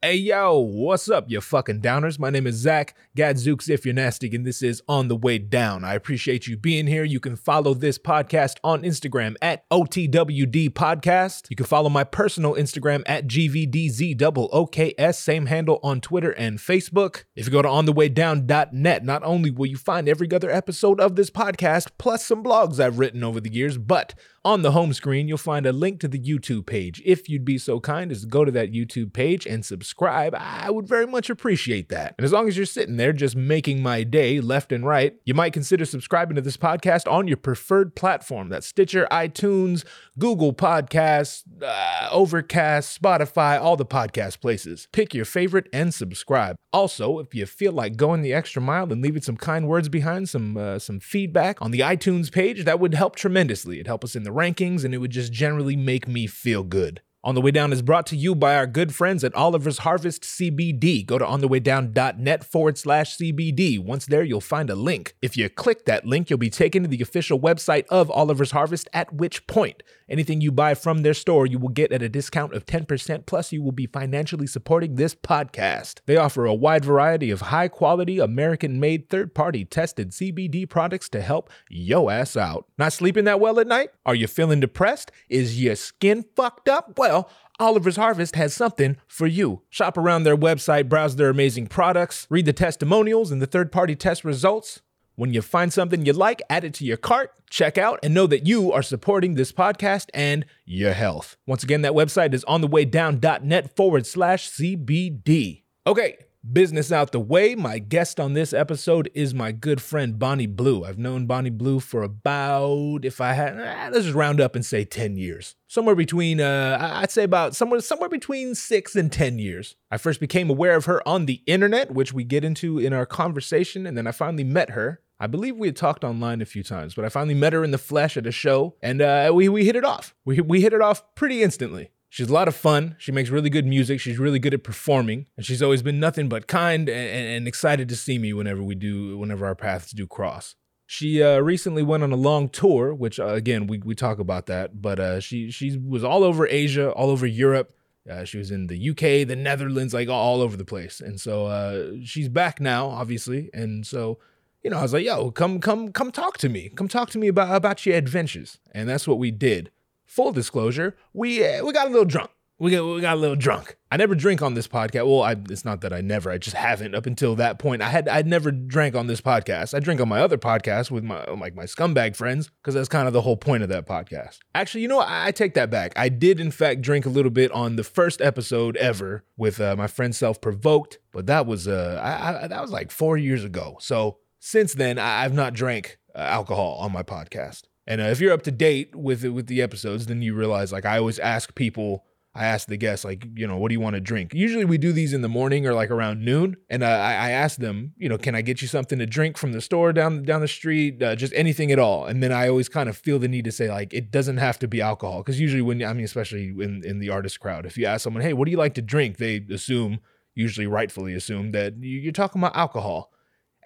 Hey yo, what's up, you fucking downers? My name is Zach Gadzooks if you're nasty, and this is On the Way Down. I appreciate you being here. You can follow this podcast on Instagram at OTWD Podcast. You can follow my personal Instagram at GVDZOOKS, same handle on Twitter and Facebook. If you go to onthewaydown.net, not only will you find every other episode of this podcast, plus some blogs I've written over the years, but on the home screen, you'll find a link to the YouTube page. If you'd be so kind as to go to that YouTube page and subscribe, I would very much appreciate that. And as long as you're sitting there just making my day left and right, you might consider subscribing to this podcast on your preferred platform. That's Stitcher, iTunes, Google Podcasts, uh, Overcast, Spotify, all the podcast places. Pick your favorite and subscribe. Also, if you feel like going the extra mile and leaving some kind words behind, some uh, some feedback on the iTunes page, that would help tremendously. It'd help us in the rankings and it would just generally make me feel good. On the Way Down is brought to you by our good friends at Oliver's Harvest CBD. Go to onthewaydown.net forward slash CBD. Once there, you'll find a link. If you click that link, you'll be taken to the official website of Oliver's Harvest, at which point, anything you buy from their store, you will get at a discount of 10%, plus you will be financially supporting this podcast. They offer a wide variety of high quality, American made, third party tested CBD products to help yo ass out. Not sleeping that well at night? Are you feeling depressed? Is your skin fucked up? Well, Oliver's Harvest has something for you. Shop around their website, browse their amazing products, read the testimonials and the third party test results. When you find something you like, add it to your cart, check out, and know that you are supporting this podcast and your health. Once again, that website is onthewaydown.net forward slash CBD. Okay, business out the way. My guest on this episode is my good friend Bonnie Blue. I've known Bonnie Blue for about, if I had, eh, let's just round up and say 10 years. Somewhere between, uh, I'd say about somewhere, somewhere between six and 10 years. I first became aware of her on the internet, which we get into in our conversation, and then I finally met her I believe we had talked online a few times, but I finally met her in the flesh at a show, and uh, we we hit it off. We we hit it off pretty instantly. She's a lot of fun. She makes really good music. She's really good at performing, and she's always been nothing but kind and, and excited to see me whenever we do, whenever our paths do cross. She uh, recently went on a long tour, which uh, again we we talk about that, but uh, she she was all over Asia, all over Europe. Uh, she was in the UK, the Netherlands, like all over the place, and so uh, she's back now, obviously, and so you know, I was like, yo, come, come, come talk to me. Come talk to me about, about your adventures. And that's what we did. Full disclosure, we uh, we got a little drunk. We got, we got a little drunk. I never drink on this podcast. Well, I, it's not that I never, I just haven't up until that point. I had I'd never drank on this podcast. I drink on my other podcast with my like my scumbag friends because that's kind of the whole point of that podcast. Actually, you know? I, I take that back. I did in fact drink a little bit on the first episode ever with uh, my friend Self Provoked, but that was uh I, I, that was like four years ago. So since then, I've not drank uh, alcohol on my podcast. And uh, if you're up to date with with the episodes, then you realize like I always ask people, I ask the guests like, you know, what do you want to drink? Usually we do these in the morning or like around noon, and uh, I, I ask them, you know, can I get you something to drink from the store down down the street, uh, just anything at all? And then I always kind of feel the need to say like it doesn't have to be alcohol because usually when I mean especially in in the artist crowd, if you ask someone, hey, what do you like to drink, they assume, usually rightfully assume that you're talking about alcohol.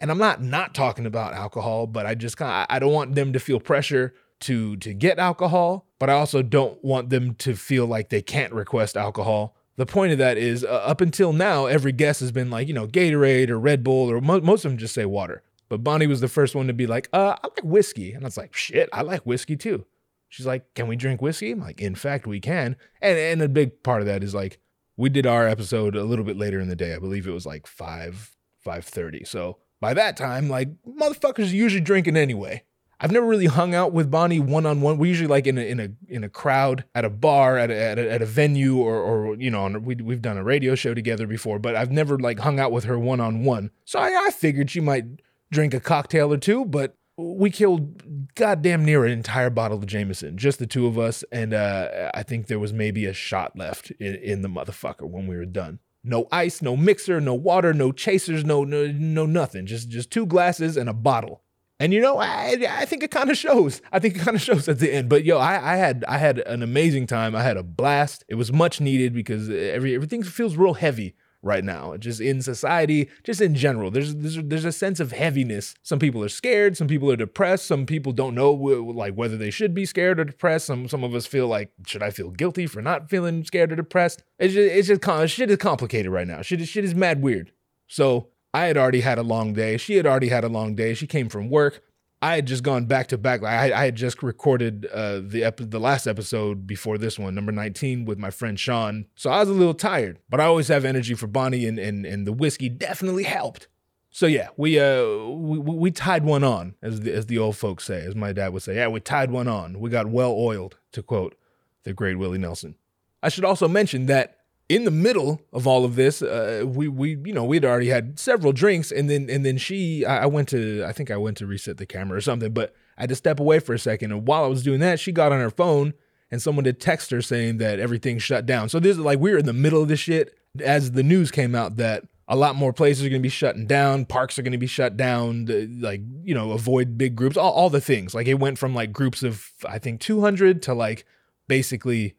And I'm not not talking about alcohol, but I just kind I don't want them to feel pressure to to get alcohol, but I also don't want them to feel like they can't request alcohol. The point of that is, uh, up until now, every guest has been like, you know, Gatorade or Red Bull, or mo- most of them just say water. But Bonnie was the first one to be like, uh, I like whiskey. And I was like, shit, I like whiskey too. She's like, can we drink whiskey? I'm like, in fact, we can. And, and a big part of that is like, we did our episode a little bit later in the day. I believe it was like 5, 5.30. So by that time, like motherfuckers are usually drinking anyway. I've never really hung out with Bonnie one on one. We usually like in a in a in a crowd at a bar at a, at a, at a venue or or you know we we've done a radio show together before, but I've never like hung out with her one on one. So I, I figured she might drink a cocktail or two, but we killed goddamn near an entire bottle of Jameson, just the two of us, and uh, I think there was maybe a shot left in, in the motherfucker when we were done. No ice, no mixer, no water, no chasers, no no no nothing. Just just two glasses and a bottle. And you know, I I think it kind of shows. I think it kind of shows at the end. But yo, I, I had I had an amazing time. I had a blast. It was much needed because every everything feels real heavy right now, just in society, just in general. There's, there's there's a sense of heaviness. Some people are scared, some people are depressed, some people don't know like whether they should be scared or depressed. Some some of us feel like should I feel guilty for not feeling scared or depressed? It's just it's just shit is complicated right now. Shit shit is mad weird. So I had already had a long day. She had already had a long day. She came from work. I had just gone back to back. Like I, I had just recorded uh, the ep- the last episode before this one, number 19, with my friend Sean. So I was a little tired, but I always have energy for Bonnie, and and, and the whiskey definitely helped. So yeah, we uh we, we tied one on, as the, as the old folks say, as my dad would say. Yeah, we tied one on. We got well oiled, to quote the great Willie Nelson. I should also mention that in the middle of all of this, uh, we we you know we'd already had several drinks, and then and then she I, I, went to I think I went to reset the camera or something, but I had to step away for a second. And while I was doing that, she got on her phone, and someone did text her saying that everything shut down. So this is like we were in the middle of this shit as the news came out that a lot more places are going to be shutting down, parks are going to be shut down, like you know avoid big groups, all all the things. Like it went from like groups of I think 200 to like basically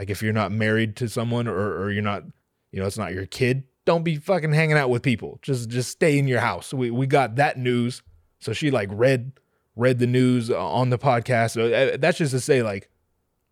like if you're not married to someone or, or you're not, you know, it's not your kid, don't be fucking hanging out with people. Just just stay in your house. We we got that news. So she like read read the news on the podcast. Uh, that's just to say like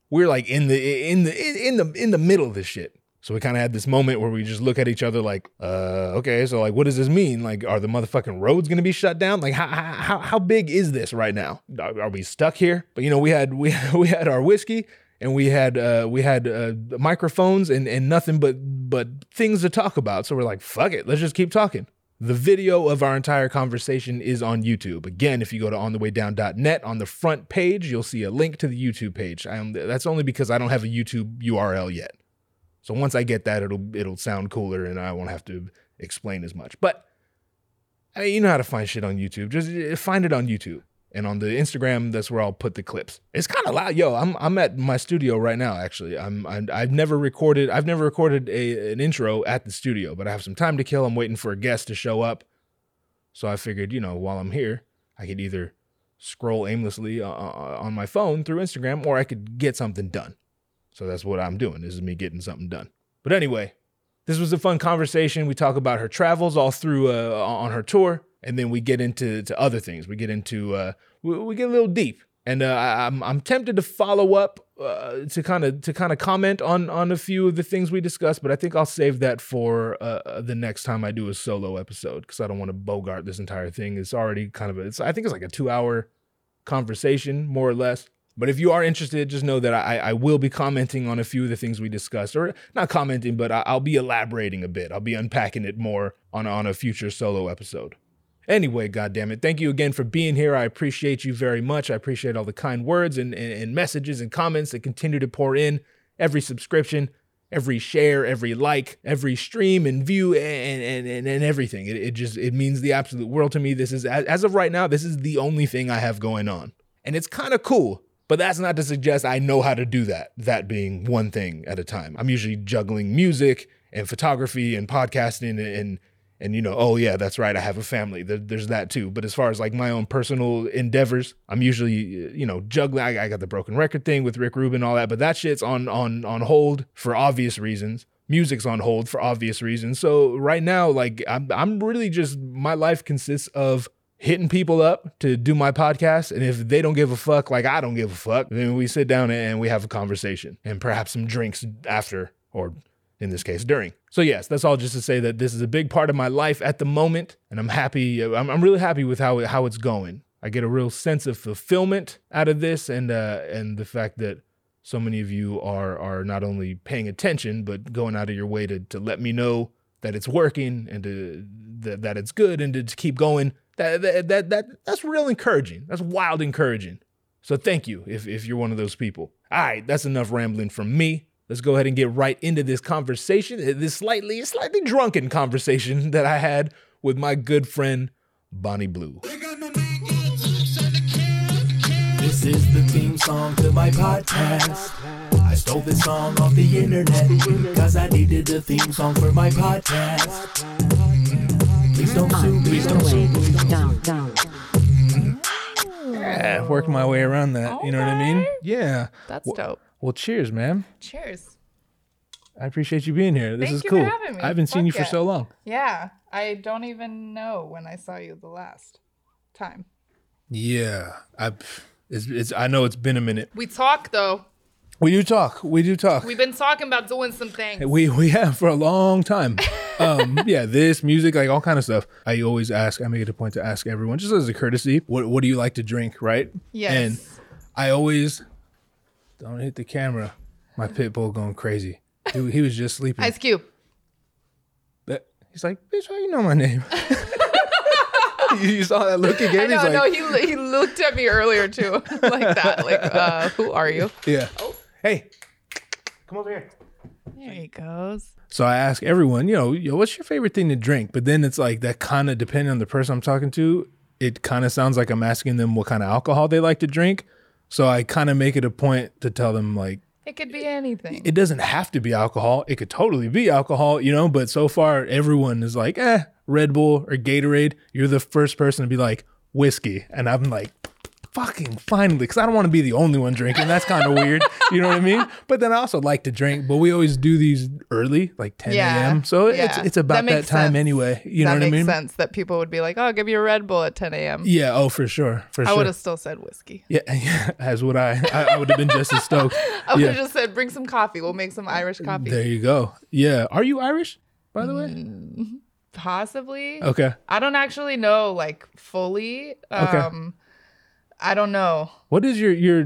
we're like in the in the in the in the middle of this shit. So we kind of had this moment where we just look at each other like, uh, okay, so like, what does this mean? Like, are the motherfucking roads gonna be shut down? Like, how how how big is this right now? Are, are we stuck here? But you know, we had we we had our whiskey and we had uh, we had uh, microphones and, and nothing but but things to talk about. So we're like, fuck it, let's just keep talking. The video of our entire conversation is on YouTube. Again, if you go to onthewaydown.net on the front page, you'll see a link to the YouTube page. I'm, that's only because I don't have a YouTube URL yet. So once I get that, it'll it'll sound cooler and I won't have to explain as much. But I mean, you know how to find shit on YouTube. Just uh, find it on YouTube and on the Instagram, that's where I'll put the clips. It's kind of loud, yo. I'm I'm at my studio right now. Actually, I'm, i have never recorded I've never recorded a an intro at the studio, but I have some time to kill. I'm waiting for a guest to show up, so I figured, you know, while I'm here, I could either scroll aimlessly uh, uh, on my phone through Instagram, or I could get something done. So that's what I'm doing. This is me getting something done. But anyway, this was a fun conversation. We talk about her travels all through uh, on her tour and then we get into to other things. We get into uh, we, we get a little deep, and uh, I'm I'm tempted to follow up uh, to kind of to kind of comment on on a few of the things we discussed, but I think I'll save that for uh, uh the next time I do a solo episode because I don't want to bogart this entire thing. It's already kind of a, it's I think it's like a two hour conversation more or less. But if you are interested, just know that I, I will be commenting on a few of the things we discussed, or not commenting, but I'll be elaborating a bit. I'll be unpacking it more on on a future solo episode. Anyway, goddamn it, thank you again for being here. I appreciate you very much. I appreciate all the kind words and, and, and messages and comments that continue to pour in. Every subscription, every share, every like, every stream and view, and and and, and everything. It, it just it means the absolute world to me. This is as of right now, this is the only thing I have going on, and it's kind of cool. But that's not to suggest I know how to do that. That being one thing at a time. I'm usually juggling music and photography and podcasting and, and and you know, oh yeah, that's right, I have a family. There, there's that too. But as far as like my own personal endeavors, I'm usually you know juggling. I, I got the broken record thing with Rick Rubin, all that, but that shit's on on on hold for obvious reasons. Music's on hold for obvious reasons. So right now, like I'm I'm really just my life consists of hitting people up to do my podcast. And if they don't give a fuck, like I don't give a fuck, then we sit down and we have a conversation and perhaps some drinks after or in this case during. So yes, that's all just to say that this is a big part of my life at the moment, and I'm happy. I'm, I'm really happy with how how it's going. I get a real sense of fulfillment out of this, and uh, and the fact that so many of you are are not only paying attention but going out of your way to to let me know that it's working and to that, that it's good and to, to keep going. That, that that that that's real encouraging. That's wild encouraging. So thank you if if you're one of those people. All right, that's enough rambling from me let's go ahead and get right into this conversation, uh, this slightly, slightly drunken conversation that I had with my good friend Bonnie Blue. This is the theme song to my podcast. I stole this song off the internet because I needed a theme song for my podcast. Please don't sue me. Please don't sue me. Down, down. Yeah, working my way around that. you know what I mean? Yeah. That's dope. Well, cheers, man. Cheers. I appreciate you being here. This Thank is you for cool. having me. I haven't seen Fuck you for so long. Yeah, I don't even know when I saw you the last time. Yeah, I. It's, it's. I know it's been a minute. We talk though. We do talk. We do talk. We've been talking about doing some things. We we have for a long time. Um, yeah, this music, like all kind of stuff. I always ask. I make it a point to ask everyone, just as a courtesy, what what do you like to drink, right? Yes. And I always don't hit the camera. My pit bull going crazy. He, he was just sleeping. Ice Cube. But he's like, bitch, how you know my name? you, saw that look again? I know, he's no, he he looked at me earlier too, like that. Like, uh, who are you? yeah. Oh. Hey, come over here. There he goes. So I ask everyone, you know, yo, what's your favorite thing to drink? But then it's like that kind of depending on the person I'm talking to, it kind of sounds like I'm asking them what kind of alcohol they like to drink. So I kind of make it a point to tell them like It could be anything. it doesn't have to be alcohol. It could totally be alcohol, you know, but so far everyone is like, eh, Red Bull or Gatorade. You're the first person to be like whiskey. And I'm like, fucking finally, because I don't want to be the only one drinking. That's kind of weird. You know what I mean? But then I also like to drink, but we always do these early, like 10 Yeah, a.m. So it's yeah. it's about That that, time sense. anyway. You that know what I mean? That makes sense that people would be like, "Oh, I'll give you a Red Bull at 10 a.m." Yeah, oh for sure. For I sure. I would have still said whiskey. yeah, yeah, as would I. I, I would have been just as stoked. I would Yeah. have just said, "Bring some coffee. We'll make some Irish coffee." There you go. Yeah. Are you Irish, by the way? Mm. Possibly. Okay. I don't actually know like fully. Um I don't know. What is your your?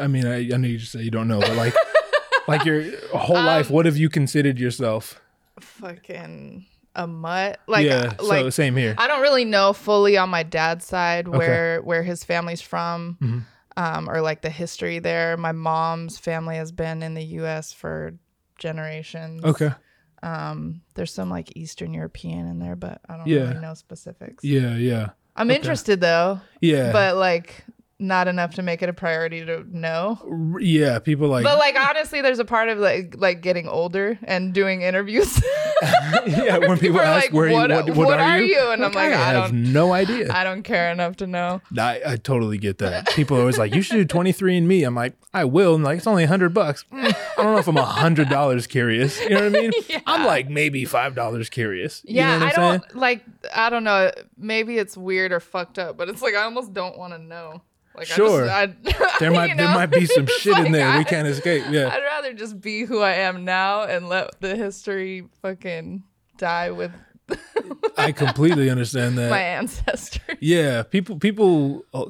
I mean, I, I know you just say you don't know, but like, like your whole Um, life, what have you considered yourself? Fucking a mutt. Like yeah, so like same here. I don't really know fully on my dad's side where where his family's from. Mm-hmm. Um, or like the history there. My mom's family has been in the US for generations. okay. Um, there's some like Eastern European in there, but I don't Yeah. really know specifics. Yeah, yeah, I'm interested though, yeah. but like not enough to make it a priority to know. Yeah, people like. But like honestly, there's a part of like like getting older and doing interviews. yeah, when people are ask like, where "What- you, what, what, what are, are you? you? And I'm like, I have don't- no idea. I don't care enough to know. I, I totally get that. People are always like, you should do 23 and me. I'm like, I will. And like, it's only a hundred bucks. Mm, I don't know if I'm a hundred dollars curious. You know what I mean? I'm like maybe five dollars curious. You Yeah, know what I don't like. I don't know. Maybe it's weird or fucked up, but it's like I almost don't want to know. Like Sure. I just, I, There might you there might be some shit in there I, we can't escape. Yeah. I'd rather just be who I am now and let the history fucking die with I completely understand that. my ancestors. Yeah, people people uh,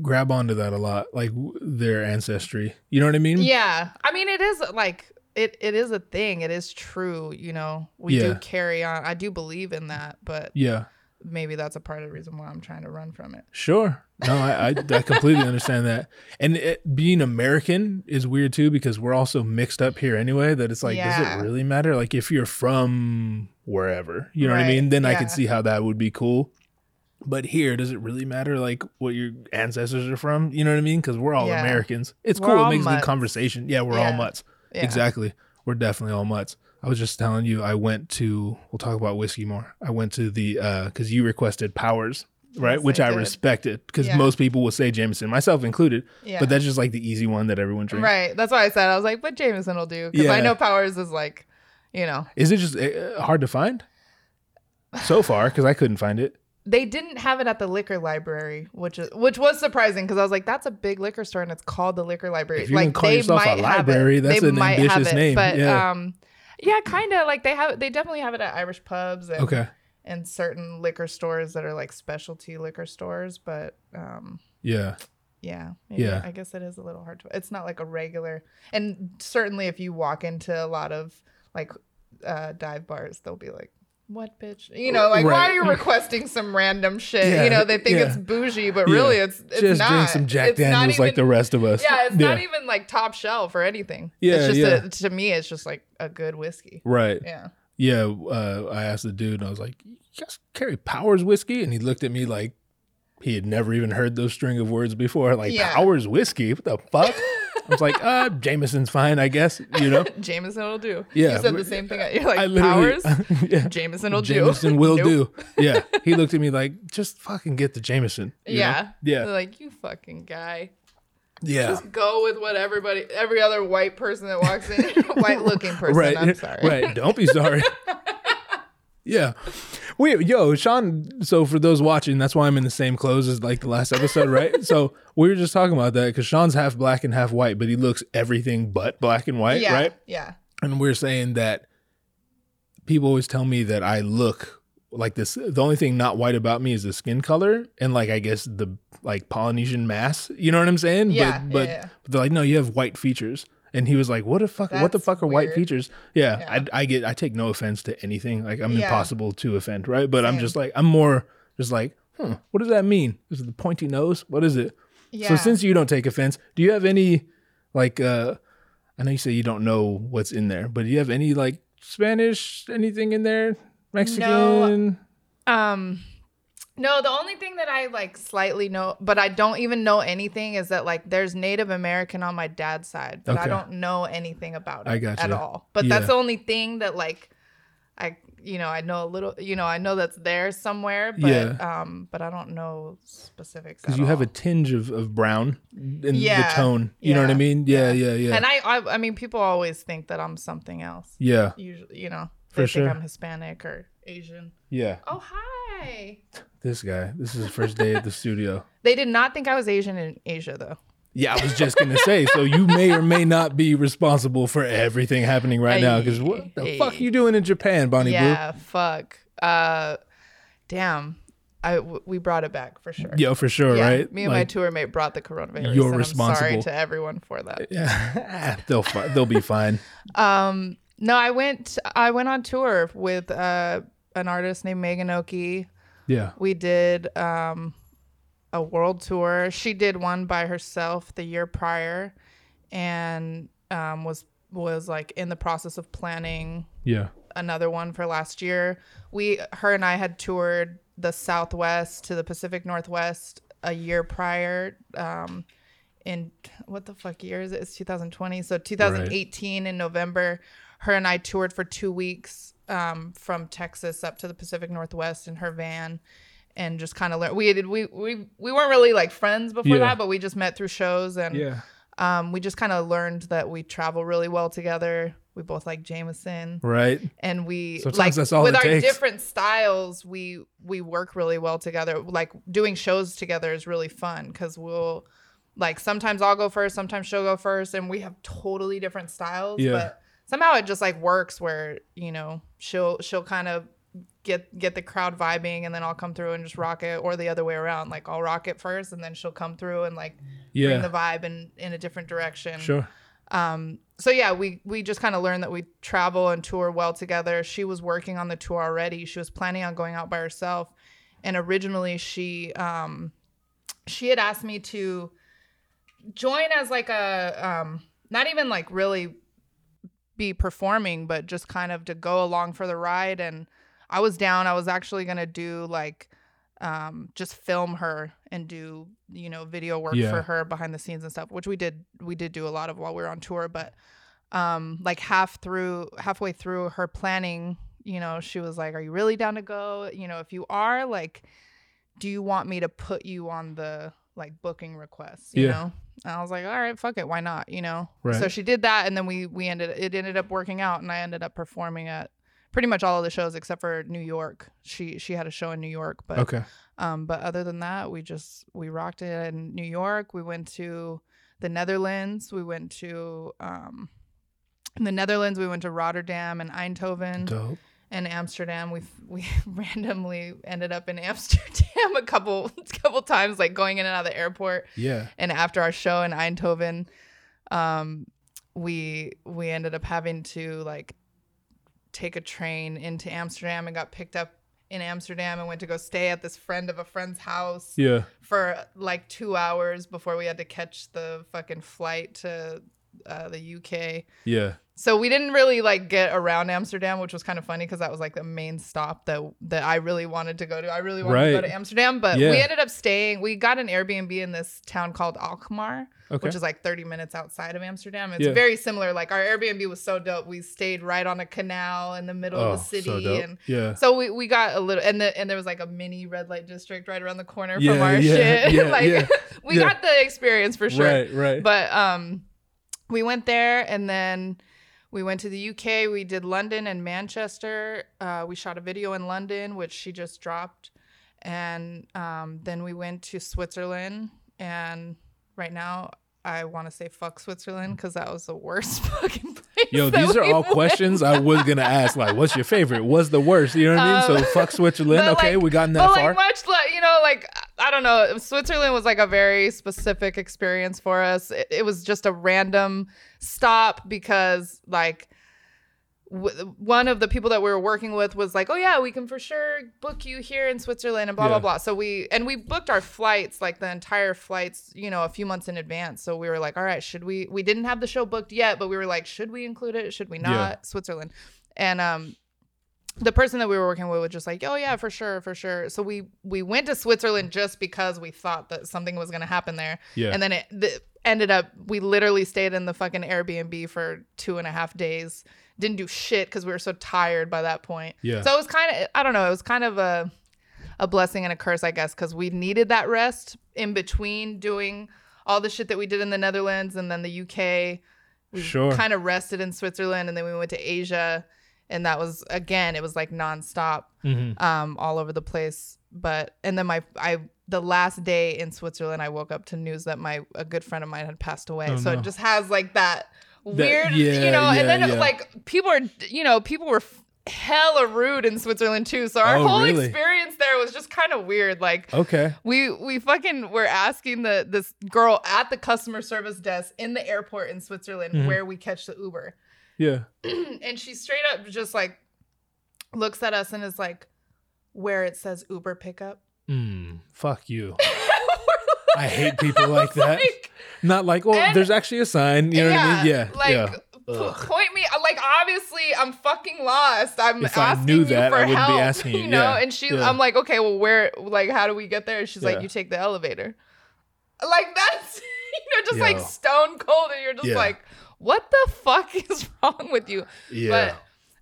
grab onto that a lot, like their ancestry. You know what I mean? Yeah, I mean it is like it. It is a thing. It is true. You know, we Yeah. do carry on. I do believe in that, but Yeah, maybe that's a part of the reason why I'm trying to run from it. sure. No, I I, I completely understand that. And it, being American is weird too because we're also mixed up here anyway. That it's like, does it really matter? Like if you're from wherever, you know what I mean? Then I could see how that would be cool. But here, does it really matter like what your ancestors are from? You know what I mean? Because we're all Yeah. Americans. It's We're cool. It makes good mutts. conversation. Yeah, we're all Yeah. mutts. Yeah. Exactly. We're definitely all mutts. I was just telling you, I went to, we'll talk about whiskey more. I went to the, uh, because you requested Powers, right? Yes, Which I I, respected because Yeah. most people will say Jameson, myself included. Yeah. But that's just like the easy one that everyone drinks. Right. That's why I said I was like, but Jameson will do because I know Powers is like, you know, Is it just uh, hard to find so far? Because I couldn't find it. they didn't have it at the liquor library, which is which was surprising because I was like, that's a big liquor store and it's called the liquor library. If you like can call yourself a have it. library, that's They an might have ambitious it, name. But Yeah. um, yeah, kind of like they have. They definitely have it at Irish pubs and Okay. and certain liquor stores that are like specialty liquor stores. But um, Yeah. yeah, maybe, Yeah. I guess it is a little hard to. It's not like a regular, and certainly if you walk into a lot of like uh, dive bars, they'll be like, "What bitch?" You know, like why are you requesting some random shit? Yeah, You know, they think yeah. it's bougie, but Yeah. really it's it's just not. drink some Jack It's Daniels like the rest of us. Yeah, it's not even like top shelf or anything. Yeah, it's just yeah. A, to me, it's just like a good whiskey. Right. Yeah. Yeah, uh, I asked the dude, and I was like, "You guys carry Powers whiskey?" And he looked at me like he had never even heard those string of words before. Like Yeah. Powers whiskey? What the fuck? I was like, "Uh, Jameson's fine, I guess." You know? Jameson will do. Yeah, You said the same thing. You're like I powers. yeah, Jameson will Jameson do. Jameson will do. Yeah, he looked at me like, "Just fucking get the Jameson." you know? Yeah. yeah. They're like, you fucking guy. Yeah. Just go with what everybody, every other white person that walks in, white looking person. right. I'm sorry. Right. Don't be sorry. yeah. We yo, Sean, so for those watching, that's why I'm in the same clothes as like the last episode, right? so we were just talking about that because Sean's half black and half white, but he looks everything but black and white, Yeah. right? Yeah. And we're saying that people always tell me that I look like this. The only thing not white about me is the skin color and like I guess the like Polynesian mass. You know what I'm saying? Yeah, But but, yeah, yeah. but they're like, no, you have white features. And he was like, "What the fuck? what the fuck are white features?" Yeah, Yeah. I, I get. I take no offense to anything. Like I'm Yeah. impossible to offend, right? But I'm just like I'm more just like, hmm, what does that mean? Is it the pointy nose? What is it? Yeah. So since you don't take offense, do you have any like uh I know you say you don't know what's in there, but do you have any like Spanish anything in there? Mexican? No. Um, no, the only thing that I like slightly know, but I don't even know anything, is that like there's Native American on my dad's side, but I don't know anything about it I gotcha. at all. But Yeah. that's the only thing that like I, you know, I know a little, you know, I know that's there somewhere, but Yeah. um, but I don't know specifics. Because at you have a tinge of, of brown in the tone. You know what I mean? Yeah, yeah, yeah. and I, I, I mean, people always think that I'm something else. yeah. Usually, you know, For they sure. think I'm Hispanic or Asian. Yeah. Oh hi. This guy. This is his first day at the studio. They did not think I was Asian in Asia though. Yeah, I was just gonna say. So you may or may not be responsible for everything happening right now. Because what the Hey. fuck you doing in Japan, Bonnie yeah, fuck. Uh, damn. I w- we brought it back for sure. Blue? Yo, for sure, Yeah, right? Me and Like, my tour mate brought the coronavirus. You're and I'm responsible. sorry to everyone for that. Yeah, they'll fi- they'll be fine. Um, no, I went. I went on tour with uh an artist named Megan Oki. Yeah, We did um a world tour. She did one by herself the year prior, and um was was like in the process of planning yeah, another one for last year. We, her and I had toured the Southwest to the Pacific Northwest a year prior. Um, in what the fuck year is it? It's 2020. So 2018 in November, her and I toured for two weeks um, from Texas up to the Pacific Northwest in her van. And just kind of learned. We did. We we we weren't really like friends before Yeah. that, but we just met through shows, and yeah. um, we just kind of learned that we travel really well together. We both like Jameson Right. and we Sometimes like with it our takes. different styles we we work really well together like doing shows together is really fun because we'll like sometimes i'll go first sometimes she'll go first and we have totally different styles Yeah. but somehow it just like works where you know she'll she'll kind of get get the crowd vibing and then i'll come through and just rock it or the other way around. Like i'll rock it first and then she'll come through and like bring Yeah. the vibe in in a different direction. Sure. um so yeah we we just kind of learned that we travel and tour well together. She was working on the tour already. She was planning on going out by herself. And originally she um she had asked me to join as like a um not even like really be performing but just kind of to go along for the ride. And i was down. I was actually going to do like um just film her and do you know video work Yeah. for her behind the scenes and stuff which we did we did do a lot of while we were on tour. But um like half through halfway through her planning you know she was like are you really down to go? You know if you are like do you want me to put you on the like booking requests you Yeah. know and i was like all right fuck it why not you know so she did that and then we we ended it ended up working out and i ended up performing at pretty much all of the shows except for new york she she had a show in new york but Okay. um, but other than that, we just we rocked it in New York. We went to the Netherlands. We went to um, in the Netherlands. We went to Rotterdam and Eindhoven Dope. And Amsterdam. We we randomly ended up in Amsterdam a couple couple times, like going in and out of the airport. Yeah. And after our show in Eindhoven, um, we we ended up having to like take a train into Amsterdam and got picked up in Amsterdam and went to go stay at this friend of a friend's house Yeah. for like two hours before we had to catch the fucking flight to uh, the UK. Yeah. So we didn't really like get around Amsterdam, which was kind of funny because that was like the main stop that that I really wanted to go to. I really wanted to go to Amsterdam, but Yeah. we ended up staying. We got an Airbnb in this town called Alkmaar, Okay. which is like 30 minutes outside of Amsterdam. It's Yeah. very similar. Like our Airbnb was so dope. We stayed right on a canal in the middle oh, of the city, so and yeah. so we, we got a little, and the, and there was like a mini red light district right around the corner Yeah, from our shit. like we got the experience for sure. Right, right. But um, we went there, and then we went to the UK. We did London and Manchester. Uh, we shot a video in London, which she just dropped, and um, then we went to Switzerland. And right now, I want to say fuck Switzerland because that was the worst fucking place. Yo, these are all went. questions I was gonna ask. Like, what's your favorite? What's the worst? You know what I mean? Um, So fuck Switzerland. Okay, like- we But that like much like you know, like I don't know, Switzerland was like a very specific experience for us. It, it was just a random stop because like w- one of the people that we were working with was like, "Oh yeah, we can for sure book you here in Switzerland," and blah Yeah. blah blah. So we and we booked our flights like the entire flights, you know, a few months in advance. So we were like, "All right, should we?" We didn't have the show booked yet, but we were like, "Should we include it? Should we not?" Yeah. Switzerland, and um the person that we were working with was just like, "Oh yeah, for sure, for sure." So we we went to Switzerland just because we thought that something was going to happen there, Yeah. and then it the, ended up we literally stayed in the fucking Airbnb for two and a half days. Didn't do shit because we were so tired by that point. Yeah. So it was kind of I don't know. It was kind of a a blessing and a curse, I guess, because we needed that rest in between doing all the shit that we did in the Netherlands and then the UK. We Sure. kind of rested in Switzerland and then we went to Asia and that was again it was like nonstop Mhm. um all over the place but and then my i the last day in switzerland i woke up to news that my a good friend of mine had passed away Oh, so no. it just has like that weird yeah, you know and then yeah, yeah. like people are you know people were hella rude in switzerland too so our Oh, whole really? experience there was just kind of weird like Okay. we we fucking were asking the this girl at the customer service desk in the airport in Switzerland Mhm. where we catch the Uber. Yeah. and she straight up just like looks at us and is like, where it says Uber pickup. Mm, fuck you. I hate people like that. like, Not like, well, And- there's actually a sign. You know what I mean? Yeah. Like, yeah. p- point me. Like, obviously, I'm fucking lost. I'm If I asking knew you for I wouldn't be help. asking you. You know, Yeah, and she, yeah. I'm like, okay, well, where? Like, how do we get there? And she's Yeah. like, you take the elevator. Like that's you know, just like stone cold, and you're just Yeah. like, what the fuck is wrong with you? Yeah.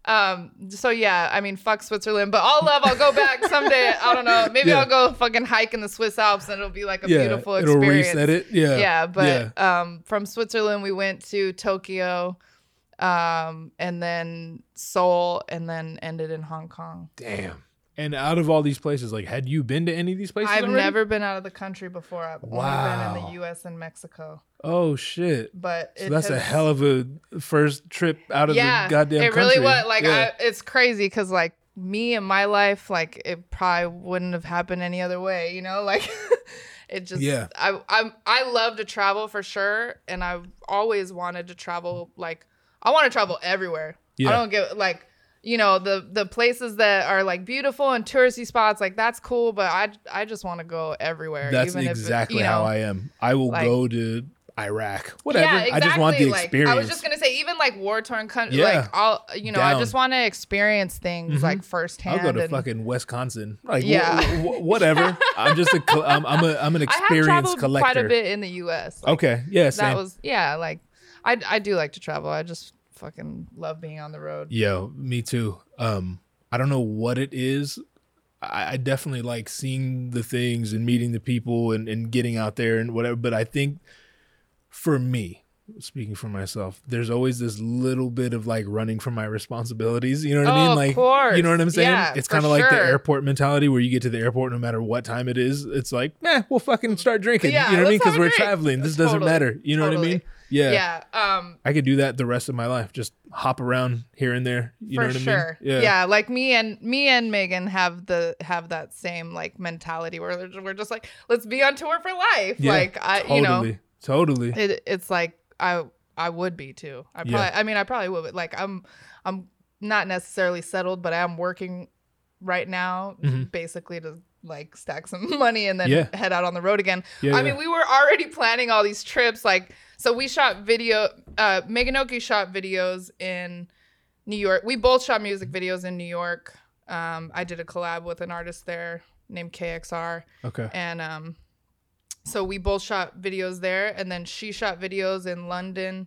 But um, so yeah, I mean, fuck Switzerland, but all love. I'll go back someday. I don't know. Maybe Yeah. I'll go fucking hike in the Swiss Alps, and it'll be like a yeah. beautiful It'll reset it. Yeah. Yeah, but Yeah. um, from Switzerland we went to Tokyo, um, and then Seoul, and then ended in Hong Kong. Damn. And out of all these places, like, had you been to any of these places? I've already? never been out of the country before. I've only been in the U.S. and Mexico. Oh shit. But So it that's a hell of a first trip out of yeah, the goddamn country. it country. really was. Like, yeah. I, it's crazy because like me and my life, like it probably wouldn't have happened any other way. You know, like it just. Yeah. I I I love to travel for sure, and I've always wanted to travel. Like I want to travel everywhere. Yeah. I don't get like. You know the the places that are like beautiful and touristy spots like that's cool but I I just want to go everywhere That's even if it- exactly how. I am. I will like- go to Iraq, whatever. Yeah, I just want the exactly. Like, experience. I was just gonna say, even like war torn country, Yeah. like all you know, Down. I just want to experience things Mhm. like firsthand. I'll go to and fucking Wisconsin. Like, Yeah. yeah, whatever. I'm just a, col- I'm, I'm a, I'm an experience traveled collector. quite a bit in the U.S. Like, Okay, yeah, same. that was yeah, like I I do like to travel. I just fucking love being on the road. Yo, me too. Um, I don't know what it is. I, I definitely like seeing the things and meeting the people and, and getting out there and whatever. But I think for me, speaking for myself, there's always this little bit of like running from my responsibilities. You know what I Oh, mean? of Like, course. you know what I'm saying? Yeah, it's kind of like the airport mentality where you get to the airport no matter what time it is. It's like, eh, we'll fucking start drinking. Yeah, you know what I mean? Because we're drink. traveling. This doesn't matter. You know what I mean? Yeah. Yeah, um, I could do that the rest of my life. Just hop around here and there. You for know what sure. I mean? Yeah. yeah. like me and me and Megan have the have that same like mentality where we're just like, let's be on tour for life. Yeah, like I, Totally. you know, Totally. it, it's like I I would be too. I probably Yeah. I mean I probably would. But like I'm I'm not necessarily settled, but I'm working right now, Mhm. basically to like stack some money and then Yeah. head out on the road again. I mean, we were already planning all these trips. Like, so we shot video. Uh, Megan Oki shot videos in New York. We both shot music videos in New York. Um, I did a collab with an artist there named KXR, Okay. and um, so we both shot videos there. And then she shot videos in London,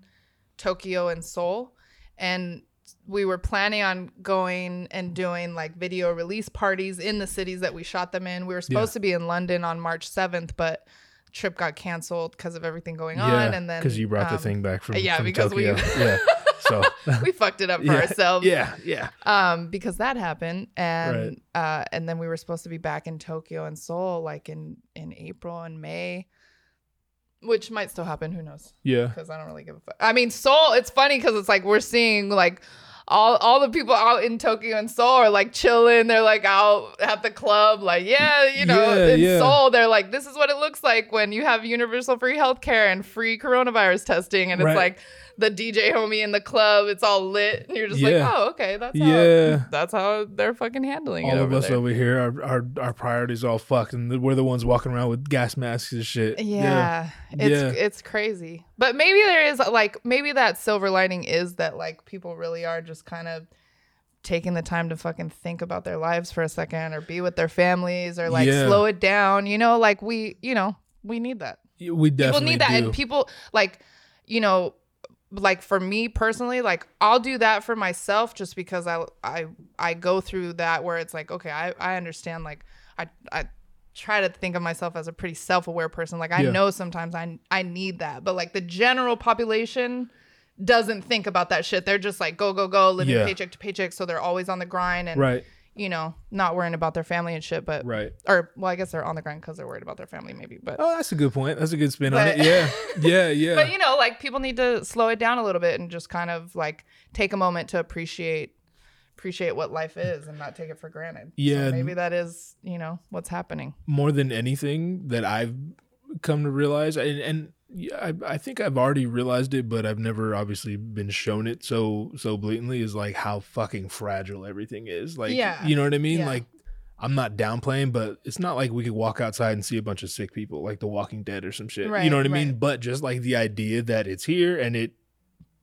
Tokyo, and Seoul. And we were planning on going and doing like video release parties in the cities that we shot them in. We were supposed Yeah. to be in London on March 7th, but trip got canceled because of everything going Yeah. on. And then because you brought the um, thing back from yeah, from because we- yeah. So we fucked it up for yeah, ourselves. Yeah. Yeah. Um, because that happened, and uh, and then we were supposed to be back in Tokyo and Seoul like in in April and May, which might still happen. Who knows? Yeah. because I don't really give a fuck. I mean, Seoul. It's funny because it's like we're seeing like all all the people out in Tokyo and Seoul are like chilling. They're like out at the club, like yeah, you know, Yeah, in yeah. Seoul. They're like, this is what it looks like when you have universal free healthcare and free coronavirus testing, and Right. it's like the DJ homie in the club. It's all lit, and you're just Yeah. like, oh, okay, that's how, Yeah. that's how they're fucking handling it All of us there. over here, our, our our priorities all fucked, and we're the ones walking around with gas masks and shit. Yeah, it's Yeah. it's crazy. But maybe there is like maybe that silver lining is that like people really are just kind of taking the time to fucking think about their lives for a second or be with their families or like Yeah. slow it down. You know, like we, you know, we need that. We definitely people need that do. and people like, you know, like for me personally, like I'll do that for myself just because I I I go through that where it's like, okay, I I understand like I I try to think of myself as a pretty self-aware person. Like I Yeah. know sometimes I I need that, but like the general population doesn't think about that shit. They're just like go go go, living Yeah. paycheck to paycheck, so they're always on the grind and right. You know not worrying about their family and shit. But Right. or well, I guess they're on the grind because they're worried about their family, maybe. But Oh, that's a good point. That's a good spin on it. Yeah. Yeah. Yeah. but you know, like people need to slow it down a little bit and just kind of like take a moment to appreciate appreciate what life is and not take it for granted. So Yeah. maybe that is, you know, what's happening. more than anything that I've come to realize, and, and yeah, I, I think I've already realized it, but I've never obviously been shown it so so blatantly is like how fucking fragile everything is. Like, Yeah. you know what I mean? Yeah. Like, I'm not downplaying, but it's not like we could walk outside and see a bunch of sick people, like The Walking Dead or some shit. you know what I mean? right. But just like the idea that it's here and it,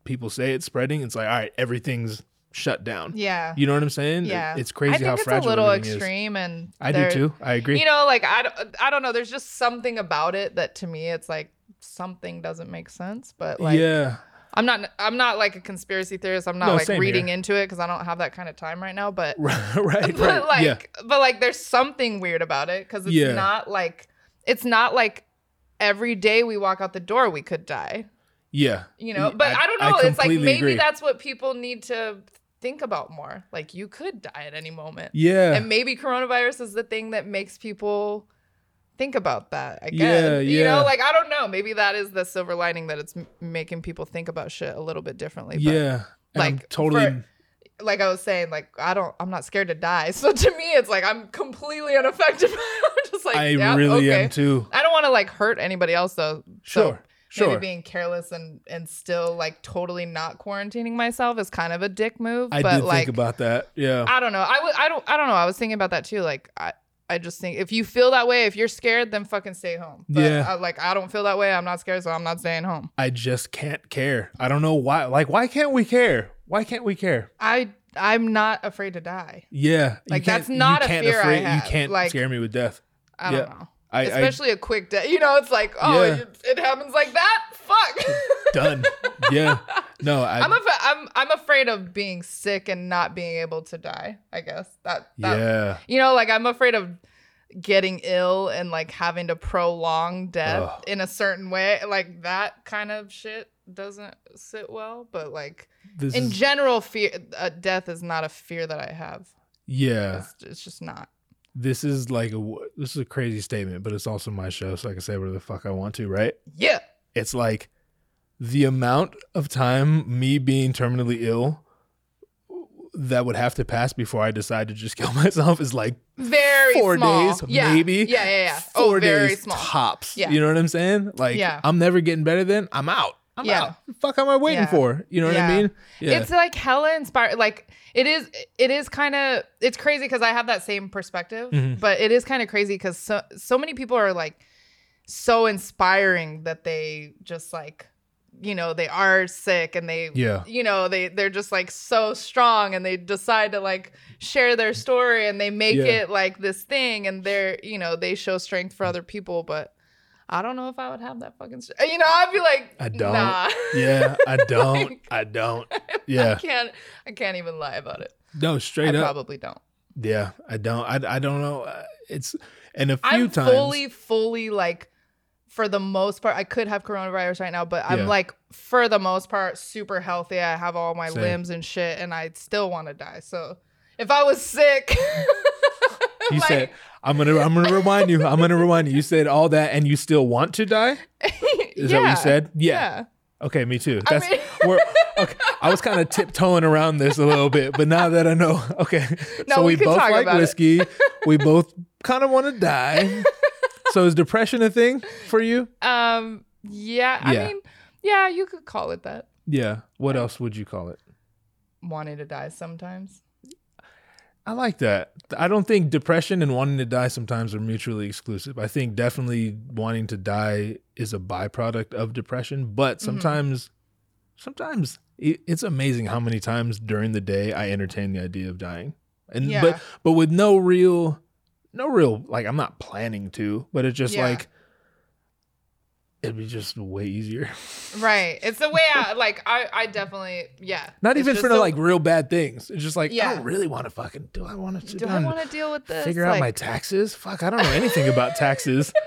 people say it's spreading. It's like, all right, everything's shut down. Yeah. You know what I'm saying? Yeah. it's crazy I think how it's fragile a little everything is. extreme and I do too. I agree. You know, like I don't, I don't know, there's just something about it that to me it's like something doesn't make sense, but like yeah. I'm not I'm not like a conspiracy theorist. I'm not No, like reading here. into it cuz I don't have that kind of time right now, but right, right, but right. like yeah, but like there's something weird about it cuz it's Yeah. not like it's not like every day we walk out the door we could die, yeah. you know? But I, don't know, it's like maybe agree. that's what people need to think about more. Like you could die at any moment. yeah, And maybe coronavirus is the thing that makes people think about that again. Yeah, You yeah. know, like I don't know. Maybe that is the silver lining that it's m- making people think about shit a little bit differently. But yeah. And I'm like, totally. for- like I was saying, like I don't, I'm not scared to die. So to me, it's like I'm completely unaffected. I'm just like, I yeah, really okay. am too. I don't want to like hurt anybody else though. So Sure, sure. Maybe being careless and and still like totally not quarantining myself is kind of a dick move. I but did like, think about that. Yeah, I don't know. I would. I don't. I don't know. I was thinking about that too. Like I. I just think if you feel that way, if you're scared, then fucking stay home. But Yeah. I, like I don't feel that way. I'm not scared, so I'm not staying home. I just can't care. I don't know why. Like, why can't we care? Why can't we care? I I'm not afraid to die. Yeah, Like, that's not a fear I have. You can't Like- scare me with death. I don't Yeah. know. I, I Especially a quick death. You know, it's like, oh, Yeah. it, it happens like that. Fuck. done. Yeah, no, I. I'm, af- I'm I'm afraid of being sick and not being able to die. I guess that, that yeah, you know, like I'm afraid of getting ill and like having to prolong death Ugh. in a certain way. Like that kind of shit doesn't sit well. But like this in is general, fear uh, death is not a fear that I have. yeah. It's, it's just not. This is like a this is a crazy statement, but it's also my show, so I can say whatever the fuck I want to, right? Yeah. it's like the amount of time me being terminally ill that would have to pass before I decide to just kill myself is like Very four small. days, yeah. maybe. Yeah, yeah, yeah. Oh, four oh, very days small. tops. Yeah. You know what I'm saying? Like Yeah. I'm never getting better then. I'm out. I'm Yeah. out. The fuck am I waiting Yeah. for? You know what I mean? Yeah. It's like hella inspired. Like it is. It is kind of. It's crazy because I have that same perspective, Mhm. but it is kind of crazy because so so many people are like so inspiring that they just like you know they are sick and they Yeah. you know they they're just like so strong and they decide to like share their story and they make Yeah. it like this thing and they're you know they show strength for other people but I don't know if I would have that fucking str- you know I'd be like I don't. nah. yeah, I don't. Like- I don't. Yeah, I can't I can't even lie about it. No, straight I up. probably don't. Yeah, I don't. I, I don't know. Uh, It's and a few I'm times. fully, fully like, for the most part, I could have coronavirus right now, but I'm Yeah. like, like, for the most part, super healthy. I have all my Same. limbs and shit, and I still want to die. So if I was sick, you like, said I'm gonna. I'm gonna remind you. I'm gonna remind you. You said all that, and you still want to die. Is that what you said? Yeah. Yeah. Okay, me too. I That's mean- we're okay. I was kind of tiptoeing around this a little bit, but now that I know, okay. No, so we we, both like about it. whiskey. we both kind of want to die. So is depression a thing for you? Um. Yeah. I Yeah. mean, yeah, you could call it that. Yeah. What else would you call it? Wanting to die sometimes. I like that. I don't think depression and wanting to die sometimes are mutually exclusive. I think definitely wanting to die is a byproduct of depression, Mm-hmm. but sometimes, sometimes it's amazing how many times during the day I entertain the idea of dying, and Yeah. but but with no real, no real like I'm not planning to, but it's just Yeah. like it'd be just way easier. Right. It's the way I like. I. I definitely. Yeah. Not It's even for the the- like real bad things. It's just like I don't really want to fucking do. I want to Do I want to deal with this? figure out my taxes. Fuck, I don't know anything about taxes.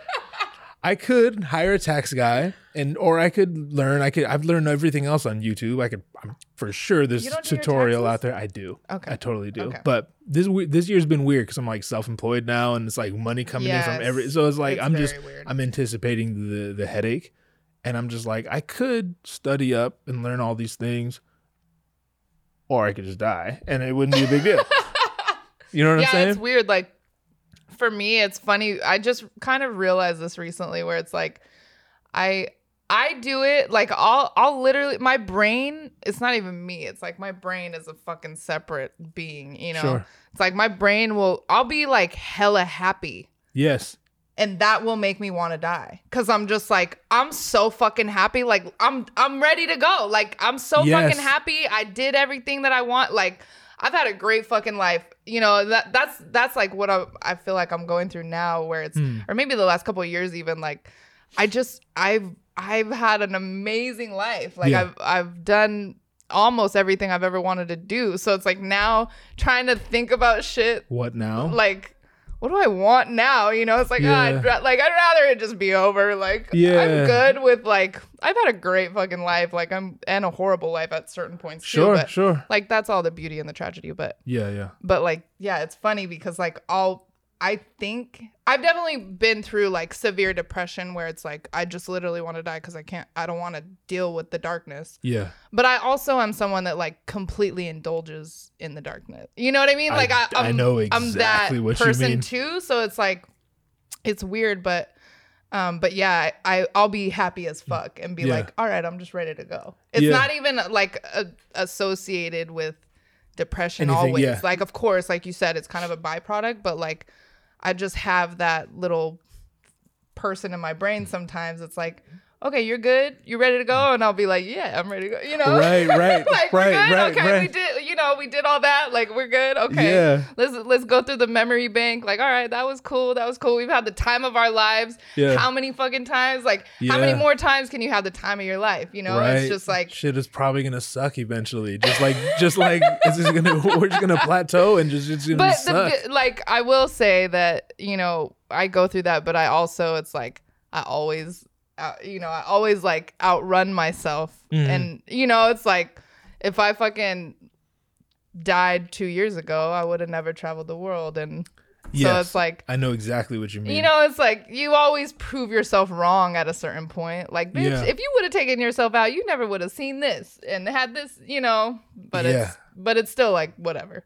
I could hire a tax guy, and or I could learn. I could. I've learned everything else on YouTube. I could. I'm for sure. There's You don't do your tutorial out there. I do. Okay. I totally do. Okay. But this this year's been weird because I'm like self-employed now, and it's like money coming in from every. So it's like It's I'm just. weird. I'm anticipating the the headache, and I'm just like I could study up and learn all these things, or I could just die, and it wouldn't be a big deal. You know what yeah, I'm saying? Yeah, it's weird. Like for me, it's funny. I just kind of realized this recently, where it's like, I I do it like I'll I'll literally my brain. It's not even me. It's like my brain is a fucking separate being. You know, Sure. it's like my brain will. I'll be like hella happy. Yes. and that will make me want to die because i'm just like i'm so fucking happy like i'm i'm ready to go like i'm so Yes. fucking happy i did everything that i want like i've had a great fucking life you know that that's that's like what i, I feel like i'm going through now where it's Hmm. or maybe the last couple of years even like i just i've i've had an amazing life like Yeah. i've i've done almost everything i've ever wanted to do so it's like now trying to think about shit What now? like what do I want now? You know, it's like, ah, I'd, like I'd rather it just be over. Like, Yeah. I'm good with like I've had a great fucking life, like I'm and a horrible life at certain points sure, too. But sure. like that's all the beauty and the tragedy. But Yeah, yeah. but like yeah, it's funny because like I'll I think I've definitely been through like severe depression where it's like I just literally want to die because I can't I don't want to deal with the darkness. Yeah. But I also am someone that like completely indulges in the darkness. You know what I mean? I- Like I, I I'm, know I'm that exactly what you person mean. too. So it's like it's weird, but um, but yeah, I I'll be happy as fuck and be Yeah. like, all right, I'm just ready to go. It's Yeah. not even like a, associated with depression Anything, always. yeah. Like of course, like you said, it's kind of a byproduct, but like I just have that little person in my brain sometimes. It's like, okay, you're good, you're ready to go, mm. and I'll be like, yeah, I'm ready to go. You know, Right, right, like right, we're good. right, okay, we did. You know, we did all that. Like we're good. Okay, Yeah. let's let's go through the memory bank. Like, all right, that was cool. That was cool. We've had the time of our lives. Yeah. How many fucking times? Like, how many more times can you have the time of your life? You know, right. it's just like shit is probably gonna suck eventually. Just like just like it's just gonna we're just gonna plateau and just it's gonna but suck. the, like I will say that you know I go through that, but I also it's like I always, uh, you know, I always like outrun myself, Mhm. and you know it's like if I fucking died two years ago, I would have never traveled the world, and so it's like. I know exactly what you mean. You know, it's like you always prove yourself wrong at a certain point. Like, bitch, Yeah. if you would have taken yourself out, you never would have seen this and had this, you know. But Yeah. it's but it's still like whatever.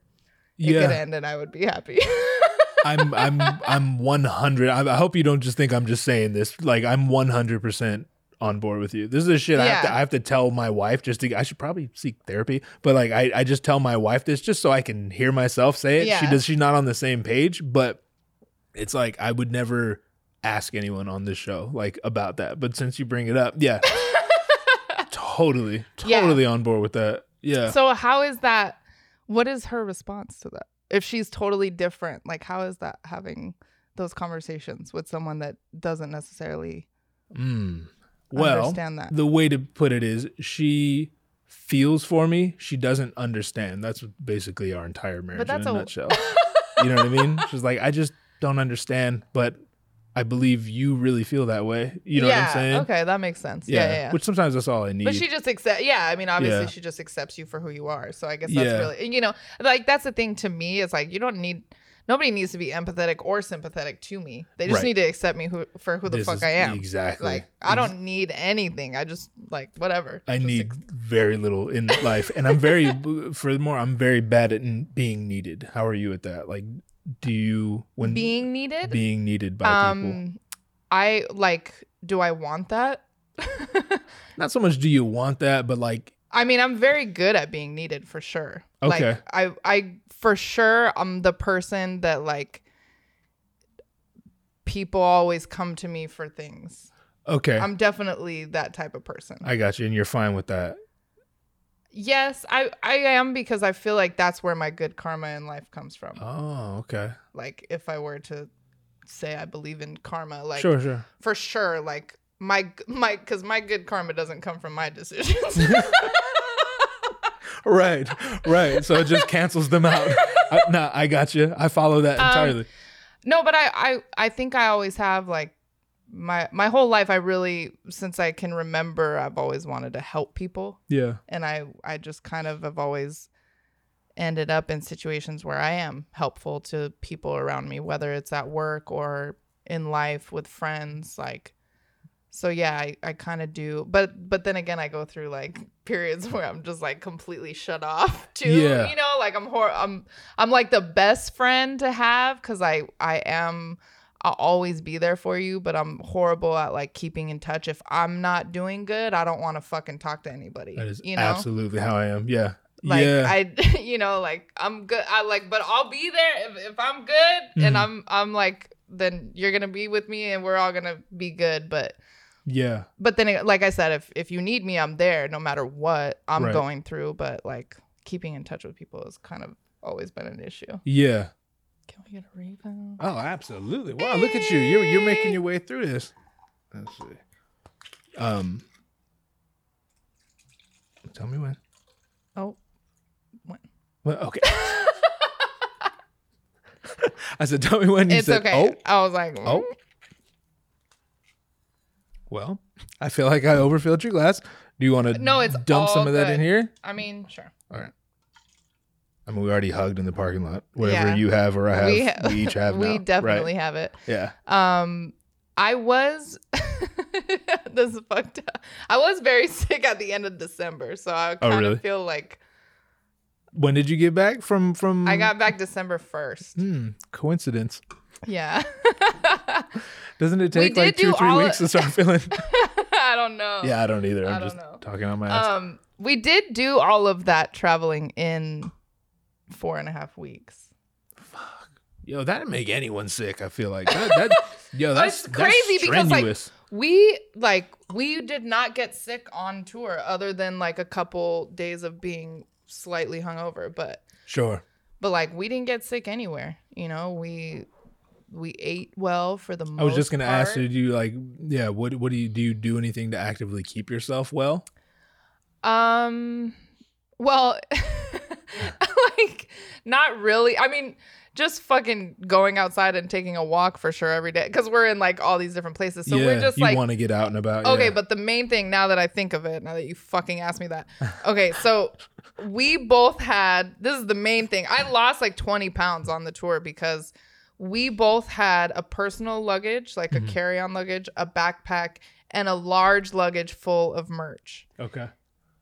It could end and I would be happy. I'm I'm I'm 100. I, I hope you don't just think I'm just saying this. Like I'm 100 percent on board with you. This is the shit I have to I have to tell my wife just to I should probably seek therapy. But like I, I just tell my wife this just so I can hear myself say it. Yeah. She does she's not on the same page, but it's like I would never ask anyone on this show like about that. But since you bring it up, yeah. totally, Yeah. totally on board with that. Yeah. So how is that? What is her response to that? If she's totally different, like how is that having those conversations with someone that doesn't necessarily Mm. Well, understand that? the way to put it is she feels for me. She doesn't understand. That's basically our entire marriage but that's in a, a- nutshell. you know what I mean? She's like, I just don't understand, but I believe you really feel that way. You know yeah, what I'm saying? Okay, that makes sense. Yeah, yeah. yeah. Which sometimes that's all I need. But she just accept. Yeah, I mean, obviously, she just accepts you for who you are. So I guess that's Yeah. really, you know, like that's the thing to me. is like you don't need. Nobody needs to be empathetic or sympathetic to me. They just Right. need to accept me who, for who the This fuck I am. Exactly. Like I don't need anything. I just like whatever. I Just need ex- very little in life, and I'm very. furthermore, I'm very bad at being needed. How are you at that? Like, do you when being needed. being needed by people? um, I like. Do I want that? Not so much. Do you want that, but like, I mean, I'm very good at being needed for sure. Okay. Like, I, I for sure, I'm the person that like people always come to me for things. okay, I'm definitely that type of person. I got you, and you're fine with that. Yes, I, I am because I feel like that's where my good karma in life comes from. Oh, okay. Like, if I were to say I believe in karma, like sure, sure. for sure, like my my because my good karma doesn't come from my decisions. Right, right. So it just cancels them out. I, nah, I got you. I follow that Um, entirely. No, but I, I I think I always have like my my whole life I really since I can remember I've always wanted to help people yeah. and I I just kind of have always ended up in situations where I am helpful to people around me whether it's at work or in life with friends like so yeah I, I kind of do but but then again I go through like periods where I'm just like completely shut off too Yeah. you know like I'm hor- I'm I'm like the best friend to have cuz I I am I'll always be there for you but I'm horrible at like keeping in touch if I'm not doing good I don't want to fucking talk to anybody That is you know absolutely how I am. Yeah. like yeah. I, you know, like I'm good. I like, but I'll be there if, if I'm good, and Mhm. I'm I'm like, then you're gonna be with me, and we're all gonna be good. But yeah. but then, like I said, if if you need me, I'm there, no matter what I'm Right. going through. But like keeping in touch with people has kind of always been an issue. Yeah. Can we get a refill? Oh, absolutely. Wow, look at you. You're you're making your way through this. Let's see. Um Tell me when. Oh, when? Well, okay. I said, tell me when you it's said, okay. oh, I was like, oh. mm. Well, I feel like I overfilled your glass. Do you want to No, it's dump some of that in here? I mean, sure. All right. I mean, we already hugged in the parking lot. Whatever Yeah. you have or I have, we we, each have we now. definitely Right. have it. Yeah. Um, I was this is fucked up. I was very sick at the end of December, so I Oh, kind really? of feel like When did you get back from from? I got back December first. Hmm, coincidence. Yeah, Doesn't it take like two or three weeks of- to start feeling? I don't know. yeah, I don't either. I'm I don't just know. talking on my ass. Um, we did do all of that traveling in four and a half weeks. Fuck. Yo, that'd make anyone sick. I feel like that. that yo, that's It's crazy that's because, like. We like we did not get sick on tour, other than like a couple days of being slightly hungover, but. sure. but like we didn't get sick anywhere you know we we ate well for the most I was just gonna ask you, do you like, yeah, what what do you do? You do anything to actively keep yourself well? um well like not really i mean just fucking going outside and taking a walk for sure every day because we're in like all these different places so yeah, we're just you like want to get out and about. Okay, yeah. but the main thing now that I think of it, now that you fucking asked me that. Okay, so we both had this is the main thing. I lost like 20 pounds on the tour because we both had a personal luggage, like Mhm. a carry on luggage, a backpack, and a large luggage full of merch. okay,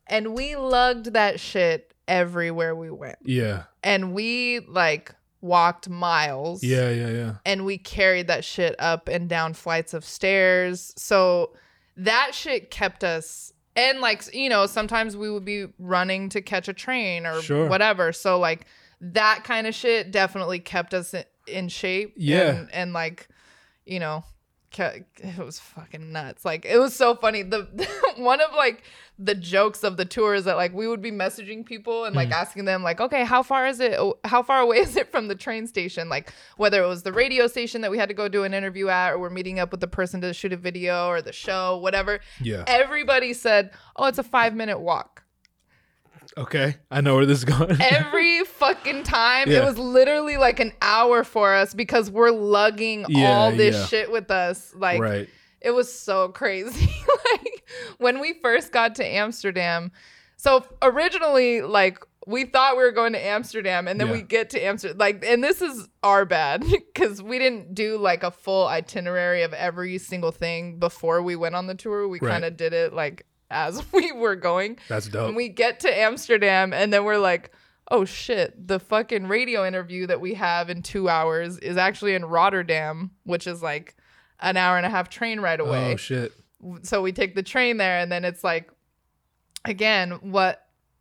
And we lugged that shit everywhere we went. yeah, And we like walked miles yeah, yeah, yeah. and we carried that shit up and down flights of stairs. So that shit kept us and like you know sometimes we would be running to catch a train or Sure. whatever so like that kind of shit definitely kept us in, in shape Yeah. and, and like you know it was fucking nuts. Like it was so funny. The one of like the jokes of the tour is that like we would be messaging people and like hmm. asking them like okay how far is it oh, how far away is it from the train station? Like whether it was the radio station that we had to go do an interview at or we're meeting up with the person to shoot a video or the show whatever. Yeah. everybody said oh it's a five minute walk Okay. I know where this is going. every fucking time Yeah. it was literally like an hour for us because we're lugging Yeah, all this yeah. shit with us like right. it was so crazy like when we first got to amsterdam so originally like we thought we were going to amsterdam and then Yeah. we get to amsterdam like and this is our bad because we didn't do like a full itinerary of every single thing before we went on the tour we Right. kind of did it like as we were going That's dope. and we get to Amsterdam and then we're like, oh shit, the fucking radio interview that we have in two hours is actually in Rotterdam, which is like an hour and a half train ride oh, away. oh shit. so we take the train there and then it's like, again, what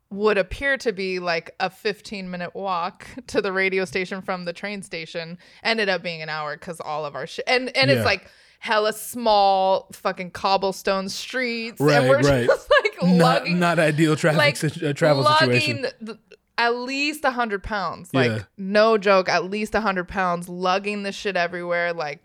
would appear to be like a 15 minute walk to the radio station from the train station ended up being an hour because all of our shit and and Yeah. it's like hella small fucking cobblestone streets Right, and we're right. just like Not lugging not ideal traffic like situ- uh, travel lugging situation. th- at least a 100 pounds like Yeah. no joke at least a 100 pounds lugging this shit everywhere like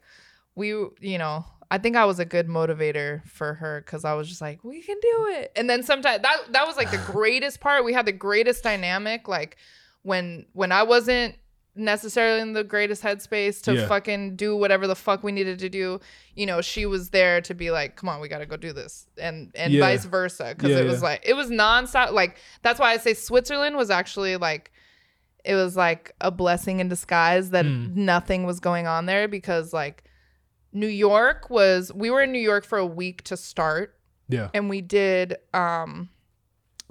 we you know i think i was a good motivator for her because i was just like we can do it and then sometimes that that was like the greatest part we had the greatest dynamic like when when i wasn't necessarily in the greatest headspace to Yeah. fucking do whatever the fuck we needed to do you know she was there to be like come on we gotta go do this and and Yeah. vice versa because Yeah, it was like it was nonstop like that's why i say switzerland was actually like it was like a blessing in disguise that Mm. nothing was going on there because like new york was we were in new york for a week to start Yeah. and we did um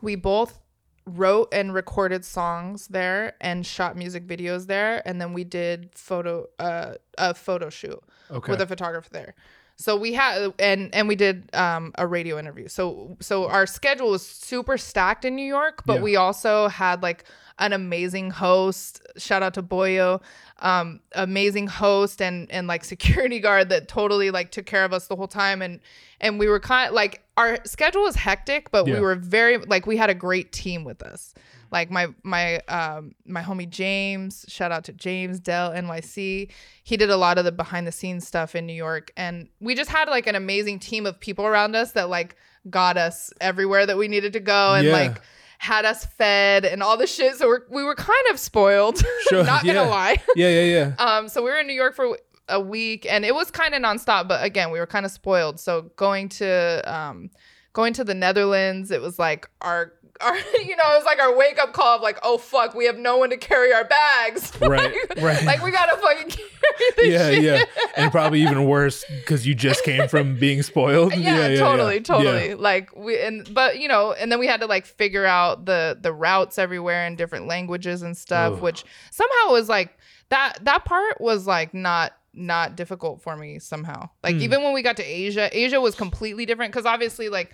we both wrote and recorded songs there and shot music videos there and then we did photo uh a photo shoot Okay. with a photographer there so we had and and we did um a radio interview so so our schedule was super stacked in new york but Yeah. we also had like an amazing host shout out to boyo um amazing host and and like security guard that totally like took care of us the whole time and and we were kind of like our schedule was hectic but Yeah. we were very like we had a great team with us like my my um my homie James, shout out to James Dell NYC. He did a lot of the behind the scenes stuff in New York and we just had like an amazing team of people around us that like got us everywhere that we needed to go and Yeah. like had us fed and all the shit. So we're, we were kind of spoiled. Sure, Not gonna lie. yeah, yeah, yeah. Um, so we were in New York for a week, and it was kind of nonstop. But again, we were kind of spoiled. So going to um, going to the Netherlands, it was like our our you know it was like our wake up call of like oh fuck we have no one to carry our bags. Right, like, right. Like we gotta fucking carry this yeah, shit. yeah, yeah. and probably even worse because you just came from being spoiled. yeah, totally, yeah. totally. Like we and but you know, and then we had to like figure out the the routes everywhere in different languages and stuff, Ugh. which somehow was like that that part was like not not difficult for me somehow. Like Hmm. even when we got to Asia, Asia was completely different because obviously like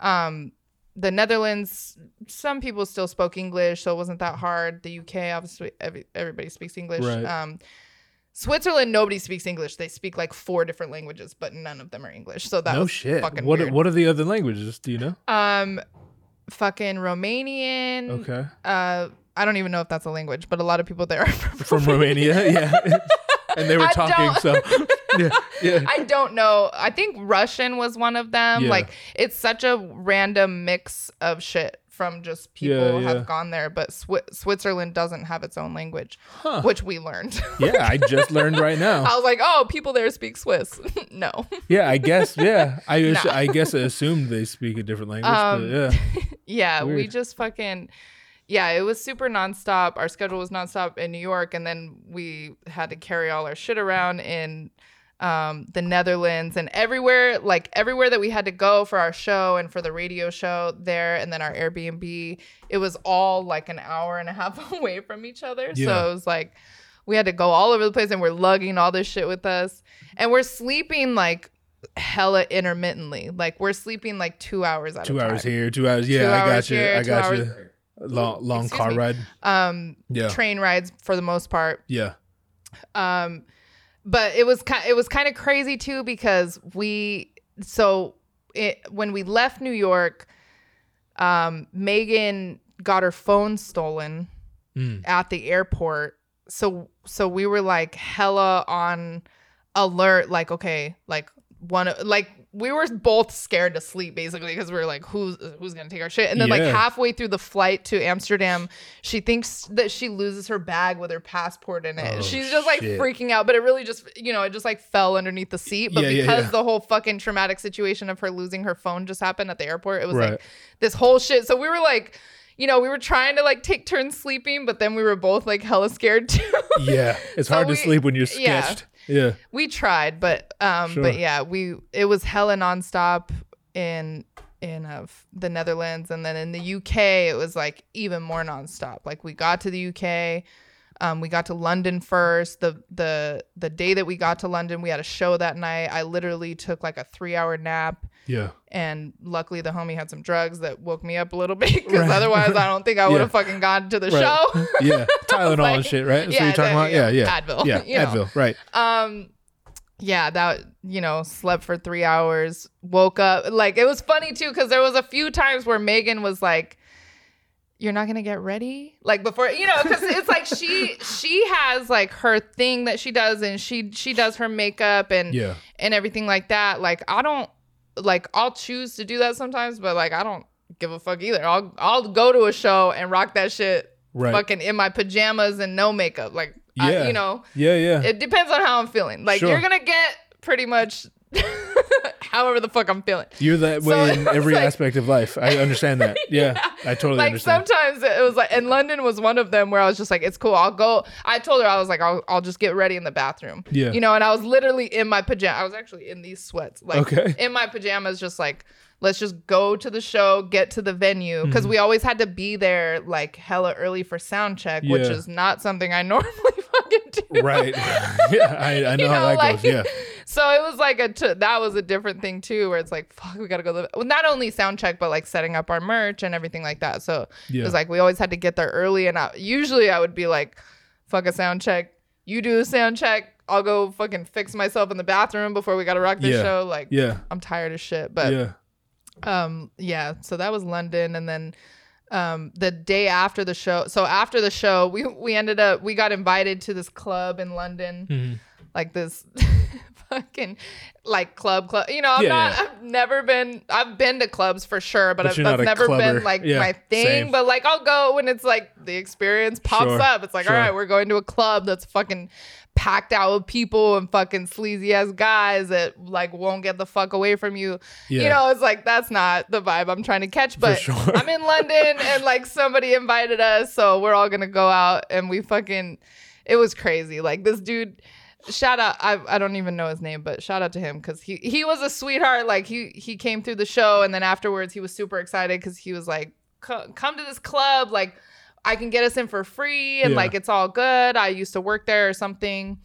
um the Netherlands, some people still spoke English, so it wasn't that hard. The UK, obviously, every, everybody speaks English. Right. Um, Switzerland, nobody speaks English. They speak like four different languages, but none of them are English. So that no was shit. fucking What weird. What are the other languages? Do you know? Um, fucking Romanian. Okay, Uh, I don't even know if that's a language, but a lot of people there are from, from Romania. Yeah, and they were I talking. So yeah, yeah. I don't know. I think Russian was one of them. Yeah. Like it's such a random mix of shit from just people Yeah, have gone there, but Swi- Switzerland doesn't have its own language, Huh. which we learned. Yeah, I just learned right now. I was like, oh, people there speak Swiss. no. Yeah, I guess. Yeah, I Nah. I guess I assumed they speak a different language. Um, but yeah, Yeah, we just fucking yeah, it was super nonstop. Our schedule was nonstop in New York, and then we had to carry all our shit around in um, the Netherlands and everywhere, like everywhere that we had to go for our show and for the radio show there, and then our Airbnb. It was all like an hour and a half away from each other, Yeah. so it was like we had to go all over the place, and we're lugging all this shit with us, and we're sleeping like hella intermittently. Like we're sleeping like two hours at Two a time. hours here, two hours. Yeah, Two I got hours you. I got hours- you. Long, long car me. ride. Um, Yeah, train rides for the most part. yeah. Um, but it was kind it was kind of crazy too because we so it, when we left New York, um, Megan got her phone stolen Mm. at the airport. So so we were like hella on alert, like okay, like one like we were both scared to sleep basically because we were like who's who's gonna take our shit and then like halfway through the flight to amsterdam she thinks that she loses her bag with her passport in it Oh, she's just like shit. freaking out but it really just you know it just like fell underneath the seat but Yeah, yeah, because yeah. the whole fucking traumatic situation of her losing her phone just happened at the airport it was Right. like this whole shit so we were like you know we were trying to like take turns sleeping but then we were both like hella scared too Yeah, it's So hard we- to sleep when you're yeah. sketched. Yeah. we tried but um Sure. but yeah we it was hella nonstop in in uh, f- the netherlands and then in the uk it was like even more nonstop like we got to the uk um, we got to london first the the the day that we got to london we had a show that night i literally took like a three hour nap Yeah. and luckily the homie had some drugs that woke me up a little bit because Right. otherwise i don't think i would have Yeah. fucking gone to the Right. show Yeah. Tylenol Like, and shit, right? That's what yeah, you're talking about? Yeah, yeah. Advil, Yeah, you know. Advil, right. um yeah that you know slept for three hours woke up like it was funny too because there was a few times where megan was like you're not gonna get ready like before you know because it's like she she has like her thing that she does and she she does her makeup and Yeah. and everything like that like i don't like i'll choose to do that sometimes but like i don't give a fuck either i'll i'll go to a show and rock that shit Right. fucking in my pajamas and no makeup like Yeah. I, you know Yeah, yeah. it depends on how I'm feeling. Like Sure. you're gonna get pretty much however the fuck I'm feeling. You're that So way in every like- aspect of life. I understand that. Yeah. I totally understand. like understand. sometimes it was like, and London was one of them where I was just like, it's cool. I'll go. I told her I was like, I'll, I'll just get ready in the bathroom. Yeah. You know, and I was literally in my pajamas. I was actually in these sweats, like Okay. in my pajamas, just like. Let's just go to the show, get to the venue, because Mhm. we always had to be there like hella early for sound check, which is not something I normally fucking do. right. yeah, I, I know, You how that like, goes. Yeah. So it was like a t- that was a different thing too, where it's like fuck, we gotta go. To the- well, not only sound check, but like setting up our merch and everything like that. So Yeah. it was like we always had to get there early, and I, usually I would be like, fuck a sound check. You do a sound check. I'll go fucking fix myself in the bathroom before we gotta rock this Yeah. show. Like Yeah. I'm tired of shit. But yeah. Um yeah so that was london and then um the day after the show so after the show we we ended up we got invited to this club in london Mhm. like this fucking like club club you know i'm Yeah, not yeah. i've never been i've been to clubs for sure but, But I've, you're not that's a never clubber. been like Yeah, my thing same. but like i'll go when it's like the experience pops Sure, up it's like sure. all right we're going to a club that's fucking packed out with people and fucking sleazy ass guys that like won't get the fuck away from you Yeah. you know it's like that's not the vibe i'm trying to catch but sure. i'm in london and like somebody invited us so we're all gonna go out and we fucking it was crazy like this dude shout out I, I don't even know his name but shout out to him because he he was a sweetheart like he he came through the show and then afterwards he was super excited because he was like "Co- come to this club like i can get us in for free and Yeah. like it's all good i used to work there or something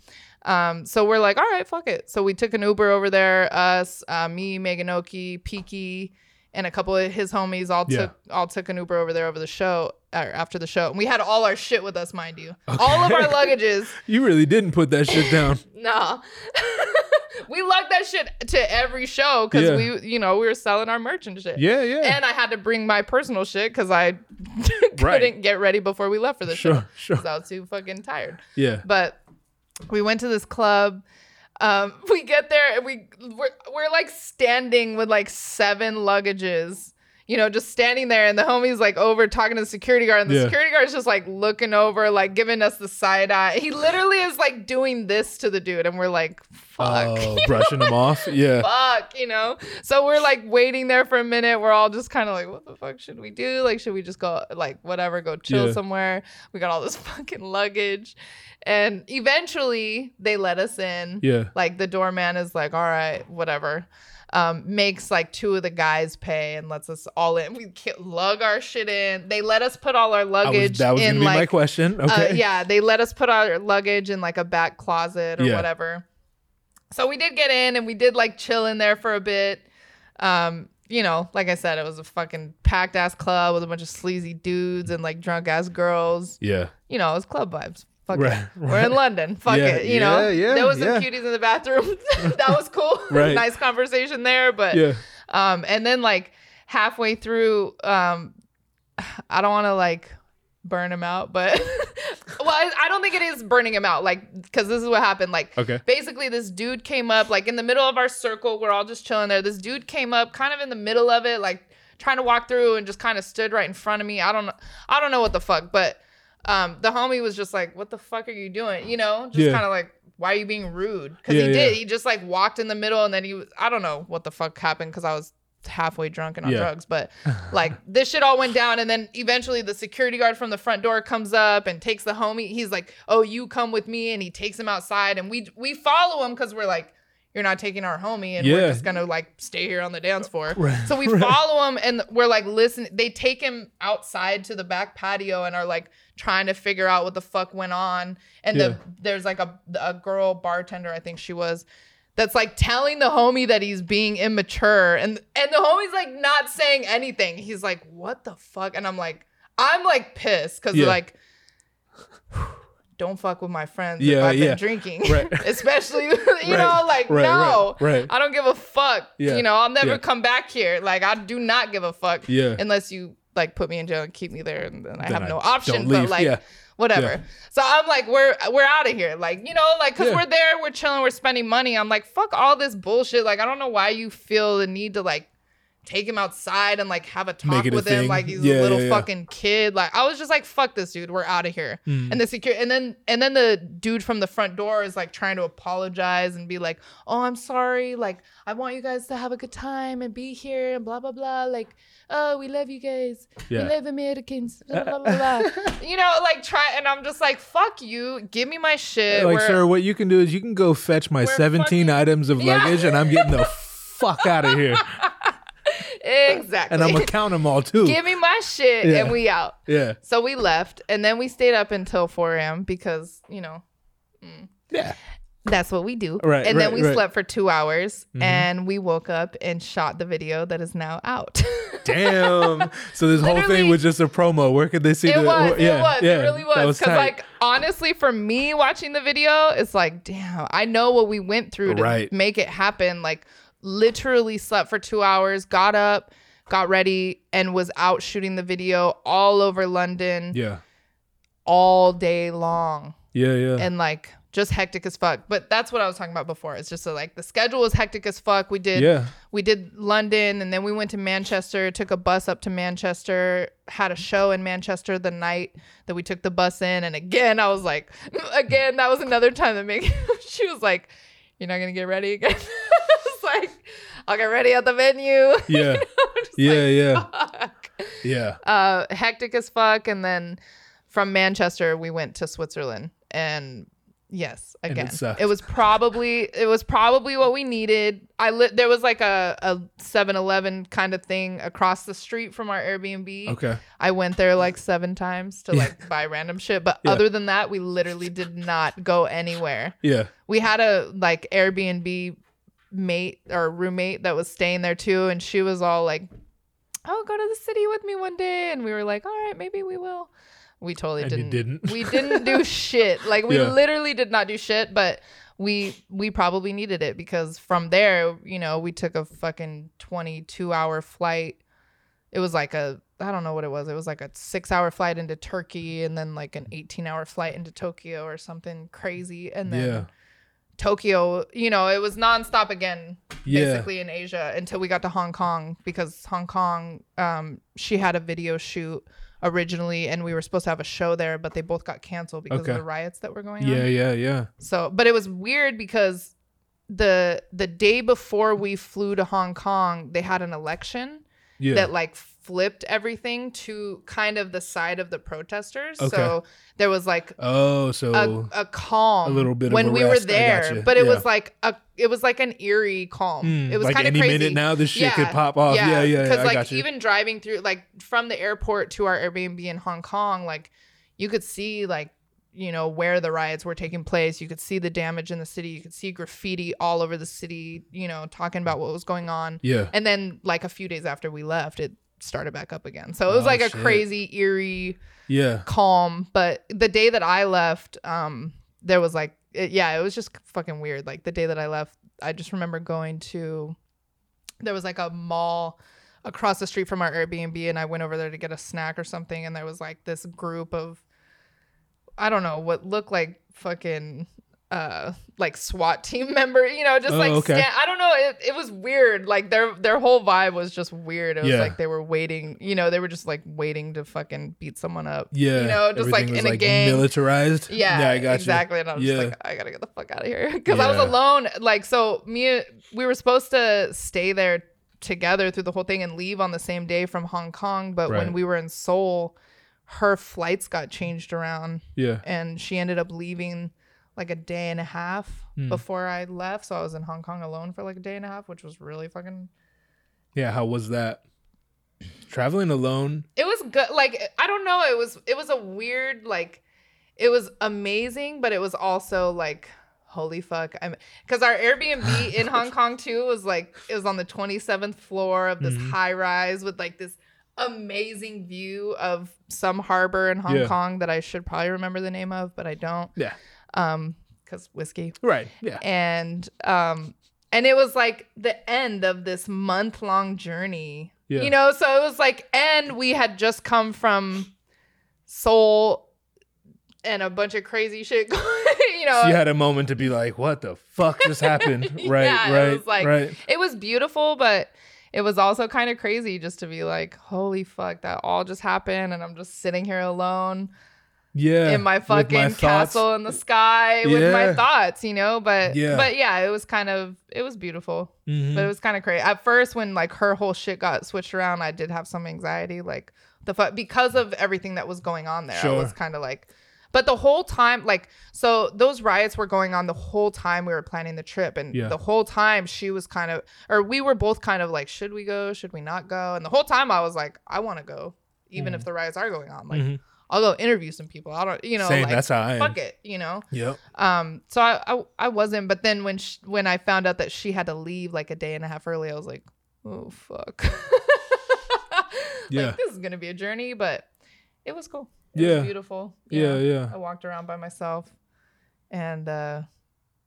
um, so we're like, all right, fuck it. So we took an Uber over there. Us, uh, me, Megan Oki, Peaky, and a couple of his homies all Yeah. took all took an Uber over there over the show or after the show. And we had all our shit with us, mind you. All of our luggages. You really didn't put that shit down. No. we lugged that shit to every show because Yeah. we, you know, we were selling our merch and shit. Yeah, yeah. And I had to bring my personal shit because I couldn't Right. get ready before we left for the Sure, show. sure. 'cause I was too fucking tired. yeah. But we went to this club. Um, we get there and we we're, we're like standing with like seven luggages, you know, just standing there, and the homie's like over talking to the security guard, and the Yeah. security guard's just like looking over, like giving us the side eye. He literally is like doing this to the dude, and we're like, fuck. Oh, brushing him off. Yeah. Fuck, you know. So we're like waiting there for a minute. We're all just kind of like, what the fuck should we do? Like, should we just go, like, whatever, go chill Yeah. somewhere? We got all this fucking luggage. And eventually they let us in. Yeah. Like, the doorman is like, all right, whatever. Um, makes like two of the guys pay and lets us all in. We lug our shit in. They let us put all our I was, luggage that was in gonna be my like question. uh, Okay. yeah, they let us put our luggage in like a back closet or Yeah. whatever. so we did get in and we did like chill in there for a bit. Um, you know, like I said, it was a fucking packed ass club with a bunch of sleazy dudes and like drunk ass girls. Yeah. You know, it was club vibes. Fuck Right, it. We're in London. Fuck Yeah, it. You know, yeah, yeah, there was some cuties in the bathroom. that was cool. Right. nice conversation there. But Yeah. um, and then like halfway through, um, I don't want to like burn him out, but well, I, I don't think it is burning him out. Like, because this is what happened. Like, Okay. basically, this dude came up like in the middle of our circle. We're all just chilling there. This dude came up, kind of in the middle of it, like trying to walk through, and just kind of stood right in front of me. I don't know. I don't know what the fuck, but um, the homie was just like, "What the fuck are you doing?" You know, just Yeah. kind of like. Why are you being rude? Because Yeah, he did. He just like walked in the middle, and then he was. I don't know what the fuck happened because I was halfway drunk and on Yeah. drugs. But like this shit all went down, and then eventually the security guard from the front door comes up and takes the homie. He's like, "Oh, you come with me," and he takes him outside, and we we follow him because we're like. You're not taking our homie, and Yeah. we're just gonna like stay here on the dance floor. Right, So we right. follow him, and we're like, listen. They take him outside to the back patio, and are like trying to figure out what the fuck went on. And Yeah. the there's like a a girl bartender, I think she was, that's like telling the homie that he's being immature and and the homie's like not saying anything he's like what the fuck and i'm like i'm like pissed because Yeah. like don't fuck with my friends Yeah, if i've yeah. been drinking Right. especially you Right, know like right, no right, i don't give a fuck Yeah, you know i'll never yeah. come back here like i do not give a fuck Yeah. unless you like put me in jail and keep me there and then i Then have no option but like Yeah. whatever. So I'm like, we're we're out of here. Like, you know, like because we're there, we're chilling, we're spending money. I'm like, fuck all this bullshit. Like, I don't know why you feel the need to like take him outside and like have a talk it a with him like he's Yeah, a little yeah, fucking kid. Like, I was just like, fuck this dude, we're out of here. Mm. And the secure and then and then the dude from the front door is like trying to apologize and be like, oh, I'm sorry. Like, I want you guys to have a good time and be here and blah blah blah. Like, oh, we love you guys. Yeah. We love Americans. Blah, blah, blah, blah. you know, like try, and I'm just like, fuck you. Give me my shit. like, We're- sir, what you can do is you can go fetch my 17 fucking- items of luggage and I'm getting the fuck out of here. Exactly. And I'm to count them all too. Give me my shit, Yeah. and we out. yeah. So we left, and then we stayed up until 4 a.m. because you know Yeah. that's what we do. Right, And then we right. Mm-hmm. slept for two hours, and we woke up and shot the video that is now out. Damn. So this whole thing was just a promo. Where could they see It the was. or- yeah, it was. yeah, it really was. Because, like, honestly, for me watching the video, it's like, damn, I know what we went through to Right. make it happen. Like, literally slept for two hours, got up, got ready, and was out shooting the video all over London Yeah. all day long. Yeah, yeah. And, like, just hectic as fuck. But that's what I was talking about before. It's just so, like, the schedule was hectic as fuck. We did yeah. we did London and then we went to Manchester, took a bus up to Manchester, had a show in Manchester the night that we took the bus in. And again, I was like, again, that was another time that make she was like, You're not gonna get ready again. Like, I'll get ready at the venue. Yeah. Yeah, like, yeah. fuck. Yeah. Uh hectic as fuck. And then from Manchester we went to Switzerland and Yes, And it again. It, was probably it was probably what we needed. I li- there was like a a 7-Eleven kind of thing across the street from our Airbnb. Okay. I went there like 7 times to like buy random shit, but Yeah. other than that, we literally did not go anywhere. Yeah. We had a like Airbnb mate or roommate that was staying there too and she was all like, "Oh, go to the city with me one day." And we were like, "All right, maybe we will." We totally And didn't. didn't. We didn't do shit. Like we Yeah. literally did not do shit, but we we probably needed it because from there, you know, we took a fucking 22 hour flight. It was like a I don't know what it was. It was like a 6 hour flight into Turkey and then like an 18 hour flight into Tokyo or something crazy and then Yeah. Tokyo, you know, it was nonstop again, Yeah. basically in Asia until we got to Hong Kong because Hong Kong, um, she had a video shoot originally and we were supposed to have a show there, but they both got canceled because Okay. of the riots that were going Yeah, on. yeah, yeah. Yeah. So, but it was weird because the the day before we flew to Hong Kong, they had an election Yeah. that like flipped everything to kind of the side of the protesters. Okay. So there was like oh, so a, a calm a little bit of when we were there, but it Yeah. was like a it was like an eerie calm. Hmm, it was like kind of any crazy. minute now this shit could pop off. Yeah, yeah, yeah. Because like even driving through like from the airport to our Airbnb in Hong Kong, like you could see like you know, where the riots were taking place. You could see the damage in the city. You could see graffiti all over the city, you know, talking about what was going on. Yeah. And then like a few days after we left, it started back up again. So it was Oh, like a shit. crazy, eerie, Yeah. calm. But the day that I left, um, there was like, it, yeah, it was just fucking weird. Like the day that I left, I just remember going to, there was like a mall across the street from our Airbnb, and I went over there to get a snack or something, and there was like this group of, I don't know, what looked like fucking. Uh, like SWAT team member, you know, just Oh, like okay. stand, I don't know, it, it was weird. Like their their whole vibe was just weird. It was Yeah. like they were waiting, you know, they were just like waiting to fucking beat someone up. Yeah. you know, just like Everything in a game. militarized. Yeah, Yeah, I got exactly. And I was Yeah. just like, I gotta get the fuck out of here because I was alone. Like, so me, we were supposed to stay there together through the whole thing and leave on the same day from Hong Kong. But Right. when we were in Seoul, her flights got changed around. Yeah. and she ended up leaving like a day and a half Hmm. before I left. So I was in Hong Kong alone for like a day and a half, which was really fucking. Yeah. How was that? Traveling alone. It was good. Like I don't know. It was it was a weird like. It was amazing, but it was also like holy fuck. I'm because our Airbnb in Hong Kong too was like it was on the 27th floor of this Mhm. high rise with like this amazing view of some harbor in Hong Yeah. Kong that I should probably remember the name of, but I don't. Yeah. Um, because whiskey Right. Yeah. and um and it was like the end of this month long journey Yeah. you know so it was like and we had just come from seoul and a bunch of crazy shit going you know So you had a moment to be like, "What the fuck just happened?" Right. Yeah, it right. was like- right. it was beautiful but it was also kind of crazy just to be like holy fuck that all just happened and i'm just sitting here alone Yeah. in my fucking my castle in the sky with Yeah. my thoughts you know but Yeah. but yeah it was kind of it was beautiful Mhm. but it was kind of crazy at first when like her whole shit got switched around i did have some anxiety like the fuck because of everything that was going on there i Sure. was kind of like but the whole time like so those riots were going on the whole time we were planning the trip and Yeah. the whole time she was kind of or we were both kind of like should we go should we not go and the whole time i was like i want to go even if the riots are going on like Mhm. I'll go interview some people i don't you know Same. like That's how I am. fuck it you know Yep. um, so I, I I wasn't, but then when sh- when I found out that she had to leave like a day and a half early, I was like, oh fuck. Yeah. Like this is gonna be a journey, but it was cool. It Yeah. was beautiful. Yeah. know? Yeah. I walked around by myself, and uh,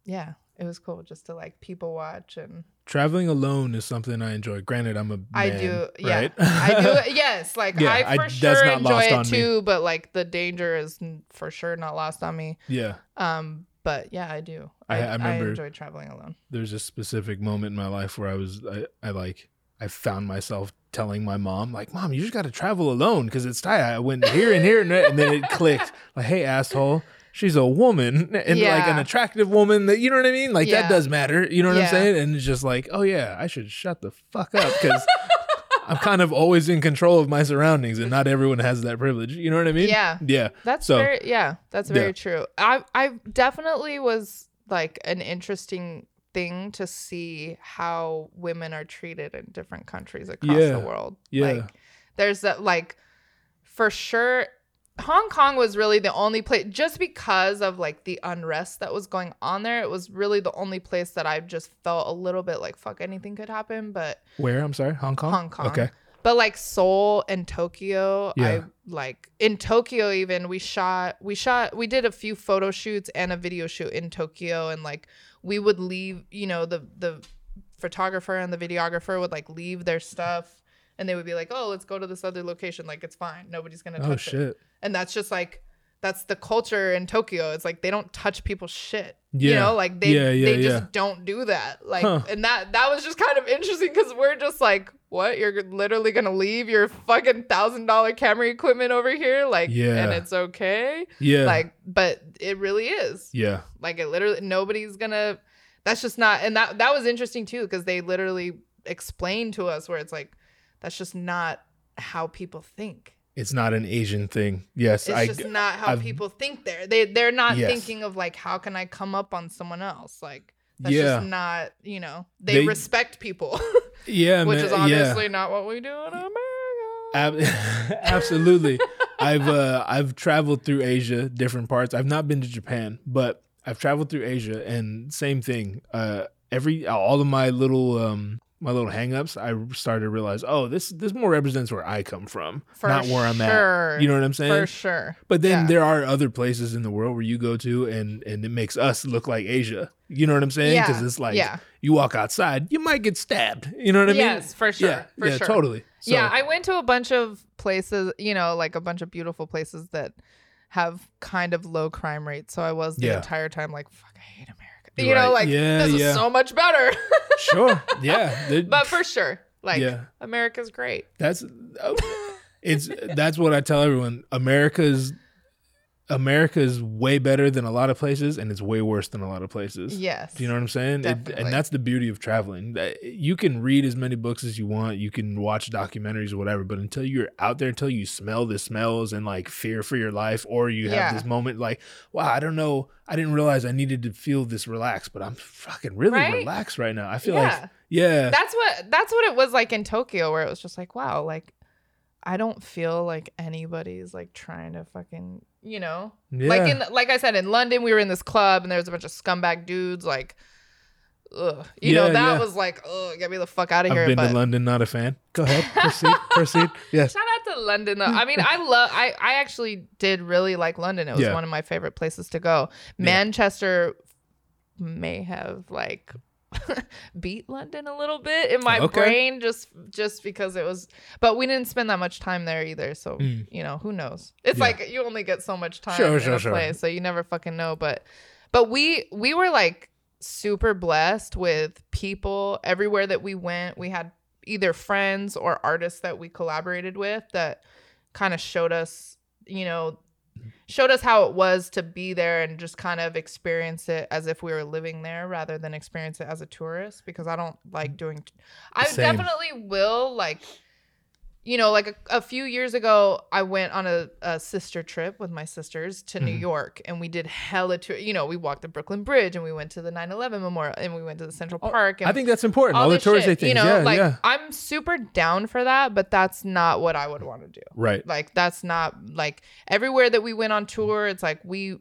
yeah, it was cool just to like people watch and Traveling alone is something I enjoy. Granted, I'm a man, I do, yeah, right? I do. Yes, like Yeah, I I- for that's sure not enjoy lost it on me. too, but like the danger is for sure not lost on me. yeah. Um, but yeah, I do. I- I, I remember- I enjoy traveling alone. There's a specific moment in my life where I was, I, I like, I found myself telling my mom, like, "Mom, you just got to travel alone because it's tight." I went here and here and and then it clicked. Like, hey, asshole. She's a woman and like an attractive woman that you know what I mean? Like Yeah. that does matter. You know what I'm saying? And it's just like, oh yeah, I should shut the fuck up because I'm kind of always in control of my surroundings and not everyone has that privilege. You know what I mean? Yeah. Yeah. That's So- very yeah, that's Yeah. very true. I I definitely was like an interesting thing to see how women are treated in different countries across Yeah. the world. Yeah. Like there's that like for sure Hong Kong was really the only place just because of like the unrest that was going on there. It was really the only place that I just felt a little bit like fuck anything could happen, but Where? I'm sorry. Hong Kong? Hong Kong. Okay. But like Seoul and Tokyo, Yeah. I like in Tokyo even we shot we shot we did a few photo shoots and a video shoot in Tokyo and like we would leave, you know, the the photographer and the videographer would like leave their stuff and they would be like, "Oh, let's go to this other location. Like it's fine. Nobody's going to oh, touch Oh it." shit. And that's just like that's the culture in Tokyo. It's like they don't touch people's shit. Yeah. You know, like they Yeah, yeah, they just yeah. don't do that. Like Huh. and that that was just kind of interesting because we're just like, what? You're literally gonna leave your fucking thousand dollar camera equipment over here? Like Yeah. and it's okay? Yeah. Like, but it really is. yeah. Like it literally nobody's gonna that's just not and that that was interesting too, because they literally explained to us where it's like, that's just not how people think. It's not an Asian thing. Yes. It's I just not how I've- people think there. They they're not Yes. thinking of like how can I come up on someone else? Like that's Yeah. just not, you know, they, They- respect people, yeah, which man, is yeah. obviously not what we do in America. Ab- absolutely I've uh, I've traveled through Asia, different parts. I've not been to Japan, but I've traveled through Asia, and same thing. Uh, every all of my little um, my little hangups, I started to realize, oh, this this more represents where I come from, For not where I'm sure. at. You know what I'm saying? For sure. But then Yeah. there are other places in the world where you go to, and and it makes us look like Asia. You know what I'm saying? Because Yeah, it's like yeah. you walk outside, you might get stabbed. You know what I mean? Yes, for sure, Yeah, for yeah, sure. totally. So, yeah, I went to a bunch of places, you know, like a bunch of beautiful places that have kind of low crime rates. So I was the entire time like, fuck, I hate America. You know, like Yeah, this yeah. is so much better. sure. Yeah. But for sure, like Yeah. America's great. That's uh, it's that's what I tell everyone. America's America's way better than a lot of places, and it's way worse than a lot of places. Yes. Do you know what I'm saying? It, and that's the beauty of traveling. You can read as many books as you want. You can watch documentaries or whatever, but until you're out there, until you smell the smells and like fear for your life, or you have Yeah. this moment like, wow, I don't know, I didn't realize I needed to feel this relaxed, but I'm fucking really Right? relaxed right now. I feel Yeah. like, yeah, That's what that's what it was like in Tokyo where it was just like, wow, like I don't feel like anybody's like trying to fucking, you know. yeah. Like in like I said in London we were in this club and there was a bunch of scumbag dudes like ugh. You know, that yeah. was like, ugh, get me the fuck out of I've here. been but to London, not a fan. Go ahead, proceed, proceed. Yes. Shout out to London though. I mean, I love I I actually did really like London. It was Yeah. one of my favorite places to go. Manchester may have like beat London a little bit in my Okay. brain just just because it was but we didn't spend that much time there either. So, Mm. you know, who knows. It's Yeah. like you only get so much time Sure, in sure, a sure. place, so you never fucking know, but but we we were like super blessed with people everywhere that we went. We had either friends or artists that we collaborated with that kind of showed us, you know, showed us how it was to be there and just kind of experience it as if we were living there rather than experience it as a tourist because I don't like mm. doing I Same. definitely will like you know, like a, a few years ago, I went on a, a sister trip with my sisters to New Mhm. York, and we did hella tour. You know, we walked the Brooklyn Bridge, and we went to the 9/11 Memorial, and we went to the Central Park. And I think that's important. All, the this touristy shit, things. You know, yeah, like yeah. I'm super down for that, but that's not what I would want to do. Right. Like that's not like everywhere that we went on tour. It's like we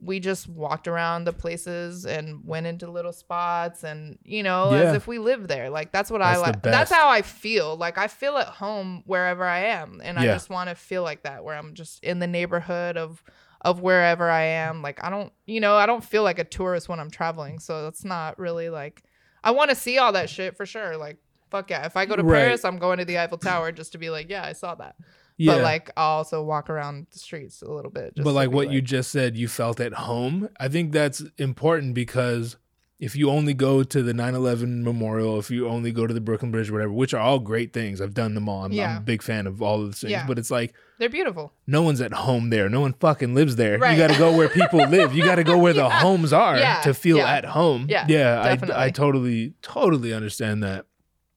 we just walked around the places and went into little spots and you know Yeah. as if we lived there. Like that's what That's I like. That's how I feel. Like I feel at home wherever I am, and I just want to feel like that where I'm just in the neighborhood of of wherever I am. Like I don't, you know, I don't feel like a tourist when I'm traveling. So that's not really like I want to see all that shit for sure. Like fuck yeah, if I go to Right. Paris, I'm going to the Eiffel Tower just to be like, yeah, I saw that. Yeah. But like I'll also walk around the streets a little bit. Just but like what you just said, you felt at home. I think that's important because if you only go to the 9/11 memorial, if you only go to the Brooklyn Bridge, whatever, which are all great things, I've done them all. I'm, I'm a big fan of all of those things. Yeah. But it's like they're beautiful. no one's at home there. No one fucking lives there. Right. You got to go where people live. You got to go where the homes are Yeah. to feel Yeah. at home. Yeah, yeah. I, I totally, totally understand that.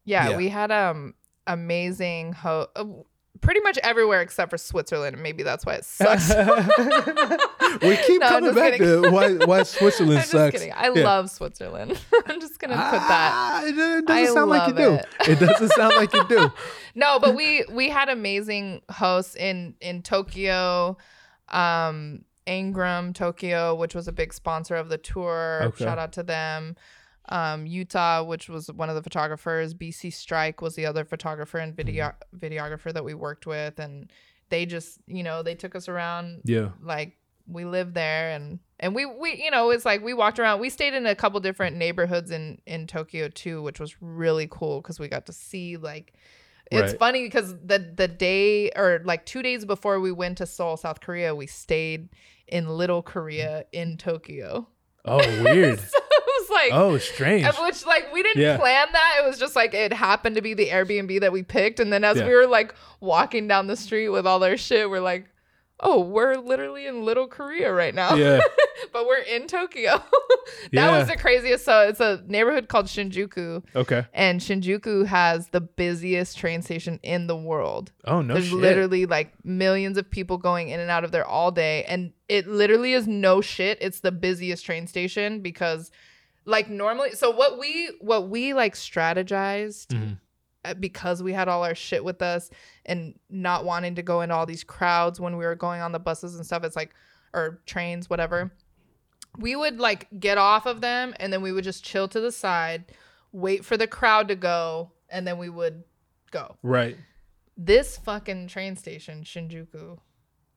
Yeah, Yeah. we had um amazing ho- uh, pretty much everywhere except for Switzerland. Maybe that's why it sucks. we keep No, coming back kidding. to why why Switzerland I'm just sucks. kidding. I Yeah. love Switzerland. I'm just gonna put that. Ah, it doesn't I sound like you do. love It. doesn't sound like you do. No, but we we had amazing hosts in in Tokyo, um, Ingram Tokyo, which was a big sponsor of the tour. Okay. Shout out to them. Um, Utah, which was one of the photographers. BC Strike was the other photographer and video videographer that we worked with, and they just you know they took us around Yeah. like we lived there and and we we you know it's like we walked around we stayed in a couple different neighborhoods in in tokyo too which was really cool because we got to see like it's Right. funny because the the day or like two days before we went to seoul south korea we stayed in little korea in tokyo Oh, weird. so was like oh, strange. and Which like we didn't Yeah. plan that. It was just like it happened to be the Airbnb that we picked. And then as Yeah. we were like walking down the street with all our shit, we're like, oh, we're literally in Little Korea right now. Yeah. but we're in Tokyo. that Yeah. was the craziest. So it's a neighborhood called Shinjuku. Okay. And Shinjuku has the busiest train station in the world. Oh no There's shit. literally like millions of people going in and out of there all day. And it literally is no shit. It's the busiest train station because like normally so what we what we like strategized Mhm. uh, because we had all our shit with us and not wanting to go into all these crowds when we were going on the buses and stuff. It's like, or trains, whatever. We would like get off of them and then we would just chill to the side, wait for the crowd to go, and then we would go. Right. This fucking train station, Shinjuku,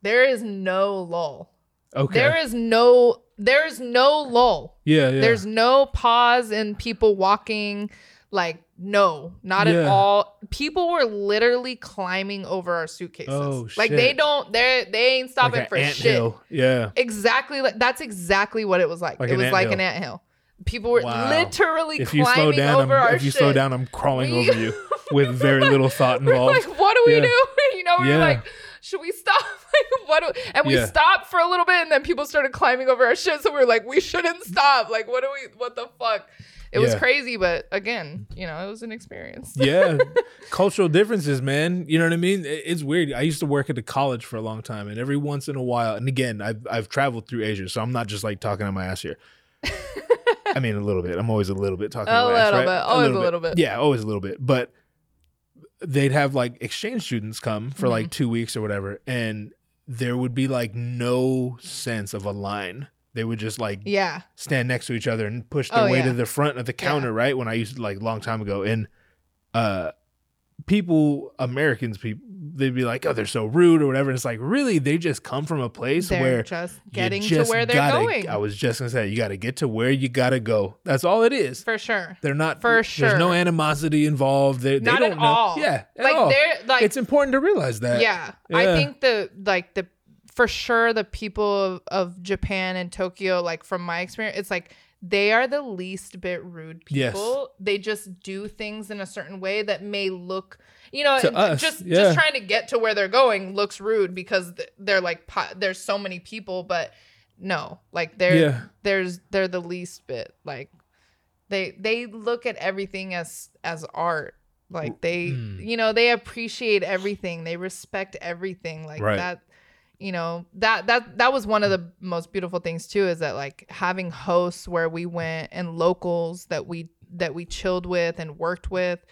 there is no lull. Okay. There is no there is no lull. yeah, yeah. There's no pause in people walking. Like, no, not at all. People were literally climbing over our suitcases. Oh, Like they don't they they ain't stopping like for shit. Yeah. Exactly like that's exactly what it was like. Like it was like an anthill. People were Wow. literally If you climbing slow down, over I'm, our if you shit. slow down, I'm crawling We- over you with very little thought involved. like, what do we Yeah. do? you know, we Yeah. were like, should we stop? Like, what? Do, and we Yeah. stopped for a little bit, and then people started climbing over our shit. So we were like, we shouldn't stop. Like, what do we? What the fuck? It was crazy, but again, you know, it was an experience. yeah, cultural differences, man. You know what I mean? It's weird. I used to work at a college for a long time, and every once in a while, and again, I've I've traveled through Asia, so I'm not just like talking on my ass here. I mean, a little bit. I'm always a little bit talking. A my ass, little right? bit. Always a little bit. Yeah, always a little bit. But they'd have like exchange students come for like Mm-hmm. two weeks or whatever, and there would be like no sense of a line. They would just like Yeah, stand next to each other and push their Oh, way yeah. to the front of the counter, right? When I used to like a long time ago. And uh people, Americans people, they'd be like, Oh, they're so rude or whatever. And it's like, really, they just come from a place where they're where just getting just to where they're gotta- going I was just gonna say, you gotta get to where you gotta go. That's all it is. for sure. They're not For sure. There's no animosity involved. They, they Not don't at know. all. Yeah. At like all. they're like it's important to realize that. yeah, Yeah. I think the like the for sure the people of, of Japan and Tokyo, like from my experience, it's like they are the least bit rude Yes. people. They just do things in a certain way that may look, you know, us, just yeah. just trying to get to where they're going looks rude because they're like there's so many people, but no, like they're Yeah. there's they're the least bit like they they look at everything as as art like they Mm. you know they appreciate everything they respect everything like Right. that you know that that that was one of the most beautiful things too is that like having hosts where we went and locals that we that we chilled with and worked with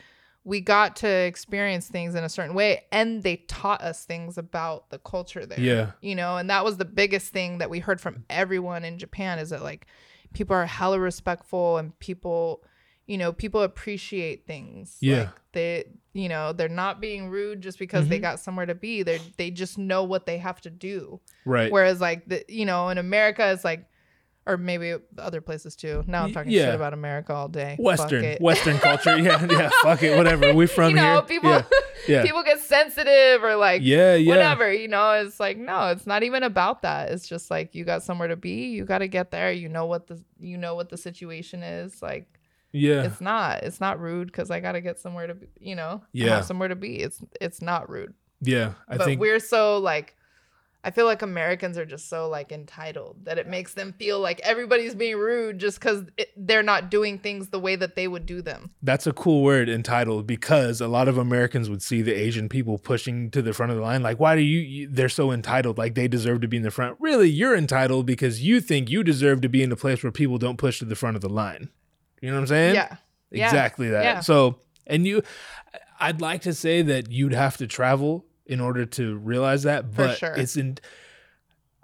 we got to experience things in a certain way and they taught us things about the culture there Yeah. you know and that was the biggest thing that we heard from everyone in japan is that like people are hella respectful and people you know people appreciate things Yeah. like they you know they're not being rude just because they Mhm. got somewhere to be they they just know what they have to do Right. whereas like the you know in america it's like or maybe other places too now i'm talking yeah. shit about america all day Fuck Western, it. Western culture. Yeah, yeah. Fuck it, whatever. We from you know here. people Yeah, yeah. people get sensitive or like yeah, yeah. whatever you know it's like no it's not even about that it's just like you got somewhere to be you got to get there you know what the you know what the situation is like Yeah. it's not it's not rude because i got to get somewhere to be you know I Yeah. have somewhere to be it's it's not rude Yeah. I but think we're so like i feel like americans are just so like entitled that it makes them feel like everybody's being rude just because they're not doing things the way that they would do them that's a cool word entitled because a lot of Americans would see the Asian people pushing to the front of the line like why do you, they're so entitled like they deserve to be in the front. Really, you're entitled because you think you deserve to be in a place where people don't push to the front of the line. You know what I'm saying? yeah Yeah. Exactly that. Yeah. So, and you I'd like to say that you'd have to travel in order to realize that, For but sure. it's in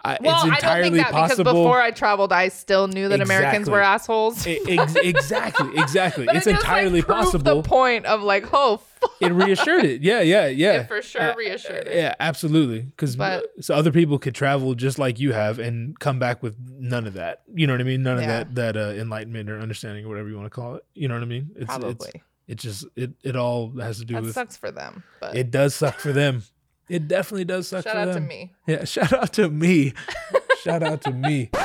I, well it's i don't think that possible because before i traveled i still knew that americans were assholes ex- exactly, exactly. It's it just, entirely proved possible. The point of like, oh, fuck. it reassured it. Yeah, yeah, yeah. It for sure Uh, reassured it. Yeah, absolutely. Because so other people could travel just like you have and come back with none of that. You know what I mean? None Yeah. of that that uh, enlightenment or understanding or whatever you want to call it. You know what I mean? It's, Probably It's, it just it it all has to do that with sucks for them. But it. Does suck for them. It definitely does suck shout out them. to me. Yeah, shout out to me. shout out to me.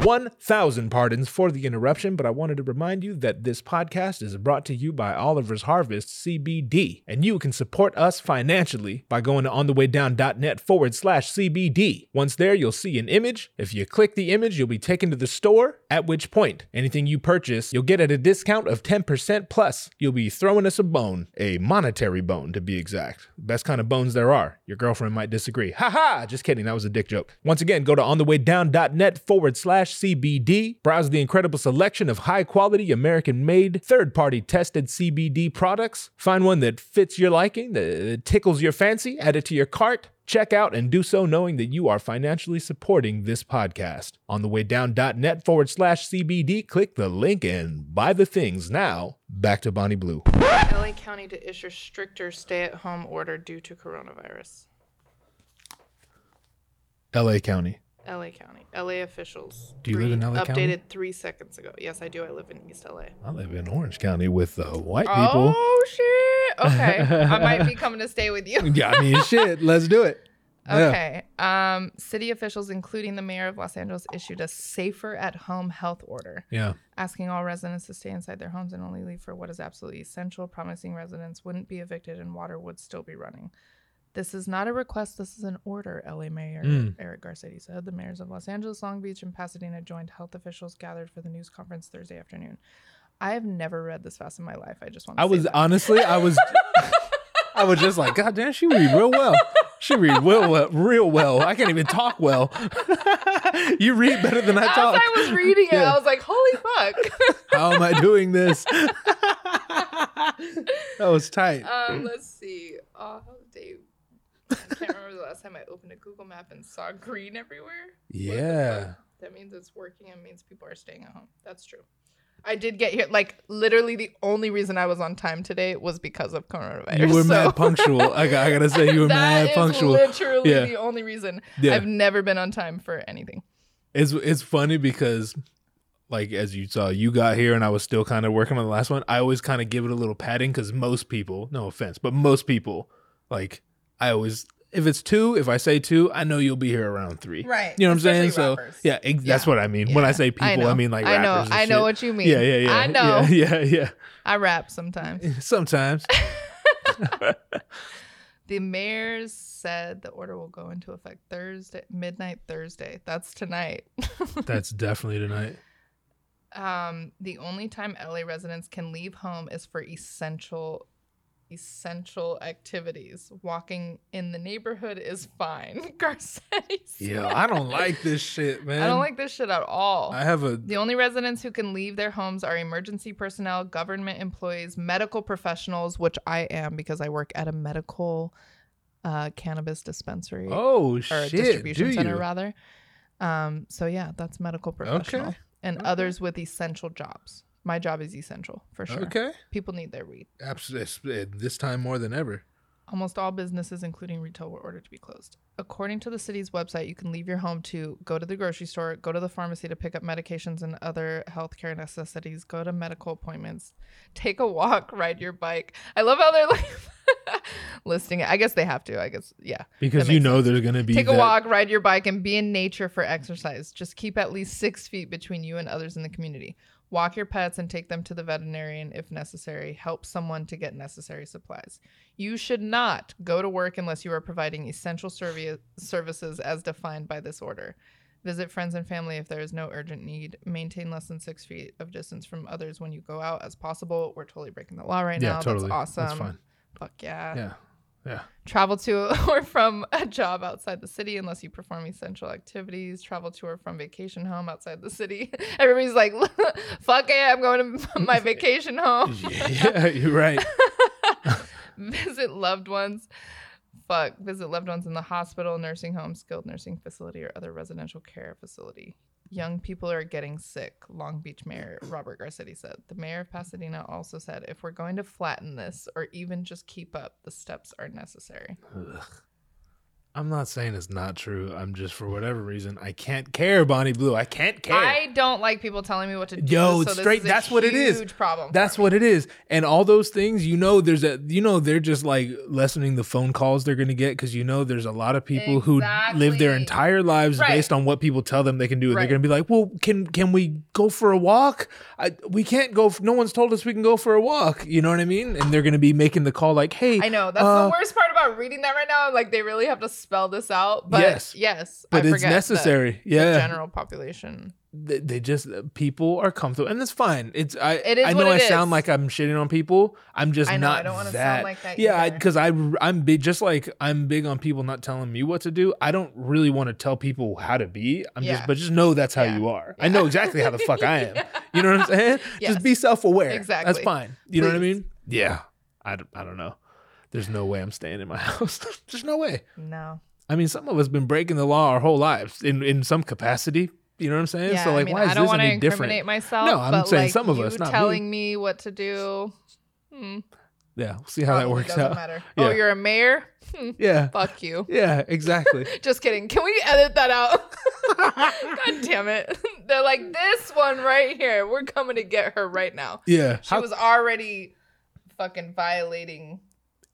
1,000 pardons for the interruption, but I wanted to remind you that this podcast is brought to you by Oliver's Harvest CBD, and you can support us financially by going to onthewaydown.net forward slash CBD. Once there, you'll see an image. If you click the image, you'll be taken to the store, at which point, anything you purchase, you'll get at a discount of 10% plus. You'll be throwing us a bone, a monetary bone to be exact. Best kind of bones there are. Your girlfriend might disagree. Ha ha! Just kidding, that was a dick joke. Once again, go to onthewaydown.net forward slash slash CBD. Browse the incredible selection of high quality, American made, third party tested CBD products. Find one that fits your liking, that tickles your fancy, add it to your cart. Check out and do so knowing that you are financially supporting this podcast. On the way down.net forward slash CBD, click the link and buy the things now. Back to Bonnie Blue. LA County to issue stricter stay at home order due to coronavirus. LA County. LA County. LA officials. Do you live in LA Updated County? three seconds ago. Yes, I do. I live in East LA. I live in Orange County with the white people. Oh shit. Okay. I might be coming to stay with you. Yeah, I mean, shit, let's do it. Yeah. Okay. Um, city officials, including the mayor of Los Angeles, issued a safer at home health order, Yeah. asking all residents to stay inside their homes and only leave for what is absolutely essential, promising residents wouldn't be evicted and water would still be running. This is not a request, this is an order, LA Mayor Mm. Eric Garcetti said. The mayors of Los Angeles, Long Beach, and Pasadena joined health officials gathered for the news conference Thursday afternoon. I have never read this fast in my life. I just want to I say was that. honestly, I was, I was just like, God damn, she read real well. She read real well, real well. I can't even talk well. you read better than I As talk. I was reading it, Yeah. I was like, holy fuck. How am I doing this? that was tight. Um, let's see. Dave? I can't remember the last time I opened a Google map and saw green everywhere. Yeah. That means it's working and means people are staying at home. That's true. I did get here. Like literally, the only reason I was on time today was because of coronavirus. You were so- mad punctual. I, got, I gotta say, you were That mad is punctual. literally Yeah. the only reason. Yeah. I've never been on time for anything. It's it's funny because like as you saw, you got here and I was still kind of working on the last one. I always kind of give it a little padding because most people, no offense, but most people, like I always if it's two, if I say two, I know you'll be here around three. Right. You know what I'm saying? Especially So rappers. yeah, ex- that's what I mean. When I say people, I, know. mean like I know. rappers I know shit. what you mean. Yeah, yeah, yeah. I know. Yeah, yeah, yeah. I rap sometimes. Sometimes. The mayors said the order will go into effect Thursday, midnight Thursday. That's tonight. That's definitely tonight. um, the only time LA residents can leave home is for essential essential activities. Walking in the neighborhood is fine. Garcetti said. Yeah, I don't like this shit, man. I don't like this shit at all. I have a The only residents who can leave their homes are emergency personnel, government employees, medical professionals, which I am because I work at a medical uh, cannabis dispensary oh or shit. distribution do center you? rather. Um, so yeah, that's medical professional Okay. and Okay. others with essential jobs. My job is essential for sure. Okay. People need their weed. Absolutely. This time more than ever. Almost all businesses, including retail, were ordered to be closed. According to the city's website, you can leave your home to go to the grocery store, go to the pharmacy to pick up medications and other healthcare necessities, go to medical appointments, take a walk, ride your bike. I love how they're like listing it. I guess they have to. I guess, yeah. Because you know there's gonna be Take a walk, ride your bike, and be in nature for exercise. Just keep at least six feet between you and others in the community. Walk your pets and take them to the veterinarian if necessary. Help someone to get necessary supplies. You should not go to work unless you are providing essential servi- services as defined by this order. Visit friends and family if there is no urgent need. Maintain less than six feet of distance from others when you go out as possible. We're totally breaking the law right Yeah, now. totally. That's awesome. That's fine. Fuck yeah Yeah. Yeah. travel to or from a job outside the city unless you perform essential activities. Travel to or from vacation home outside the city. Everybody's like fuck it i'm going to my vacation home. Yeah, you're right. visit loved ones. Fuck visit loved ones in the hospital nursing home skilled nursing facility or other residential care facility young people are getting sick long beach mayor robert garcia said the mayor of pasadena also said if we're going to flatten this or even just keep up the steps are necessary Ugh. I'm not saying it's not true. I'm just for whatever reason I can't care, Bonnie Blue. I can't care. I don't like people telling me what to do. Yo, so straight- that's what it is. Huge problem. That's what it is. And all those things, you know, there's a, you know, they're just like lessening the phone calls they're going to get because, you know, there's a lot of people who live their entire lives Right. based on what people tell them they can do. And Right. they're going to be like, well, can, can we go for a walk? I, we can't go. f- No one's told us we can go for a walk. You know what I mean? And they're going to be making the call like, hey, I know. That's uh, the worst part about reading that right now. Like they really have to spell this out. But Yes. yes, but I it's necessary. The Yeah. general population they, they just uh, people are comfortable and that's fine it's i It is i know i it sound like i'm shitting on people i'm just I know, not I don't wanna that sound like that yeah because I, i'm big just like i'm big on people not telling me what to do i don't really want to tell people how to be i'm Yeah. just but just know that's how Yeah. you are i know exactly how the fuck i am you know what i'm saying Yes. just be self-aware Exactly. that's fine you know what i mean yeah I don't, I don't know there's no way i'm staying in my house there's no way No. I mean, some of us have been breaking the law our whole lives in in some capacity. You know what I'm saying? Yeah, so like, I mean, why is I don't this want to any incriminate different? myself. No, I'm but saying like some of us, not me. telling me. what to do. Hmm, Yeah, we'll see how that probably works out. Matter. Yeah. Oh, you're a mayor? Hmm, Yeah, fuck you. yeah, exactly. Just kidding. Can we edit that out? God damn it. They're like, this one right here. We're coming to get her right now. Yeah, She how was already fucking violating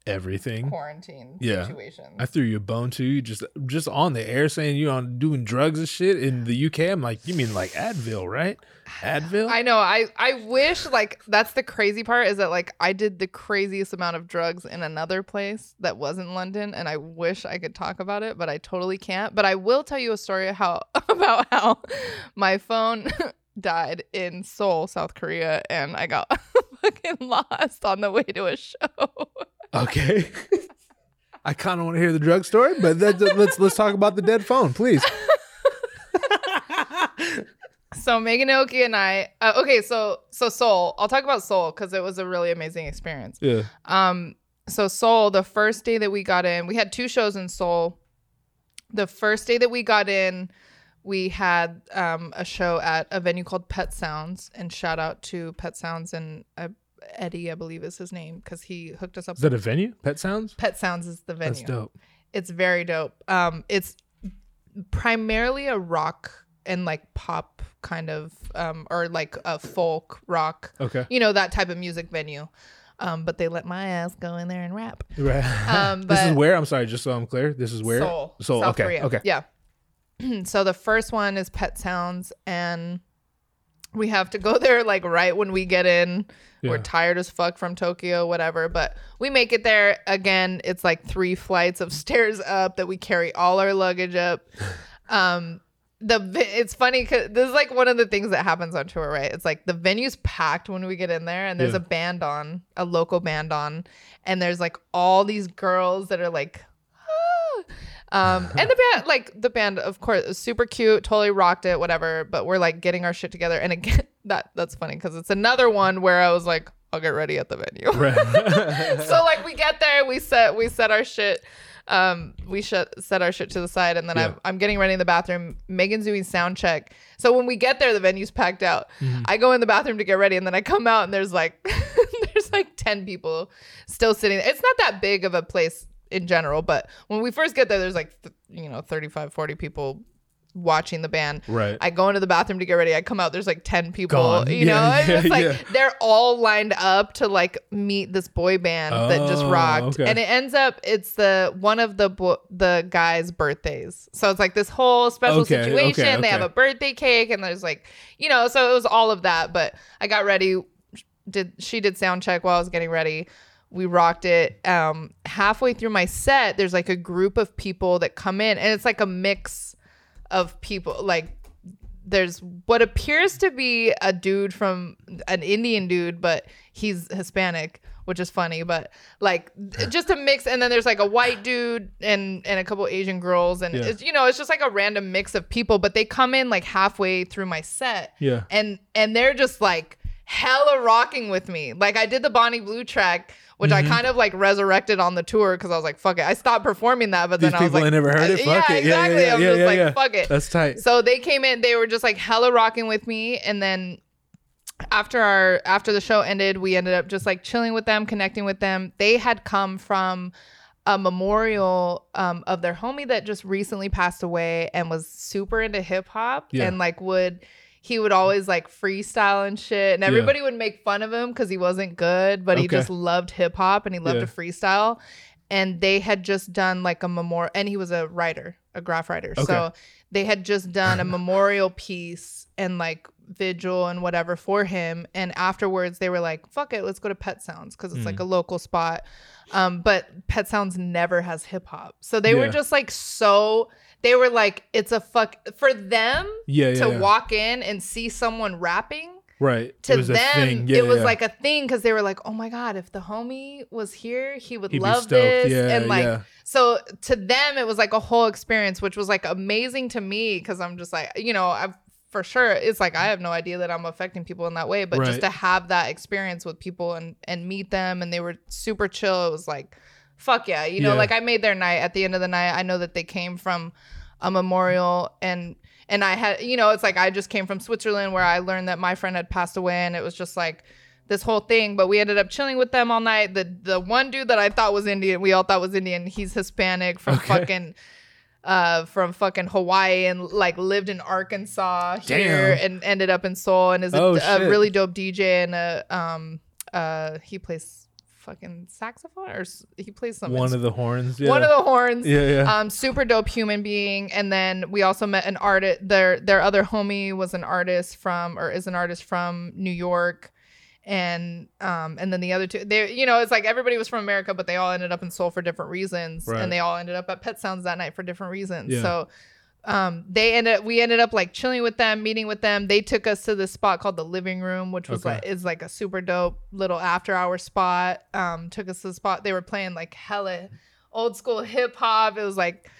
everything. quarantine Yeah. situations. I threw you a bone too. You just just on the air saying you on doing drugs and shit in the UK. I'm like, you mean like Advil, right? Advil. I know. I I wish like that's the crazy part is that like I did the craziest amount of drugs in another place that wasn't London, and I wish I could talk about it, but I totally can't. But I will tell you a story how about how my phone died in Seoul, South Korea, and I got fucking lost on the way to a show. Okay. I kind of want to hear the drug story, but that, let's let's talk about the dead phone, please. So Megan Oki and I, uh, okay, so so Seoul. I'll talk about Seoul because it was a really amazing experience. Yeah. Um, so Seoul, the first day that we got in, we had two shows in Seoul. The first day that we got in, we had um, a show at a venue called Pet Sounds, and shout out to Pet Sounds and uh, Eddie, I believe is his name, because he hooked us up. Is that a venue? Pet Sounds. Pet Sounds is the venue. That's dope. It's very dope. Um, it's primarily a rock and like pop kind of, um, or like a folk rock, Okay. you know, that type of music venue. Um, but they let my ass go in there and rap. Right. Um, this is where I'm sorry, just so I'm clear. This is where Seoul, Seoul. South okay. Korea. Okay. Yeah. so the first one is Pet Sounds, and we have to go there like right when we get in. We're tired as fuck from Tokyo, whatever. But we make it there. Again, it's like three flights of stairs up that we carry all our luggage up. Um, the it's funny because this is like one of the things that happens on tour, right? It's like the venue's packed when we get in there, and there's Yeah. a band on, a local band on, and there's like all these girls that are like. Um, and the band, like the band, of course, is super cute, totally rocked it, whatever. But we're like getting our shit together, and again, that that's funny because it's another one where I was like, I'll get ready at the venue. Right. so like we get there, we set we set our shit, um, we shut set our shit to the side, and then Yeah. I'm I'm getting ready in the bathroom. Megan's doing sound check. So when we get there, the venue's packed out. Mm-hmm. I go in the bathroom to get ready, and then I come out, and there's like there's like ten people still sitting. It's not that big of a place in general, but when we first get there, there's like th- you know 35, 40 people watching the band. right. I go into the bathroom to get ready. I come out. There's like ten people. Gone. You Yeah, know, yeah, it's like yeah. they're all lined up to like meet this boy band that just Oh, rocked, okay. and it ends up it's the one of the bo- the guys' birthdays. So it's like this whole special Okay, situation. okay, They have a birthday cake, and there's like you know, so it was all of that. But I got ready. Did she did sound check while I was getting ready. We rocked it. Um, halfway through my set, there's like a group of people that come in, and it's like a mix of people like there's what appears to be a dude from an Indian dude, but he's Hispanic, which is funny. But like just a mix, and then there's like a white dude and and a couple Asian girls, and Yeah. it's you know it's just like a random mix of people. But they come in like halfway through my set, Yeah. and and they're just like hella rocking with me. Like I did the Bonnie Blue track. Which Mm-hmm. I kind of like resurrected on the tour because I was like, "Fuck it!" I stopped performing that, but These then I was like, ain't never heard it. Fuck yeah, it. Yeah, exactly. yeah, I'm yeah, just yeah, like, yeah. "Fuck it." That's tight. So they came in, they were just like hella rocking with me, and then after our after the show ended, we ended up just like chilling with them, connecting with them. They had come from a memorial um, of their homie that just recently passed away and was super into hip hop Yeah. and like would he would always like freestyle and shit and everybody would make fun of him because he wasn't good but he just loved hip hop and he loved Yeah. to freestyle and they had just done like a memorial and he was a writer a graph writer Okay. so they had just done a memorial piece and like vigil and whatever for him. And afterwards, they were like, "Fuck it, let's go to Pet Sounds because it's Mm. like a local spot." Um, but Pet Sounds never has hip hop, so they were just like so. They were like, "It's a fuck for them Yeah, yeah, to yeah. walk in and see someone rapping." right. to it was them a thing. Yeah, it was like a thing because they were like oh my god if the homie was here he would He'd love this Yeah, and like so to them it was like a whole experience which was like amazing to me because i'm just like you know i've for sure it's like i have no idea that i'm affecting people in that way but Right. just to have that experience with people and and meet them and they were super chill it was like fuck yeah you know Yeah. like i made their night at the end of the night i know that they came from a memorial and and I had you know it's like I just came from Switzerland where I learned that my friend had passed away and it was just like this whole thing but we ended up chilling with them all night the the one dude that I thought was Indian we all thought was Indian he's Hispanic from Okay. fucking uh from fucking Hawaii and like lived in Arkansas here Damn. and ended up in Seoul and is a, Oh, a really dope DJ and a um uh he plays fucking saxophone or s- he plays some one of the horns. Yeah. one of the horns Yeah, yeah. um super dope human being and then we also met an artist their their other homie was an artist from or is an artist from new york and um and then the other two they you know it's like everybody was from america but they all ended up in seoul for different reasons Right. and they all ended up at pet sounds that night for different reasons Yeah. so um they ended up, we ended up like chilling with them meeting with them. They took us to this spot called the living room which was Okay. like is like a super dope little after hour spot. Um took us to the spot. They were playing like hella old school hip hop. It was like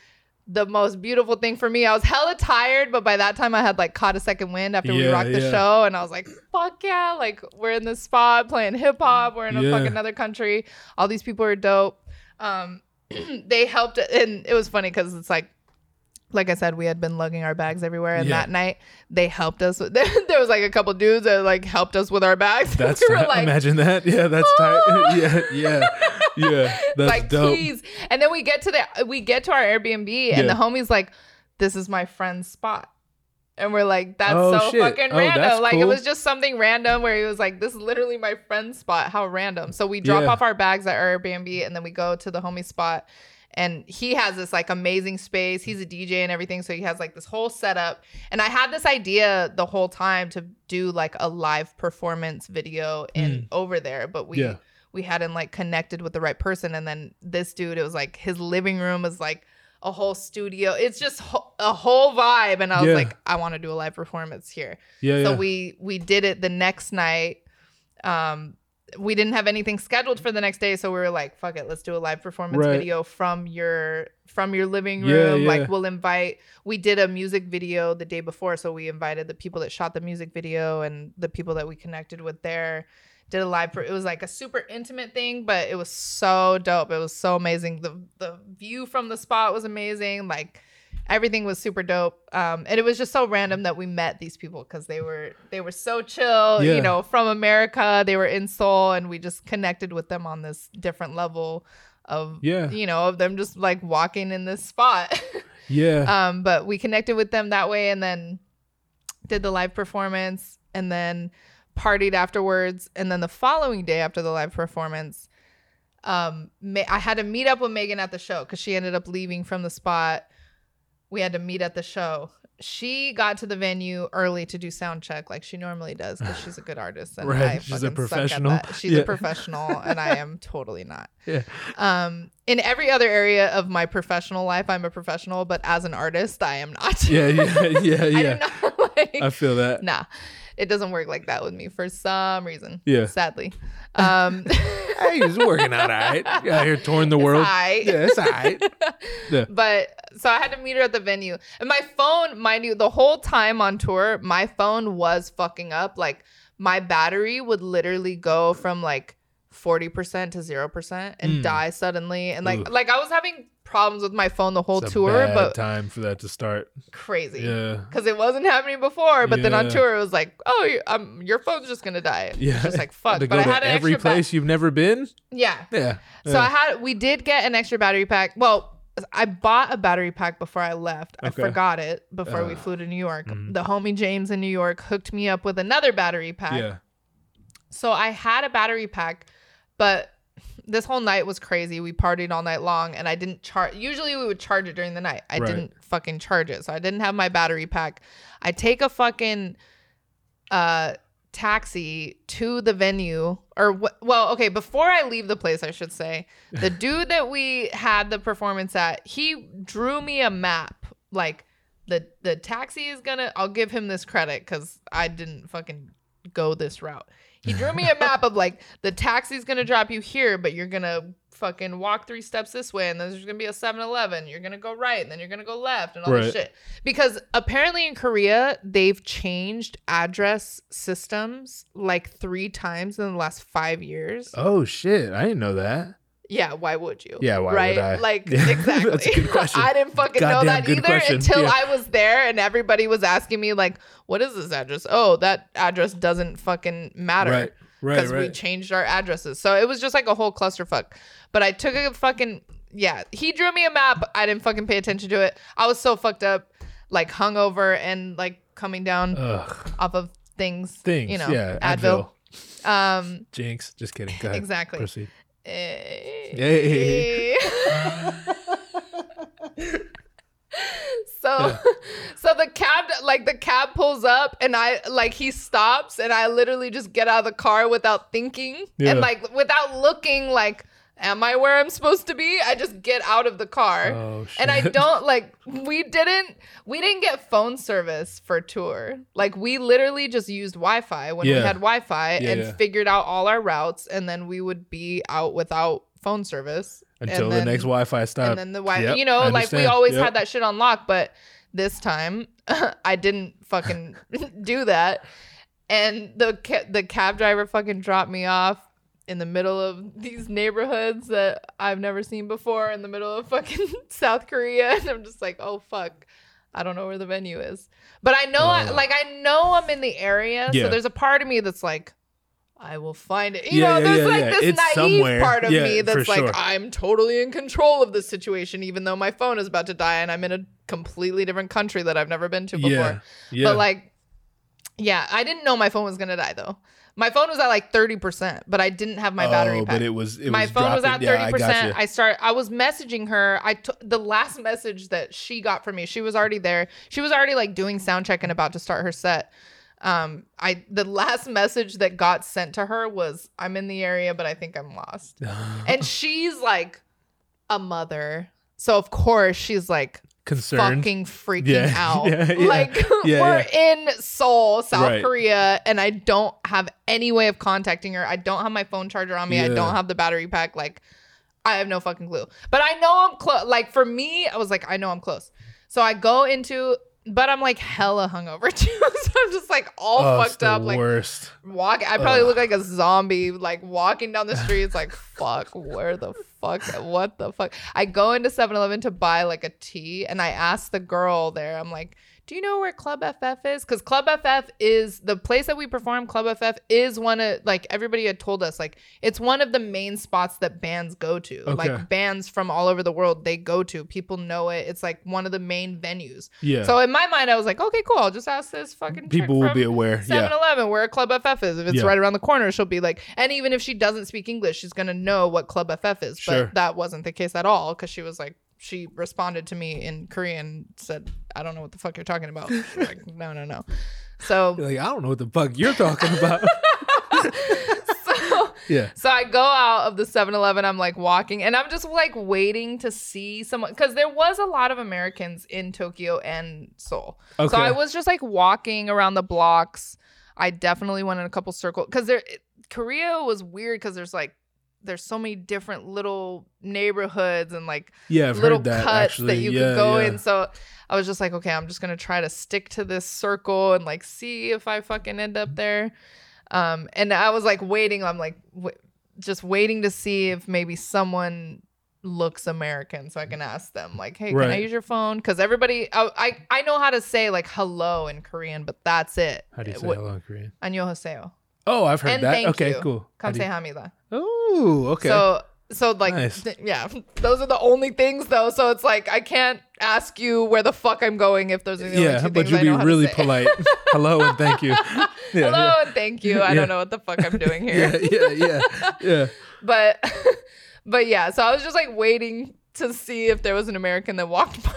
the most beautiful thing for me. I was hella tired but by that time i had like caught a second wind after we Yeah, rocked the show and i was like fuck yeah like we're in this spot playing hip hop. We're in a Yeah. fucking other country. All these people are dope. Um they helped and it was funny because it's like like I said, we had been lugging our bags everywhere, and Yeah. that night they helped us. With, there was like a couple dudes that like helped us with our bags. That's we tight. like, imagine that. Yeah, that's tight. yeah, yeah, yeah. That's like dope. please. And then we get to the we get to our Airbnb, and Yeah. the homie's like, "This is my friend's spot." And we're like, that's Oh, so shit. fucking Oh, random. Like it was just something random where he was like, This is literally my friend's spot. How random. So we drop Yeah. off our bags at our Airbnb and then we go to the homie spot. And he has this like amazing space. He's a DJ and everything. So he has like this whole setup. And I had this idea the whole time to do like a live performance video in over there, but we Mm. Yeah. we hadn't like connected with the right person. And then this dude, it was like his living room is like a whole studio. It's just ho- a whole vibe. And I was Yeah. like, I want to do a live performance here. Yeah, So yeah. we we did it the next night. Um, we didn't have anything scheduled for the next day, so we were like, "Fuck it, let's do a live performance Right. video from your from your living Yeah, room." yeah. Like we'll invite. We did a music video the day before, so we invited the people that shot the music video and the people that we connected with there. Did a live. Per- it was like a super intimate thing, but it was so dope. It was so amazing. The the view from the spot was amazing. Like everything was super dope um and it was just so random that we met these people because they were they were so chill Yeah. you know from america they were in seoul and we just connected with them on this different level of Yeah. you know of them just like walking in this spot yeah. um but we connected with them that way and then did the live performance and then partied afterwards and then the following day after the live performance um Ma- i had to meet up with megan at the show because she ended up leaving from the spot we had to meet at the show she got to the venue early to do sound check like she normally does because she's a good artist and Right, I she's a fucking suck at professional. she's Yeah. a professional and i am totally not yeah. um in every other area of my professional life i'm a professional but as an artist i am not Yeah, yeah, yeah, yeah. do not like I feel that. nah it doesn't work like that with me for some reason Yeah. sadly um Hey, he's working out all right. Out here touring the world. aight. Yeah, it's all right. Yeah. but so I had to meet her at the venue. And my phone, mind you, the whole time on tour, my phone was fucking up. Like my battery would literally go from like 40% to 0% and Mm. die suddenly. And like Oof. like I was having problems with my phone the whole It's tour, but time for that to start. crazy. Yeah. Cause it wasn't happening before, but then on tour it was like, oh, um, your phone's just gonna die. Yeah. It's just like fuck. to But go I to had an every extra ba- place you've never been. yeah, Yeah. So Yeah. I had we did get an extra battery pack. Well, I bought a battery pack before I left. I forgot it before we flew to New York. Mhm. The homie James in New York hooked me up with another battery pack. yeah. So I had a battery pack, but this whole night was crazy. We partied all night long and I didn't charge. Usually we would charge it during the night. I Right. didn't fucking charge it. So I didn't have my battery pack. I take a fucking uh taxi to the venue or wh- well okay before i leave the place i should say the dude that we had the performance at he drew me a map like the the taxi is gonna i'll give him this credit because i didn't fucking go this route he drew me a map of like the taxi's gonna drop you here but you're gonna fucking walk three steps this way and then there's gonna be a 7-eleven you're gonna go right and then you're gonna go left and all this shit because apparently in korea they've changed address systems like three times in the last five years Oh shit! I didn't know that. Yeah why would you Yeah, why would right I? like Yeah, exactly that's a good question. i didn't fucking know that either question. until Yeah. i was there and everybody was asking me like what is this address oh that address doesn't fucking matter Right, right, because we changed our addresses. So it was just like a whole clusterfuck. But I took a fucking yeah. He drew me a map. I didn't fucking pay attention to it. I was so fucked up, like hungover and like coming down Ugh, off of things. things. you know, yeah, Advil. Um, Jinx. Just kidding. Go ahead. Exactly. Proceed. Eh, So, so the cab, like the cab pulls up, and I like he stops, and I literally just get out of the car without thinking, Yeah. and like without looking, like, am I where I'm supposed to be? I just get out of the car, Oh and I don't like. We didn't, we didn't get phone service for tour. Like we literally just used Wi-Fi when we had Wi-Fi, Yeah, and yeah. figured out all our routes, and then we would be out without phone service Until and the next Wi-Fi stop. and then the Wi, Yep, you know, like we always Yep. had that shit on lock, but this time I didn't fucking do that, and the ca- the cab driver fucking dropped me off in the middle of these neighborhoods that I've never seen before, in the middle of fucking South Korea, and I'm just like, oh fuck. I don't know where the venue is, but I know, I, uh. like, I know I'm in the area. Yeah. So there's a part of me that's like, I will find it. You Yeah, know, yeah, there's like this It's naive somewhere. part of me that's like, sure. I'm totally in control of this situation, even though my phone is about to die and I'm in a completely different country that I've never been to before. yeah, yeah. But like, yeah, I didn't know my phone was gonna die though. My phone was at like 30%, but I didn't have my battery Oh, pack but it was. It my was phone was at dropping. thirty Yeah, I. I start. I was messaging her. I took the last message that she got from me. She was already there. She was already like doing sound check and about to start her set. Um, I the last message that got sent to her was, "I'm in the area, but I think I'm lost." and she's like a mother, so of course she's like Concerned. fucking freaking Yeah, out. yeah, yeah. Like we're in Seoul, South Right. Korea, and I don't have any way of contacting her. I don't have my phone charger on me. I don't have the battery pack. Like I have no fucking clue. But I know I'm close. Like for me, I was like, I know I'm close. So I go into, but I'm like hella hungover too. so I'm just like all Oh, fucked up. Like worst. walk. I probably Ugh. look like a zombie, like walking down the streets. Like fuck, where the fuck? What the fuck? I go into 7-Eleven to buy like a tea, and I ask the girl there. I'm like, "Do you know where Club FF is?" Because Club FF is the place that we perform. Club FF is one of like everybody had told us like it's one of the main spots that bands go to. Okay. Like bands from all over the world they go to. People know it. It's like one of the main venues. Yeah. So in my mind, I was like, okay, cool. I'll just ask this fucking People will be aware. 7 Yeah. Eleven, where Club FF is. If it's Yeah. right around the corner, she'll be like, and even if she doesn't speak English, she's gonna know what Club FF is. Sure. But that wasn't the case at all because she was like, she responded to me in Korean, said, I don't know what the fuck you're talking about. Like, no, no, no. So, You're like I don't know what the fuck you're talking about. so yeah. So I go out of the 7-Eleven, I'm like walking and I'm just like waiting to see someone cuz there was a lot of Americans in Tokyo and Seoul. Okay. So I was just like walking around the blocks. I definitely went in a couple circles cuz there Korea was weird cuz there's like there's so many different little neighborhoods and like Yeah. I've little heard that cuts actually. that you yeah, could go yeah. in. So I was just like, okay, I'm just gonna try to stick to this circle and like see if I fucking end up there. Um, and I was like waiting. I'm like w- just waiting to see if maybe someone looks American, so I can ask them like, hey, can I Right. use your phone? Because everybody, I, I I know how to say like hello in Korean, but that's it. How do you It say would- hello in Korean? 안녕하세요. Oh, I've heard and that. Thank okay, you. cool. Come say hamida. Oh, okay. So so like nice. th- yeah, those are the only things though. So it's like I can't ask you where the fuck I'm going if those are the only yeah, two but you'd be really polite. Hello and thank you. Yeah, Hello yeah. and thank you. I yeah. don't know what the fuck I'm doing here. yeah, yeah, yeah, yeah. but but yeah, so I was just like waiting to see if there was an American that walked by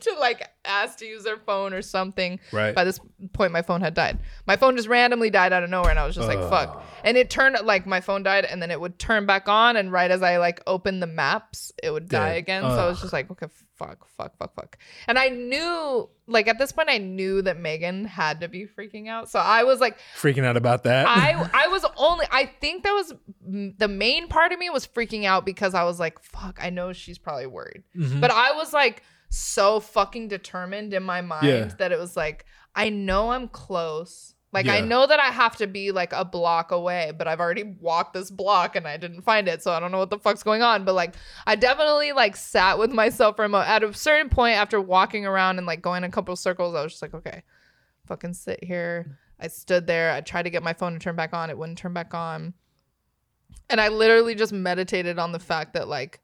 to like ask to use their phone or something. Right. By this point, my phone had died. My phone just randomly died out of nowhere, and I was just like, "Fuck!" And it turned like my phone died, and then it would turn back on, and right as I like opened the maps, it would die Dead. again. So I was just like, "Okay, fuck, fuck, fuck, fuck." And I knew, like at this point, I knew that Megan had to be freaking out. So I was like, Freaking out about that. I I was only I think that was mm, the main part of me was freaking out because I was like, fuck, I know she's probably worried. Mhm. But I was like so fucking determined in my mind Yeah. that it was like, I know I'm close. Like I know that I have to be like a block away, but I've already walked this block and I didn't find it, so I don't know what the fuck's going on. But like I definitely like sat with myself for a moment. At a certain point after walking around and like going a couple circles, I was just like, okay, fucking sit here. I stood there. I tried to get my phone to turn back on. It wouldn't turn back on. And I literally just meditated on the fact that like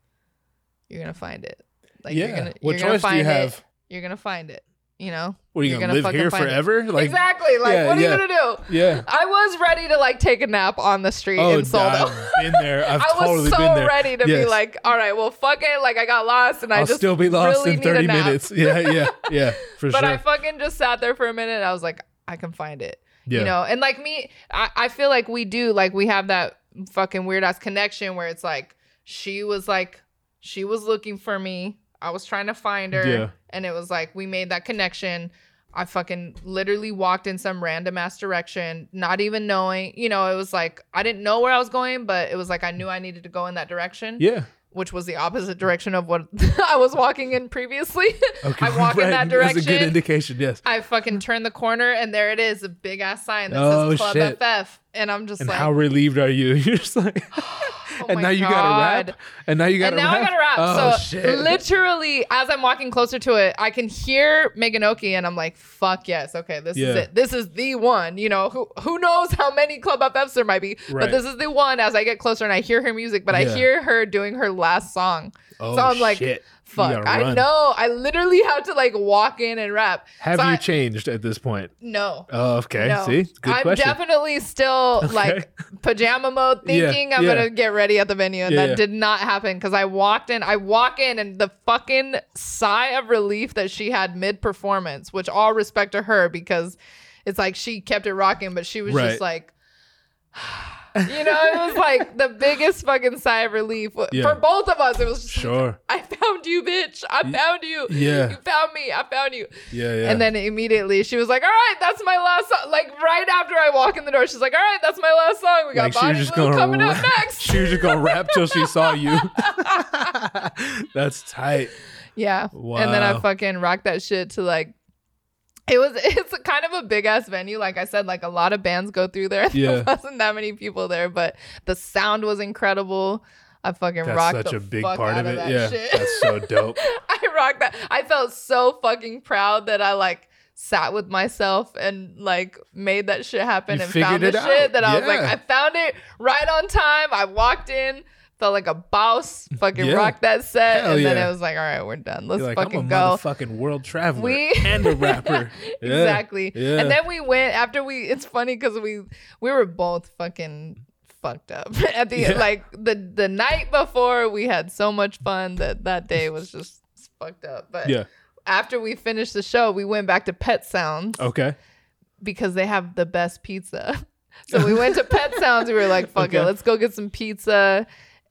you're gonna find it. Like yeah. you're gonna what you're gonna choice do find you it. have? You're gonna find it. You know? What are you You're gonna, gonna live here find it. forever? Like exactly. Like yeah, what are yeah. you gonna do? yeah. I was ready to like take a nap on the street Oh, in Soldo. I've been there. I've I was so ready to Yes. be like, all right, well, fuck it. Like I got lost and I I'll just still be lost really in 30 minutes. Yeah, yeah, yeah, for but sure. But I fucking just sat there for a minute. I was like, I can find it. yeah. You know, and like me, I, I feel like we do like we have that fucking weird ass connection where it's like she was like she was looking for me. I was trying to find her. Yeah. And it was like we made that connection. I fucking literally walked in some random ass direction, not even knowing, you know, it was like I didn't know where I was going, but it was like I knew I needed to go in that direction, yeah. which was the opposite direction of what I was walking in previously. Okay. I walk in that direction. That's a good indication. Yes. I fucking turned the corner and there it is, a big ass sign that Oh, says Club shit. FF. And I'm just And like, how relieved are you? You're just like, oh and now you gotta God. rap. And now you gotta and now rap. I gotta rap. Oh so shit. literally, as I'm walking closer to it, I can hear Megan Oki, and I'm like, "Fuck yes, okay, this is it. This is the one." You know, who who knows how many Club FFs there might be, Right. but this is the one. As I get closer and I hear her music, but I hear her doing her last song. oh, so I'm like, shit. Fuck, I run. know. I literally have to like walk in and rap. Have So you I- changed at this point? No. Oh, okay. No. See, good I'm question. definitely still Okay. like pajama mode Yeah, thinking I'm yeah. gonna get ready at the venue and Yeah, that yeah. did not happen because I walked in I walk in and the fucking sigh of relief that she had mid performance which all respect to her because it's like she kept it rocking but she was Right. just like you know it was like the biggest fucking sigh of relief Yeah. for both of us it was just like, Sure. I found you bitch I found you yeah. you found me I found you Yeah, yeah. and then immediately she was like, "All right, that's my last song." Like right after I walk in the door, she's like, "All right, that's my last song. We got like Bonnie Blue coming up next." she was just gonna rap till she saw you. That's tight. yeah. Wow. And then I fucking rocked that shit to like. It was it's kind of a big ass venue. Like I said, like a lot of bands go through there. Yeah. There wasn't that many people there, but the sound was incredible. I fucking That's rocked such a big part of it. that Yeah, shit. that's so dope. I rocked that. I felt so fucking proud that I like sat with myself and like made that shit happen You and found the it shit out. that I was like, I found it right on time. I walked in, felt like a boss, fucking Yeah. rocked that set, Hell and then it was like, all right, we're done. Let's You're like, fucking I'm a go. motherfucking world traveler We- and a rapper. Yeah, exactly. Yeah. And then we went after we. It's funny because we we were both fucking fucked up at the Yeah. like the the night before. We had so much fun that that day was just fucked up. But yeah. after we finished the show, we went back to Pet Sounds Okay. because they have the best pizza. So we went to Pet Sounds. We were like, fuck Okay. it, let's go get some pizza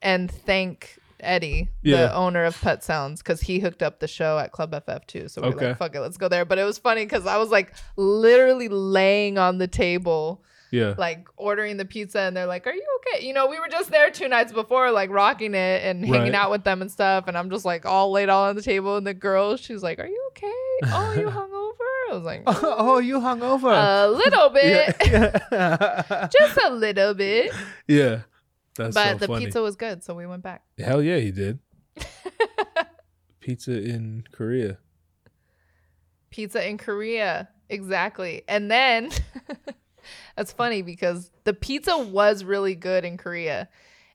and thank Eddie, Yeah. the owner of Pet Sounds, because he hooked up the show at Club FF too. So we were Okay. like, fuck it, let's go there. But it was funny because I was like literally laying on the table Yeah. like ordering the pizza and they're like, Are you okay? You know, we were just there two nights before, like rocking it and hanging Right. out with them and stuff. And I'm just like all laid all on the table. And the girl, she's like, Are you okay? Oh, you hungover? I was like, oh, you hung over. A little bit. yeah. Just a little bit. yeah. That's but so the funny. pizza was good, so we went back. Hell yeah, he did. Pizza in Korea. Pizza in Korea. Exactly. And then that's funny because the pizza was really good in Korea.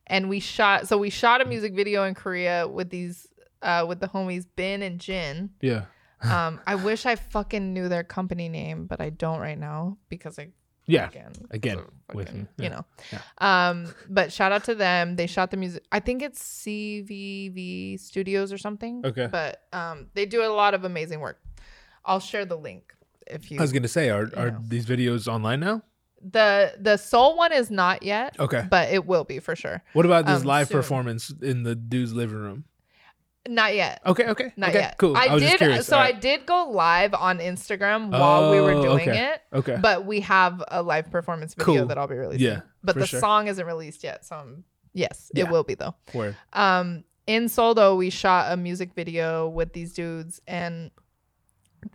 And we shot so we shot a music video in Korea with these uh with the homies Bin and Jin. Yeah. Um I wish I fucking knew their company name, but I don't right now because I Yeah. again. Again, So with fucking, me. you know. Yeah. Um, but shout out to them. They shot the music. I think it's CVV Studios or something. Okay. But um, they do a lot of amazing work. I'll share the link if you. I was gonna say, are are know. these videos online now? the the soul one is not yet, Okay. but it will be for sure. What about this Um, live soon. performance in the dude's living room? Not yet. Okay, okay, Not okay, yet. cool. I, just did. So All I did go live on Instagram while we were Oh, doing okay. it. Okay. But we have a live performance video Cool. that I'll be releasing. Yeah, But the sure. song isn't released yet. So I'm, yes, Yeah. it will be though. Word. Um, in Soldo, we shot a music video with these dudes, and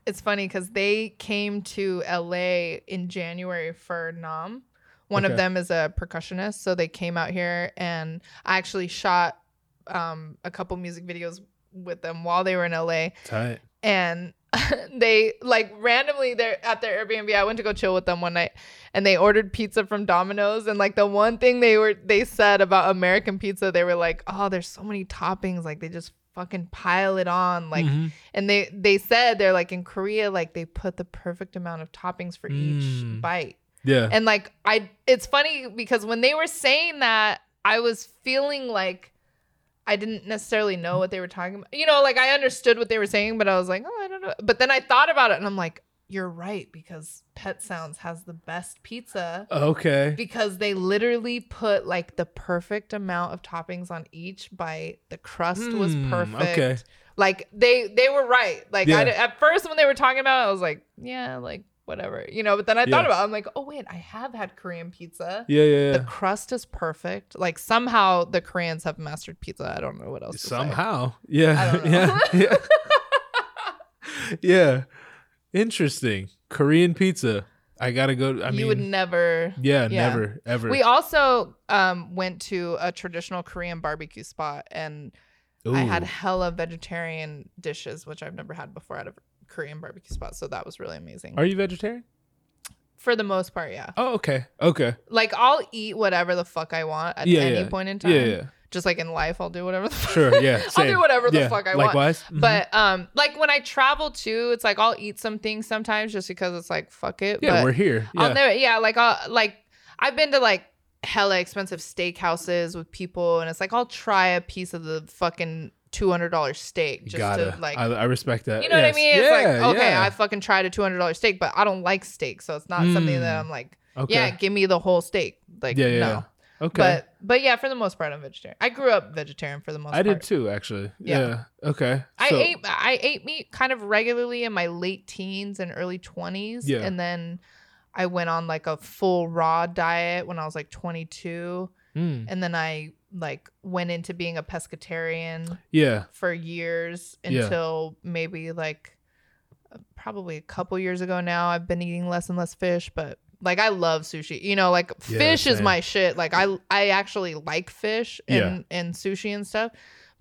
it's funny because they came to LA in January for NAMM. One Okay. of them is a percussionist, so they came out here, and I actually shot um, a couple music videos with them while they were in LA Tight. and they like randomly they're at their Airbnb. I went to go chill with them one night and they ordered pizza from Domino's and like the one thing they were they said about American pizza, they were like, "Oh, there's so many toppings, like they just fucking pile it on." Like Mhm. and they they said they're like in Korea like they put the perfect amount of toppings for Mm. each bite. Yeah. And like I it's funny because when they were saying that, I was feeling like I didn't necessarily know what they were talking about. You know, like I understood what they were saying, but I was like, oh, I don't know. But then I thought about it and I'm like, you're right, because Pet Sounds has the best pizza okay. because they literally put like the perfect amount of toppings on each bite. The crust was Hmm, perfect. okay. Like they they were right. Like I, at first when they were talking about it, I was like, yeah, like whatever. You know, but then I Yeah. thought about it. I'm like, oh wait, I have had Korean pizza. Yeah, yeah, The crust is perfect. Like somehow the Koreans have mastered pizza. I don't know what else. to. Somehow. Yeah. I don't know. yeah. yeah. yeah. Interesting. Korean pizza. I gotta go. I you mean, you would never. yeah, yeah. never, ever. We also um, went to a traditional Korean barbecue spot, and I had Ooh. hella vegetarian dishes, which I've never had before at a Korean barbecue spot. So that was really amazing. Are you vegetarian? For the most part, yeah. Oh, okay. Okay. Like I'll eat whatever the fuck I want at Yeah, any yeah. point in time. Yeah, yeah. Just like in life, I'll do whatever the fuck. Sure. Yeah. I'll same. do whatever the Yeah, fuck I want. Likewise. Mhm. But um, like when I travel too, it's like I'll eat some things sometimes just because it's like fuck it. yeah, but we're here. Yeah. I'll never, yeah, like I'll like I've been to like hella expensive steakhouses with people, and it's like I'll try a piece of the fucking two hundred dollars steak just Gotta. to like. I, I respect that. you know what I mean? It's yeah, like okay, yeah. I fucking tried a two hundred dollars steak, but I don't like steak, so it's not something that Mm. I'm like, Okay. yeah, give me the whole steak. Like, yeah, yeah. no. yeah. Okay. But but yeah, for the most part, I'm vegetarian. I grew up vegetarian for the most I part. did too, actually. Yeah. Yeah. Okay. I So- ate I ate meat kind of regularly in my late teens and early 20s Yeah. and then I went on like a full raw diet when I was like 22 Mm, and then I like went into being a pescatarian yeah. for years Yeah. until maybe like uh, probably a couple years ago now I've been eating less and less fish but like I love sushi. You know, like Yeah, fish is my shit. Like I I actually like fish and and sushi and stuff.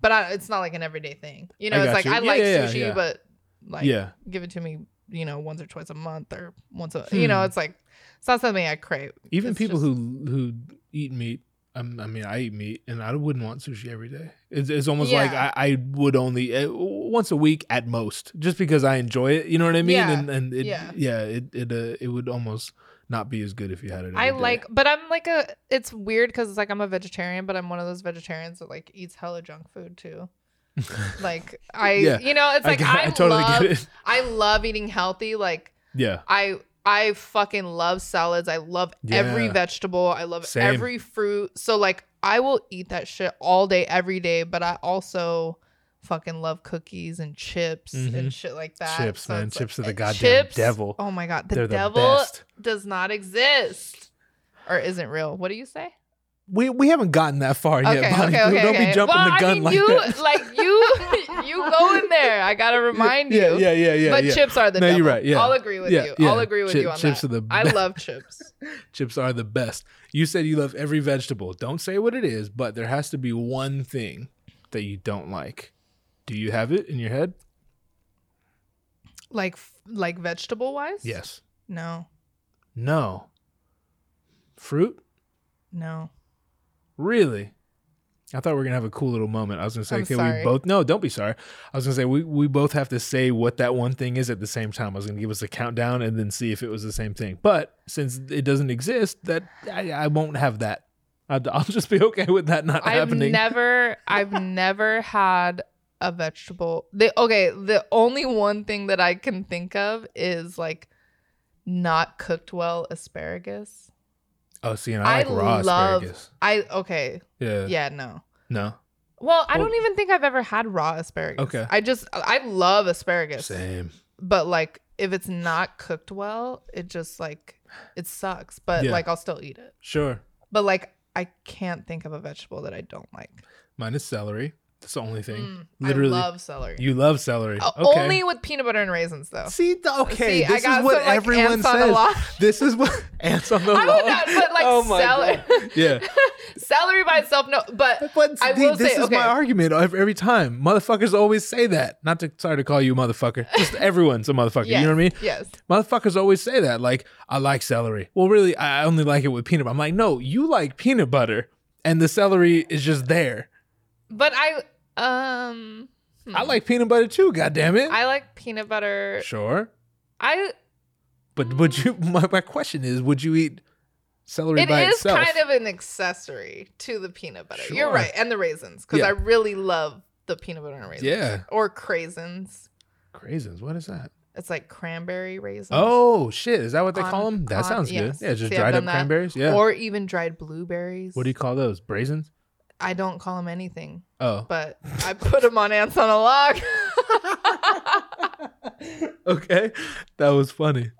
But I, it's not like an everyday thing. You know, it's like you. I Yeah, like yeah, yeah, sushi, yeah. but like yeah. give it to me, you know, once or twice a month or once a you know, Hmm. it's like it's not something I crave. Even It's people just- who who eat meat. Um, I mean, I eat meat, and I wouldn't want sushi every day. It's, it's almost like I, I would only uh, once a week at most, just because I enjoy it. You know what I mean? Yeah. And and it, Yeah. yeah, it it uh, it would almost not be as good if you had it. I day. like, but I'm like a. It's weird because it's like I'm a vegetarian, but I'm one of those vegetarians that like eats hella junk food too. like I, Yeah. you know, it's like I, I, I totally love, get it. I love eating healthy. Like Yeah, I, I fucking love salads. I love every vegetable. I love Same. every fruit. So like I will eat that shit all day, every day. But I also fucking love cookies and chips Mhm. and shit like that. Chips, So man. Chips like, are the goddamn chips- devil. Oh my god, the They're the devil best. does not exist or isn't real. What do you say? We we haven't gotten that far Okay, yet, Bonnie. okay, okay. Don't okay. be jumping well, the gun I mean, like you, that. Like you, you go in there. I gotta remind you. Yeah, yeah, yeah, yeah. but yeah. chips are the No, devil. you're right, yeah. I'll agree with Yeah, you. yeah. I'll agree with Chip- you on chips that. are the I love chips. Chips are the best. You said you love every vegetable. Don't say what it is, but there has to be one thing that you don't like. Do you have it in your head? Like like vegetable wise? Yes. No. No. Fruit? No. Really? I thought we were gonna have a cool little moment. I was gonna say, I'm okay, sorry. we both no, don't be sorry. I was gonna say we, we both have to say what that one thing is at the same time. I was gonna give us a countdown and then see if it was the same thing. But since it doesn't exist, that I, I won't have that. I'll, I'll just be okay with that not I've happening. never I've never had a vegetable. The okay, the only one thing that I can think of is like not cooked well asparagus. Oh, see, and I like raw love asparagus. I okay. Yeah. Yeah, no. No. Well, I Well- don't even think I've ever had raw asparagus. Okay. I just I love asparagus. Same. But like if it's not cooked well, it just like it sucks. But Yeah. like I'll still eat it. Sure. But like I can't think of a vegetable that I don't like. Mine is celery. That's the only thing. Mm, Literally. I love celery. You love celery. Uh, okay. Only with peanut butter and raisins, though. See, th- okay, See, I this got is what some, everyone ants on the says. This is what ants on the I would not put like Oh my celery. God. Yeah. celery by itself, no. But But I see, will this say, is okay. my argument every, every time. Motherfuckers always say that. Not to sorry to call you a motherfucker. Just everyone's a motherfucker. yes, You know what I mean? Yes. Motherfuckers always say that. Like, I like celery. Well, really, I only like it with peanut butter. I'm like, no, you like peanut butter, and the celery is just there. But I um I like peanut butter too. God damn it. I like peanut butter. sure, I but would you? My, my question is, would you eat celery it by is itself? kind of an accessory to the peanut butter. You're right, and the raisins because Yeah. I really love the peanut butter and raisins. Yeah. Or craisins. Craisins. What is that? It's like cranberry raisins. Oh shit! Is that what they On- call them? That on- sounds yes. good. Yeah, just See, dried up that. cranberries. Yeah. Or even dried blueberries. what do you call those? Braisins. I don't call him anything, Oh, but I put him on ants on a log. okay, that was funny.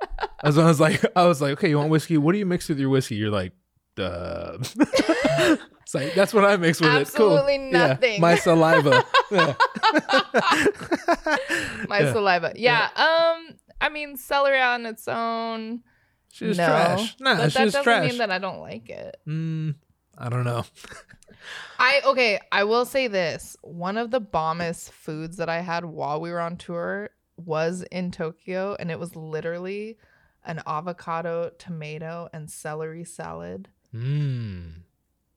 As I was like, I was like, okay, you want whiskey? What do you mix with your whiskey? You're like, duh. it's like that's what I mix with Absolutely it. Cool. Yeah, nothing. my saliva. Yeah. My Yeah. saliva. Yeah. Um. I mean, celery on its own. She was no, trash. Nah, but that doesn't trash. mean that I don't like it. Mm, I don't know. I okay. I will say this: one of the bombest foods that I had while we were on tour was in Tokyo, and it was literally an avocado, tomato, and celery salad. Mm.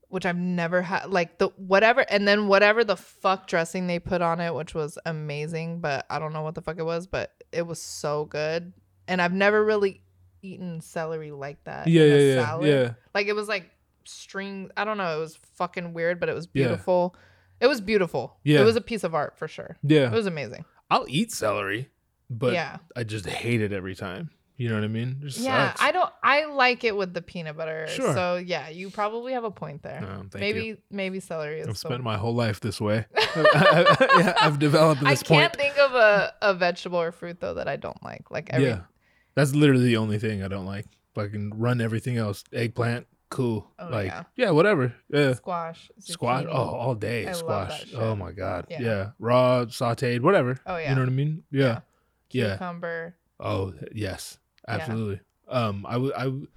which I've never had like the whatever and then whatever the fuck dressing they put on it, which was amazing, but I don't know what the fuck it was, but it was so good. And I've never really eaten celery like that. Yeah, yeah, yeah, salad. yeah. Like it was like string I don't know, it was fucking weird, but it was Yeah. beautiful. It was beautiful. Yeah. It was a piece of art for sure. Yeah. It was amazing. I'll eat celery, but yeah. I just hate it every time. You know what I mean? It just Yeah. sucks. I don't I like it with the peanut butter. Sure. So yeah, you probably have a point there. No, thank maybe you. maybe celery is I've the- spent my whole life this way. yeah, I've developed I this can't point. think of a, a vegetable or fruit though that I don't like. Like every Yeah, that's literally the only thing I don't like. Fucking run everything else. Eggplant, cool. Oh, like yeah. yeah. whatever. Yeah. squash, Squash. Oh, all day I squash. Oh my god. Yeah. Yeah. Raw, sautéed, whatever. Oh, yeah. You know what I mean? Yeah. Yeah. cucumber. Oh yes, absolutely. Um, I w- I w-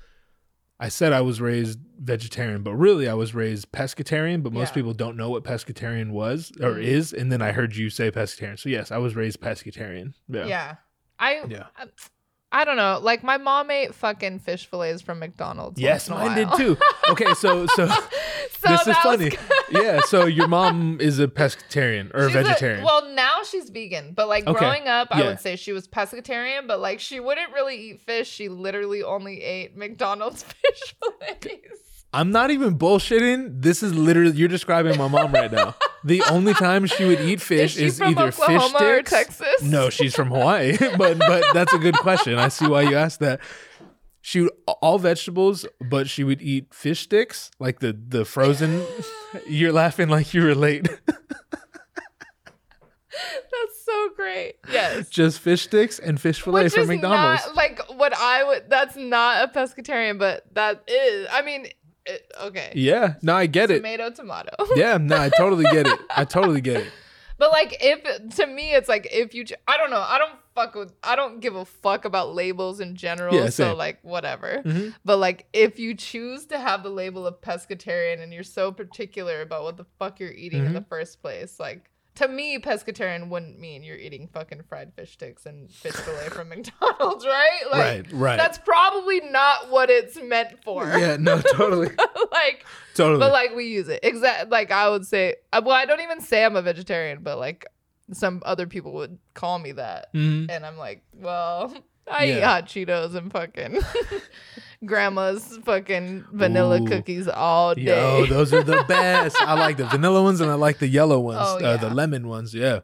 I said I was raised vegetarian, but really I was raised pescatarian. But most Yeah. people don't know what pescatarian was or Mm. is, and then I heard you say pescatarian. So yes, I was raised pescatarian. Yeah. Yeah. I Yeah. I, don't know. Like my mom ate fucking fish fillets from McDonald's. Yes, a mine did too. Okay, so so so this is funny. good. yeah, so your mom is a pescatarian or a She's a- vegetarian. well, now she's vegan, but like Okay. growing up, I would say she was pescatarian. But like she wouldn't really eat fish. She literally only ate McDonald's fish fillets. I'm not even bullshitting. This is literally you're describing my mom right now. The only time she would eat fish is from either Oklahoma fish or sticks. Texas? No, she's from Hawaii. but but that's a good question. I see why you asked that. She would all vegetables, but she would eat fish sticks, like the the frozen. You're laughing like you relate. That's so great. Yes. Just fish sticks and fish fillet Which from is McDonald's. not like what I would. That's not a pescatarian, but that is. I mean, it, okay. yeah, no, I get it. Tomato, tomato. Yeah, no, I totally get it. I totally get it. but like, if to me, it's like if you. ch- I don't know. I don't fuck with. I don't give a fuck about labels in general. Yeah, so same. like whatever. Mhm. But like, if you choose to have the label of pescatarian and you're so particular about what the fuck you're eating in Mhm. the first place, like To me, pescatarian wouldn't mean you're eating fucking fried fish sticks and fish fillet from McDonald's, right? Like, right, right. That's probably not what it's meant for. yeah, no, totally, like, totally. but like we use it. Exact. Like I would say. uh, Well, I don't even say I'm a vegetarian, but like some other people would call me that, Mhm. and I'm like, well, I eat hot Cheetos and fucking grandma's fucking vanilla Ooh. cookies all day. Yo, those are the best. I like the vanilla ones and I like the yellow ones, Oh, uh, the lemon ones. Yeah,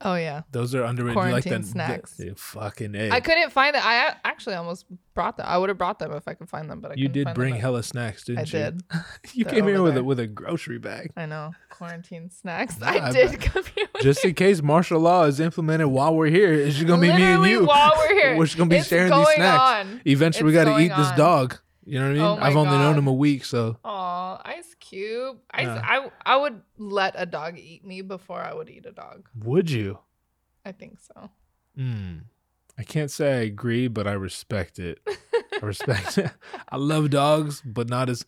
oh yeah. those are underrated. You like Quarantine the, snacks. The, yeah, fucking a. I couldn't find it. I actually almost brought them. I would have brought them if I could find them, but I you did bring hella snacks, didn't I you? did. you They're came here with a with a grocery bag. I know quarantine snacks. Yeah, I I did come here. With Just in case martial law is implemented while we're here, it's just gonna be me and you. while we're here. We're just gonna be It's sharing these snacks. on. Eventually, we got to eat going this dog. You know what I mean? Oh I've only known him a week, so Aw, Ice Cube. I, Yeah. I I would let a dog eat me before I would eat a dog. would you? I think so. Hmm. I can't say I agree, but I respect it. I respect it. I love dogs, but not as.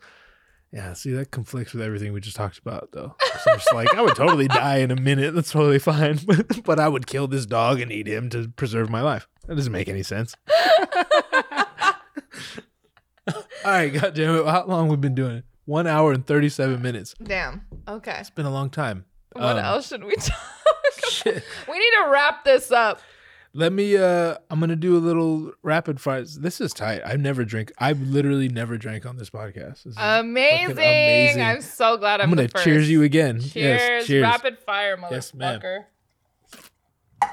Yeah, see, that conflicts with everything we just talked about, though. So I'm just like, I would totally die in a minute. That's totally fine. But I would kill this dog and eat him to preserve my life. That doesn't make any sense. All right, goddamn it. How long we've been doing it? One hour and 37 minutes. Damn. Okay. It's been a long time. What Um, else should we talk? Shit. we need to wrap this up. Let me uh I'm gonna do a little rapid fires. This is tight. I've never drank I've literally never drank on this podcast. This is- Amazing. amazing. I'm so glad I'm, I'm gonna first. cheers you again. Cheers. Yes, cheers. Rapid fire, motherfucker. Yes, ma'am. All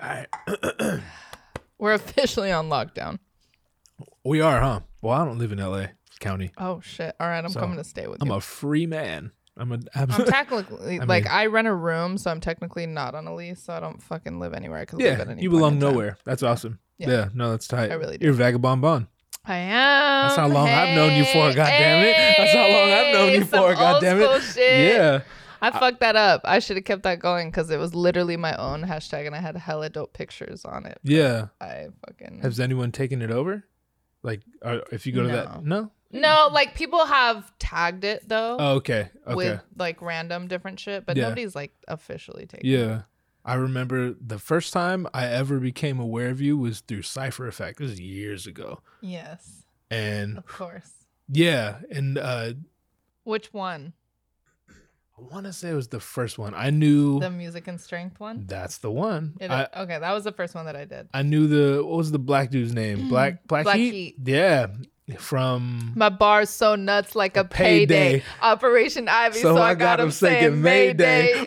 right. We're officially on lockdown. We are, huh? Well, I don't live in LA County. Oh shit. All right, I'm So, coming to stay with you. I'm you. a free man. I'm a I'm, I'm technically I like mean- I rent a room, so I'm technically not on a lease, so I don't fucking live anywhere. I could live Yeah, at any you point belong in time. nowhere. That's awesome. Yeah. Yeah. no, that's tight. I really do. You're vagabond bond. I am. That's how long I've known you for, God Hey, goddammit. That's how long I've known you hey, some for, old goddammit. school shit. Yeah. I fucked that up. I should have kept that going because it was literally my own hashtag and I had hella dope pictures on it. Yeah. I fucking Has anyone taken it over? Like, uh, if you go to that, no. no, like people have tagged it though Oh, okay. Okay. with like random different shit, but Yeah. nobody's like officially taken. it. Yeah. I remember the first time I ever became aware of you was through Cypher Effect. This is years ago. Yes, And of course. yeah, and uh Which one? I want to say it was the first one. I knew The music and strength one. that's the one. It- I, okay, that was the first one that I did. I knew the what was the black dude's name? Black Black, Black Heat? Heat. Yeah, from My bar's so nuts like a, payday. payday. Operation Ivy, so, I got him saying Mayday.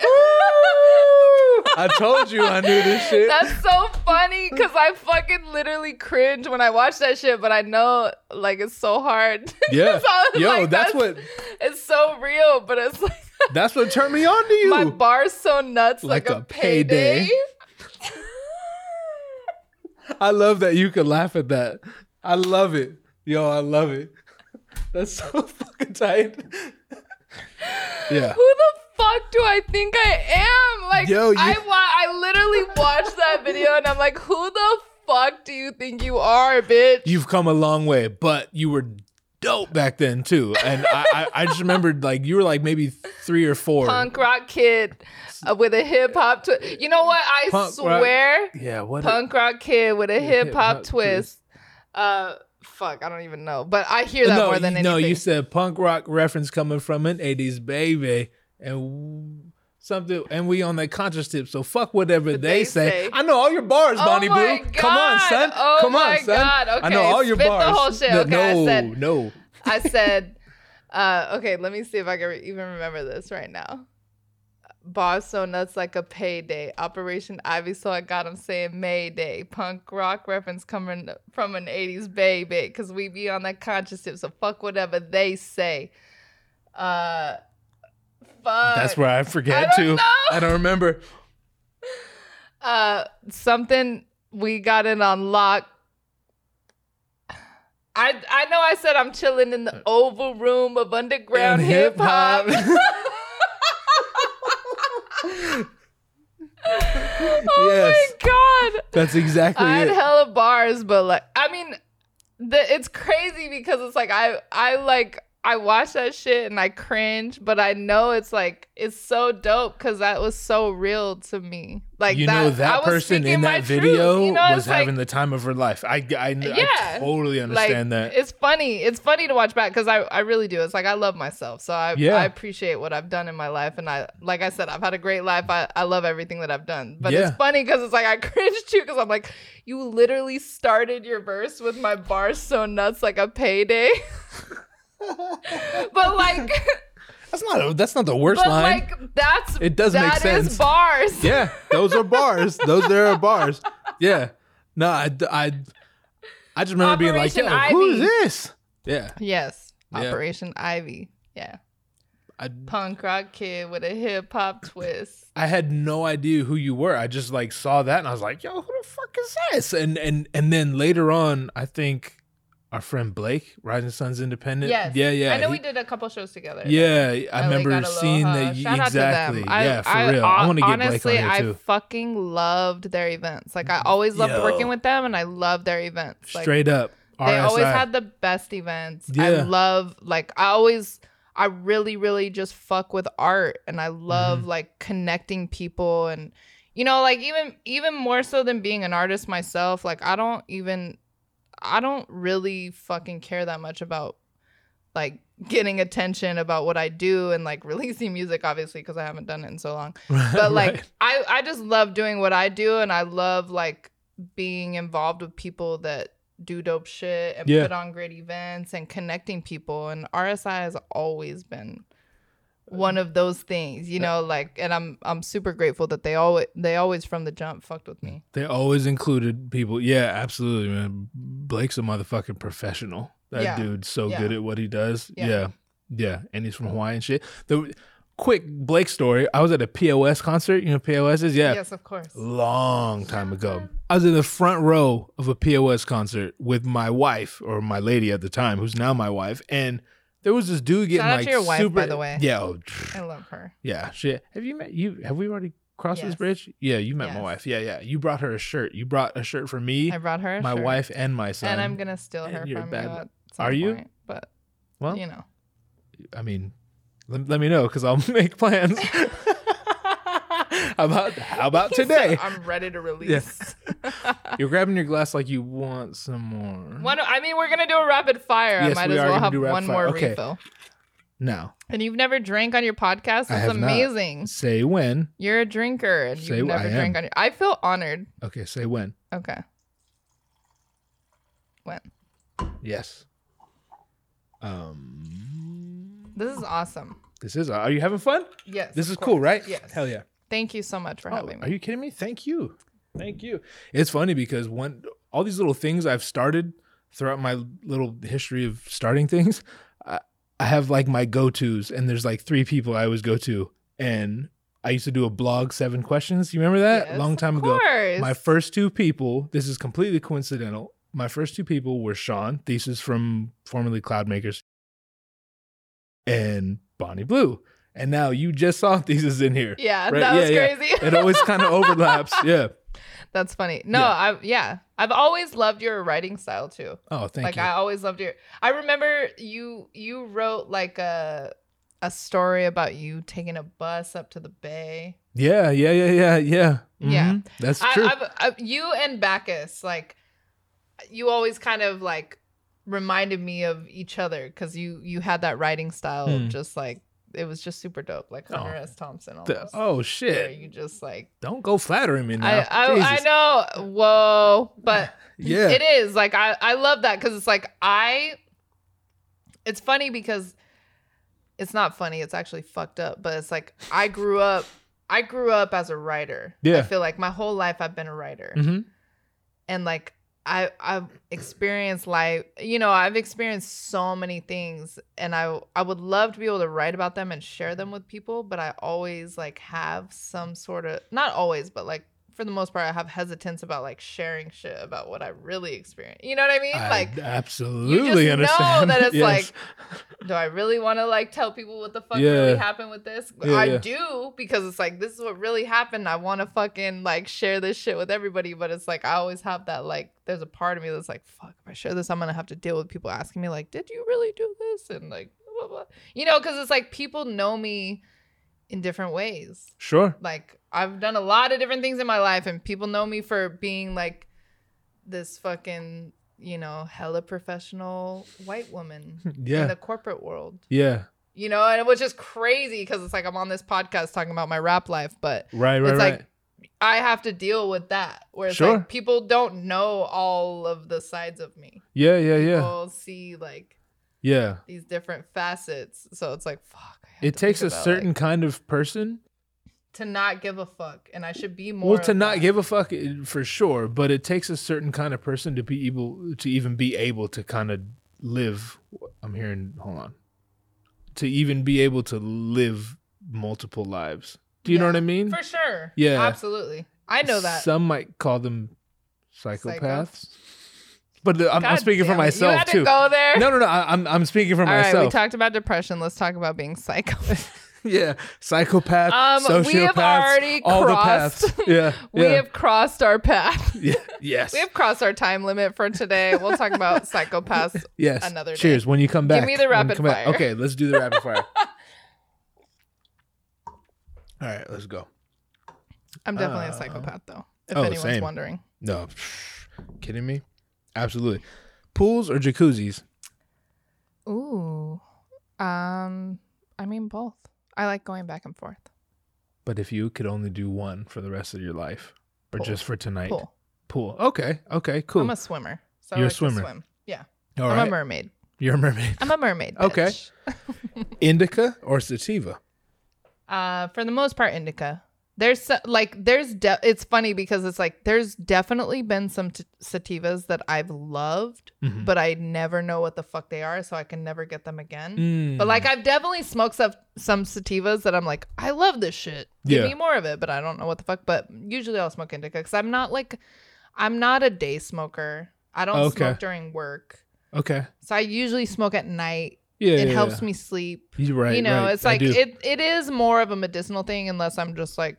I told you I knew this shit. That's so funny because I fucking literally cringe when I watch that shit, but I know like it's so hard. yeah, So yo, like, that's, what it's so real, but it's like that's what turned me on to you. my bar's so nuts like, Like a, a payday. payday. I love that you could laugh at that. I love it. Yo, I love it. That's so fucking tight. yeah. Who the fuck do I think I am? Like, Yo, you- I wa- I literally watched that video and I'm like, who the fuck do you think you are, bitch? You've come a long way, but you were dope back then too. And I, I, I just remembered like you were like maybe three or four. punk rock kid uh, with a hip hop twist. You know what? I Punk rock- swear, Yeah, what? punk rock kid with a hip hop twist. Uh, fuck, I don't even know, but I hear that no, more than you- anything. no, you said punk rock reference coming from an '80s baby, and something, and we on that conscious tip. So fuck whatever they, they say. say. I know all your bars, Oh Bonnie Boo. Come on, son. Oh Come my on, son. God. I know all your spit the bars. whole shit. No, Okay, I no, said- no. I said, uh, okay, let me see if I can re- even remember this right now. Boss so nuts like a payday. Operation Ivy, so I got him saying Mayday. Punk rock reference coming from an 80s baby. Because we be on that conscious tip, so fuck whatever they say. Uh, fuck. That's where I forget I too. know. I don't remember. Uh, something we got it on lock. I I know I said I'm chilling in the oval room of underground hip hop. oh Yes. my god! That's exactly I had it. hella bars, but like I mean, the it's crazy because it's like I I like I watch that shit and I cringe, but I know it's like it's so dope because that was so real to me. Like you that, know I that was person in that truth, video you know, was it's like- having the time of her life. I I, I Yeah. totally understand like, that. It's funny. It's funny to watch back because I, I really do. It's like I love myself. So I, Yeah. I appreciate what I've done in my life. And I, like I said, I've had a great life. I, I love everything that I've done. But Yeah. it's funny because it's like I cringe too because I'm like, you literally started your verse with my bars so nuts like a payday. but like, That's not a, that's not the worst but line. like that's It does make that is sense. bars. yeah, those are bars. those there are bars. Yeah. No, I, I, I just remember being like, Operation yo, who is this? Yeah. Yes. Yeah. Operation Ivy. Yeah. I, Punk rock kid with a hip hop twist. I had no idea who you were. I just like saw that and I was like, yo, who the fuck is this? And and and then later on, I think our friend Blake, Rising Sons Independent. Yes. Yeah, yeah. I know he- we did a couple shows together. Yeah, I LA remember seeing that. Shout out to exactly. them. I, yeah, for I, real. I want to get honestly, Blake on I here too. I fucking loved their events. Like I always loved Yo. working with them, and I love their events. Like, Straight up. they always had the best events. I love like I always I really really just fuck with art and I love Mm-hmm. like connecting people and you know like even even more so than being an artist myself like I don't even I don't really fucking care that much about like getting attention about what I do and like releasing music obviously because I haven't done it in so long but like Right. I I just love doing what I do and I love like being involved with people that do dope shit and Yeah. put on great events and connecting people and RSI has always been one of those things, you know, like and I'm I'm super grateful that they always they always from the jump fucked with me. They always included people. Yeah, absolutely, man. Blake's a motherfucking professional. That Yeah. dude's so Yeah. good at what he does. Yeah. Yeah. yeah. And he's from Hawaii and shit. The quick Blake story. I was at a POS concert. You know POS is? Yeah. Yes, of course. Long time ago. I was in the front row of a POS concert with my wife or my lady at the time, who's now my wife, and there was this dude getting Shout out like to your wife, super by the way. Yeah, oh, I love her. yeah, shit. Have you met you? Have we already crossed this Yes. bridge? Yeah, you met my Yes. wife. Yeah, yeah. You brought her a shirt. You brought a shirt for me, I brought her a my shirt, wife, and my son. and I'm gonna steal and her you're from bad you at some Are you? point, but well, you know. I mean, let, let me know because I'll make plans. how about how about today? I'm ready to release. You're grabbing your glass like you want some more. One, I mean, we're gonna do a rapid fire. Yes, I might we as are well have one fire. more Okay. refill. Now, And you've never drank on your podcast? I That's have not. amazing. say when. You're a drinker and Say you've I never am. drank on your. I feel honored. Okay, say when. Okay. When? Yes. Um, This is awesome. this is. Are you having fun? Yes. This is cool, right? Yes. Hell yeah. Thank you so much for Oh, having me. Are you kidding me? Thank you. Thank you. It's funny because one all these little things I've started throughout my little history of starting things, I, I have like my go-tos and there's like three people I always go to and I used to do a blog seven questions. You remember that? Yes, Long time of ago. My first two people, this is completely coincidental. My first two people were Sean, thesis from formerly Cloudmakers, and Bonnie Blue. And now you just saw thesis in here. yeah, Right, that was yeah, yeah. crazy. It always kind of overlaps. Yeah. That's funny. No, Yeah. I yeah, I've always loved your writing style too. Oh, thank like you. Like I always loved your. I remember you you wrote like a a story about you taking a bus up to the bay. yeah, yeah, yeah, yeah, yeah. Yeah. Mhm. That's true. I, I've, I, you and Bacchus, like, you always kind of like reminded me of each other because you you had that writing style, Hmm. just like it was just super dope, like Oh. Hunter S. Thompson. The- oh shit. you just like Don't go flattering me now. I I, I know, whoa, but Yeah. it is like I I love that because it's like I. It's funny because it's not funny. It's actually fucked up. But it's like I grew up. I grew up as a writer. Yeah. I feel like my whole life I've been a writer, hmm and like I I've experienced life. You know, I've experienced so many things, and I I would love to be able to write about them and share them with people. But I always like have some sort of not always, but like for the most part, I have hesitance about like sharing shit about what I really experience. You know what I mean? I like, absolutely know understand. Know that it's Yes. like, do I really want to like tell people what the fuck Yeah. really happened with this? Yeah, I yeah. do because it's like this is what really happened. I want to fucking like share this shit with everybody, but it's like I always have that like there's a part of me that's like, fuck, if I share this, I'm gonna have to deal with people asking me like, did you really do this? And like, blah. You know, because it's like people know me in different ways. Sure. Like I've done a lot of different things in my life, and people know me for being like this fucking, you know, hella professional white woman in the corporate world. Yeah. You know, and which is crazy because it's like I'm on this podcast talking about my rap life, but Right, right, it's right. like I have to deal with that. Where it's Sure. like people don't know all of the sides of me. yeah, yeah, yeah. People see like Yeah. these different facets. So it's like fuck. I have It takes a about, certain like, kind of person to not give a fuck, and I should be more. well to not that. give a fuck eh, for sure but it takes a certain kind of person to be able to even be able to kind of live i'm hearing hold on to even be able to live multiple lives do you know what i mean For sure. Yeah. Absolutely. I know that. some might call them Psycho. But I'm, I'm speaking for damn myself you had too To go there. no no no I, i'm i'm speaking for myself. All right, we talked about depression. Let's talk about being psycho. yeah psychopath Um, sociopaths we have already all crossed- the paths yeah we yeah. have crossed our path. yeah yes We have crossed our time limit for today. We'll talk about psychopaths. Yes. another day. Cheers. When you come back. Give me the rapid come back- fire. Okay, let's do the rapid fire. All right, let's go. I'm definitely Uh, a psychopath, though. If oh, anyone's same. wondering. No, kidding me? Absolutely. Pools or jacuzzis? Ooh. Um. I mean, both. I like going back and forth. But if you could only do one for the rest of your life, or Pool. just for tonight, Pool. Pool. Okay. Okay. Cool. I'm a swimmer. So You're I a like to swimmer. Swim. Yeah. All I'm right. a mermaid. You're a mermaid. I'm a mermaid. Okay. bitch. Indica or sativa? Uh, for the most part, indica. There's like there's de- it's funny because it's like there's definitely been some t- sativas that I've loved, Mhm. but I never know what the fuck they are, so I can never get them again. Mm. But like I've definitely smoked some some sativas that I'm like I love this shit. Give Yeah. me more of it, but I don't know what the fuck. But usually I'll smoke indica because I'm not like I'm not a day smoker. I don't Okay. smoke during work, okay. so I usually smoke at night. Yeah. it yeah, helps yeah. me sleep You're right. you know right. it's like it it is more of a medicinal thing unless i'm just like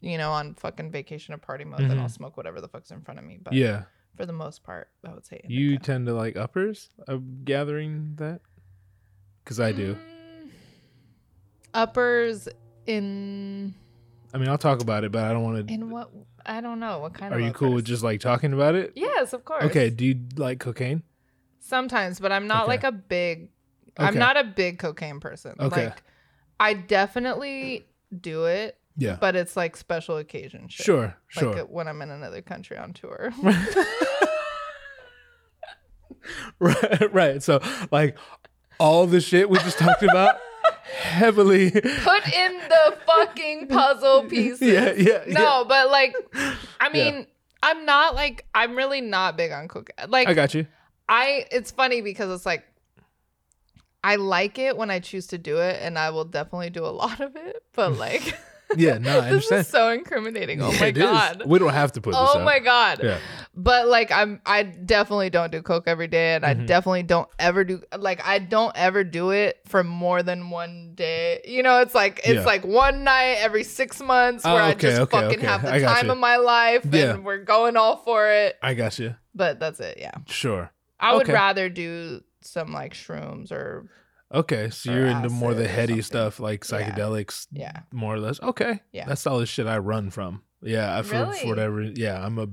you know on fucking vacation or party mode then i'll Mhm. smoke whatever the fuck's in front of me but yeah. for the most part i would say You tend to like uppers? I'm gathering that? Because I do. Mm, uppers in I mean, I'll talk about it, but I don't want to. in what i don't know what kind Are of you cool with just like talking about it? yes of course Okay. Do you like cocaine? sometimes but i'm not Okay. like a big i'm not a big cocaine person Okay. like i definitely do it Yeah. but it's like special occasion shit. Sure. like Sure. uh, when i'm in another country on tour right. Right. So, like, all the shit we just talked about heavily. put in the fucking puzzle pieces. Yeah. Yeah. No, but like, I Yeah. mean, I'm not like I'm really not big on cooking. Like I got you. I, it's funny because it's like I like it when I choose to do it, and I will definitely do a lot of it. But like, Yeah. No, I this is so incriminating. Oh Yeah, my it is. god. We don't have to put this Oh my god. Yeah. But like I'm I definitely don't do coke every day and I Mhm. definitely don't ever do like I don't ever do it for more than one day. You know, it's like it's Yeah. like one night every 6 months Oh, where I just okay, fucking okay. have the time you. of my life Yeah. and we're going all for it. I got you. But that's it, yeah. Sure. I would rather do some like shrooms or Okay. So you're into more the heady stuff, like psychedelics, yeah. more or less. Okay. Yeah. That's all the shit I run from. Yeah. For, Really? for whatever. Yeah. I'm a.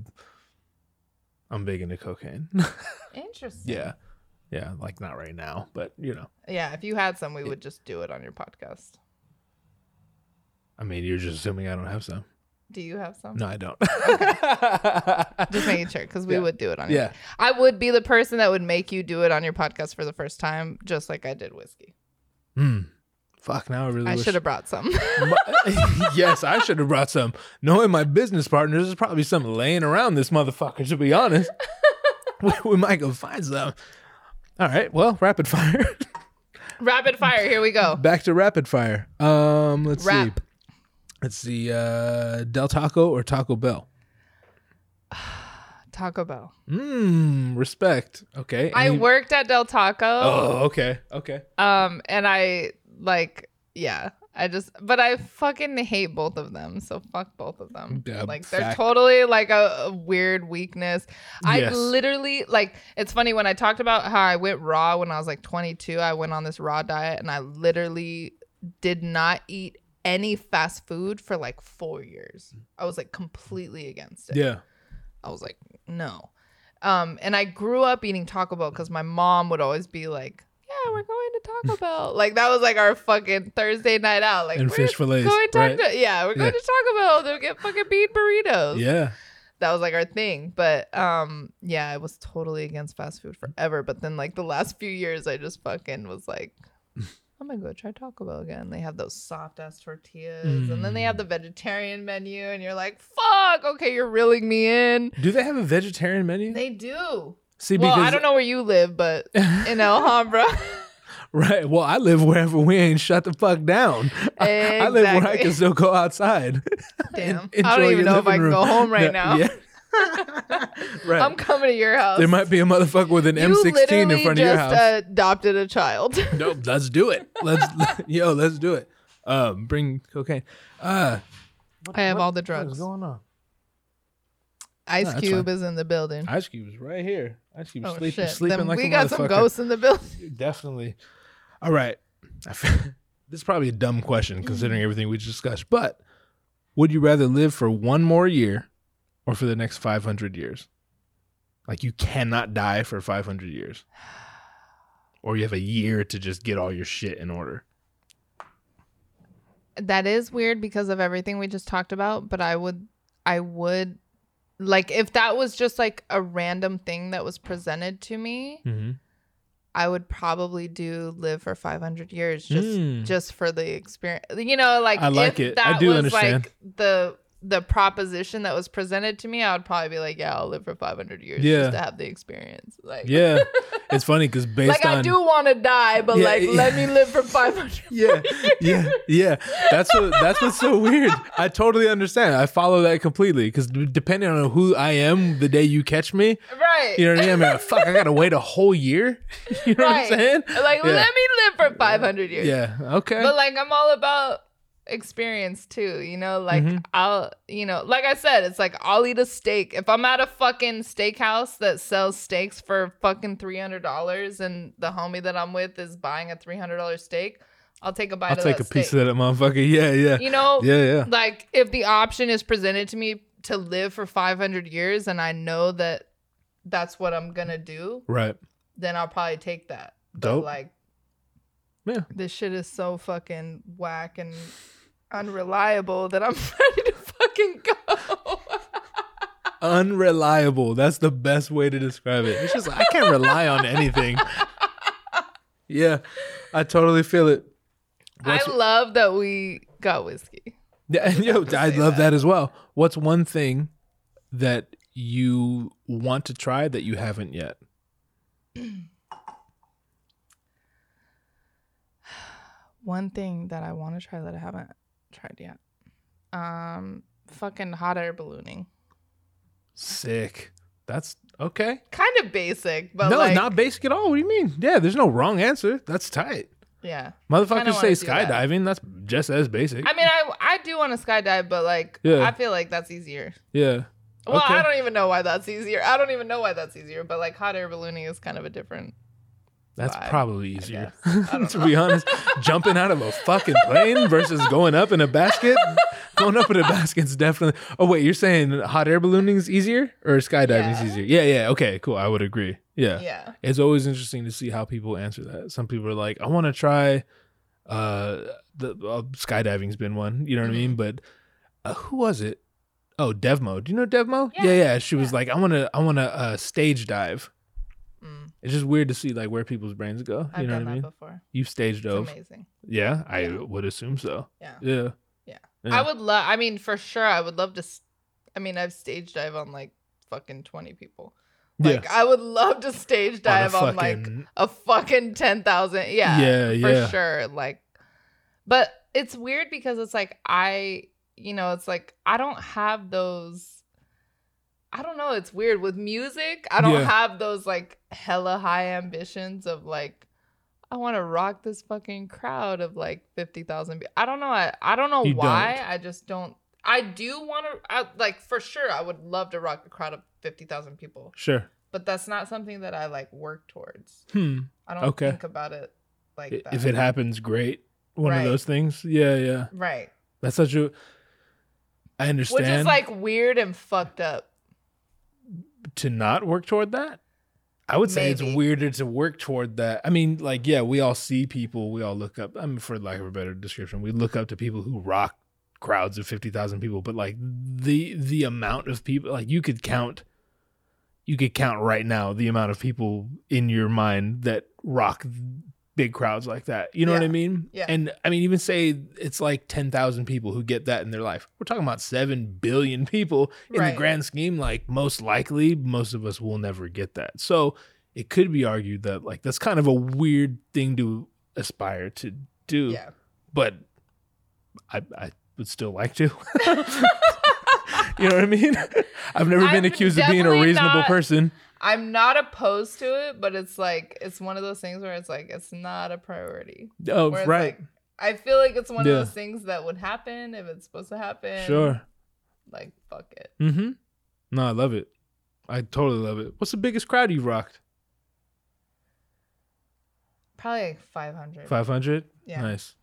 I'm big into cocaine. Interesting. yeah. Yeah. Like not right now, but you know. Yeah, if you had some we would just do it on your podcast. I mean, you're just assuming I don't have some. Do you have some? No, I don't. Just making sure because we Yeah. would do it on your yeah. I would be the person that would make you do it on your podcast for the first time, just like I did whiskey. Hmm. Fuck. Now I really. I should have brought some. yes, I should have brought some. Knowing my business partners, there's probably some laying around this motherfucker. To be honest, we, we might go find some. All right. Well, rapid fire. Rapid fire. Here we go. Back to rapid fire. Um, let's see. Rap. Let's. Uh, Del Taco or Taco Bell. Taco Bell. Mmm. Respect. Okay. I Any- worked at Del Taco. Oh, okay. Okay. Um, and I like, yeah, I just, but I fucking hate both of them. So fuck both of them. Yeah, like they're fact. totally like a, a weird weakness. I Yes. literally like. It's funny when I talked about how I went raw when I was like 22. I went on this raw diet and I literally did not eat any fast food for like four years. I was like completely against it. Yeah. I was like, no. Um, and I grew up eating Taco Bell because my mom would always be like, yeah, we're going to Taco Bell. like that was like our fucking Thursday night out. Like And we're fish fillets, Going to right? Taco- Yeah, we're going Yeah. to Taco Bell to get fucking bean burritos. Yeah. That was like our thing. But um, yeah, I was totally against fast food forever. But then like the last few years, I just fucking was like. I'm gonna go try Taco Bell again. They have those soft ass tortillas, and then they Mm. have the vegetarian menu, and you're like, "Fuck, okay, you're reeling me in." Do they have a vegetarian menu? They do. See, well, because I don't know where you live, but in Alhambra, right. Well, I live wherever we ain't shut the fuck down. I, I live where I can still go outside. damn, I don't even know if I can room. go home right Yeah, now. Yeah. right. I'm coming to your house. there might be a motherfucker with an you M16 in front of your house. You just house. adopted a child. no, let's do it. Let's yo, let's do it. Um, bring cocaine. Uh, I have all the drugs. what is going on? Ice that's Cube is in the building. Ice Cube's right here. Ice Cube's oh sleeping, shit! sleeping Then like we a got some ghosts in the building. Definitely. All right. I f- this is probably a dumb question considering everything we just discussed, but would you rather live for one more year or for the next 500 years? Like you cannot die for 500 years. Or you have a year to just get all your shit in order. That is weird because of everything we just talked about. But I would, I would, like, if that was just like a random thing that was presented to me, Mm-hmm. I would probably do live for 500 years just Mm. just for the experience. You know, like I like it. I That do was understand. like the the proposition that was presented to me. I would probably be like, yeah, I'll live for 500 years Yeah. just to have the experience. Like, Yeah. it's funny because based like on I do want to die, but Yeah, like yeah. let me live for 500. yeah, yeah, yeah. That's what that's what's so weird. I totally understand. I follow that completely because depending on who I am, the day you catch me, right. you know what I mean. I'm like, fuck, I gotta wait a whole year. You know right. what I'm saying? Like let me live for 500 years. Yeah. Okay. But like I'm all about experience too, you know? Like Mhm. I'll you know, like I said, it's like I'll eat a steak. If I'm at a fucking steakhouse that sells steaks for fucking three hundred dollars and the homie that I'm with is buying a three hundred dollar steak, I'll take a bite I'll take a piece of that motherfucker. Yeah, yeah, You know, yeah, yeah. like if the option is presented to me to live for five hundred years and I know that that's what I'm gonna do, Right. then I'll probably take that. But Dope. like Yeah. this shit is so fucking whack and unreliable that I'm ready to fucking go. Unreliable. That's the best way to describe it. It's just I can't rely on anything. Yeah, I totally feel it. What's- I love that we got whiskey. Yeah, and yo, I love that. that as well. What's one thing that you want to try that you haven't yet? One thing that I want to try that I haven't tried yet. Um fucking hot air ballooning. Sick. That's okay. Kind of basic, but no, like not basic at all. What do you mean? Yeah, there's no wrong answer. That's tight. yeah. Motherfuckers say wanna that. skydiving. That's just as basic. I mean, I I do want to skydive, but like Yeah. I feel like that's easier. yeah. Well, Okay. I don't even know why that's easier. I don't even know why that's easier, but like hot air ballooning is kind of a different. That's vibe, probably easier. to be honest, jumping out of a fucking plane versus going up in a basket. going up in a basket's definitely. Oh wait, you're saying hot air ballooning is easier or skydiving is Yeah. easier? Yeah, yeah. Okay, cool. I would agree. Yeah. Yeah. It's always interesting to see how people answer that. Some people are like, I want to try. Uh, the uh, skydiving's been one. You know what I Mm-hmm. mean? But uh, who was it? Oh, Devmo. Do you know Devmo? Yeah, yeah. yeah. She was like, I want to. I want to uh, stage dive. It's just weird to see like where people's brains go. I've you know done what I mean? before. You've stage It's dove. amazing. Yeah, I Yeah. would assume so. Yeah. Yeah. Yeah. Yeah. I would love. I mean, for sure, I would love to. I mean, I've stage dive on like fucking twenty people. Like, yeah. I would love to stage dive on, like fucking- a fucking ten thousand. Yeah. Yeah, Yeah. For sure. Like, but it's weird because it's like I, you know, it's like I don't have those. I don't know. It's weird with music. I don't Yeah. have those like hella high ambitions of like. I want to rock this fucking crowd of like 50,000 people. I don't know. I, I don't know You why. don't. I just don't. I do want to, like, for sure, I would love to rock a crowd of 50,000 people, Sure. but that's not something that I like work towards. Hmm. I don't Okay. think about it like I- that. If it happens, great. One Right. of those things. Yeah, yeah. right. That's such a. I understand. Which is like weird and fucked up. To not work toward that. I would say Maybe. it's weirder to work toward that. I mean, like, yeah, we all see people, we all look up. I mean, for lack of a better description, we look up to people who rock crowds of fifty thousand people. But like the the amount of people, like you could count, you could count right now the amount of people in your mind that rock big crowds like that. You know what I mean? Yeah. And I mean, even say it's like ten thousand people who get that in their life. We're talking about seven billion people in Right. the grand scheme. Like most likely, most of us will never get that. So it could be argued that like that's kind of a weird thing to aspire to do. Yeah. But I I would still like to. you know what I mean? I've never been I'm accused of being a reasonable not- person. I'm not opposed to it, but it's like, it's one of those things where it's like, it's not a priority. Oh, Where right. like, I feel like it's one Yeah. of those things that would happen if it's supposed to happen. Sure. Like, fuck it. Mm-hmm. No, I love it. I totally love it. What's the biggest crowd you've rocked? Probably like 500 Five hundred. Yeah. Nice.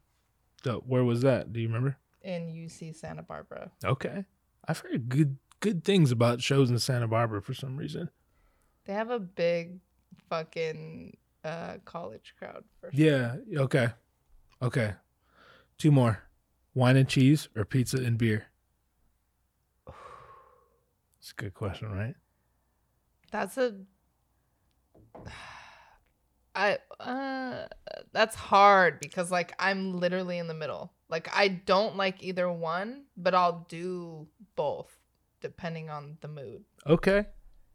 So where was that? Do you remember? in UC Santa Barbara. Okay. I've heard good good things about shows in Santa Barbara for some reason. They have a big fucking uh, college crowd for sure. Yeah. Okay. Okay. Two more. Wine and cheese or pizza and beer? It's a good question, right? That's a. I uh that's hard because like I'm literally in the middle. Like I don't like either one, but I'll do both depending on the mood. Okay.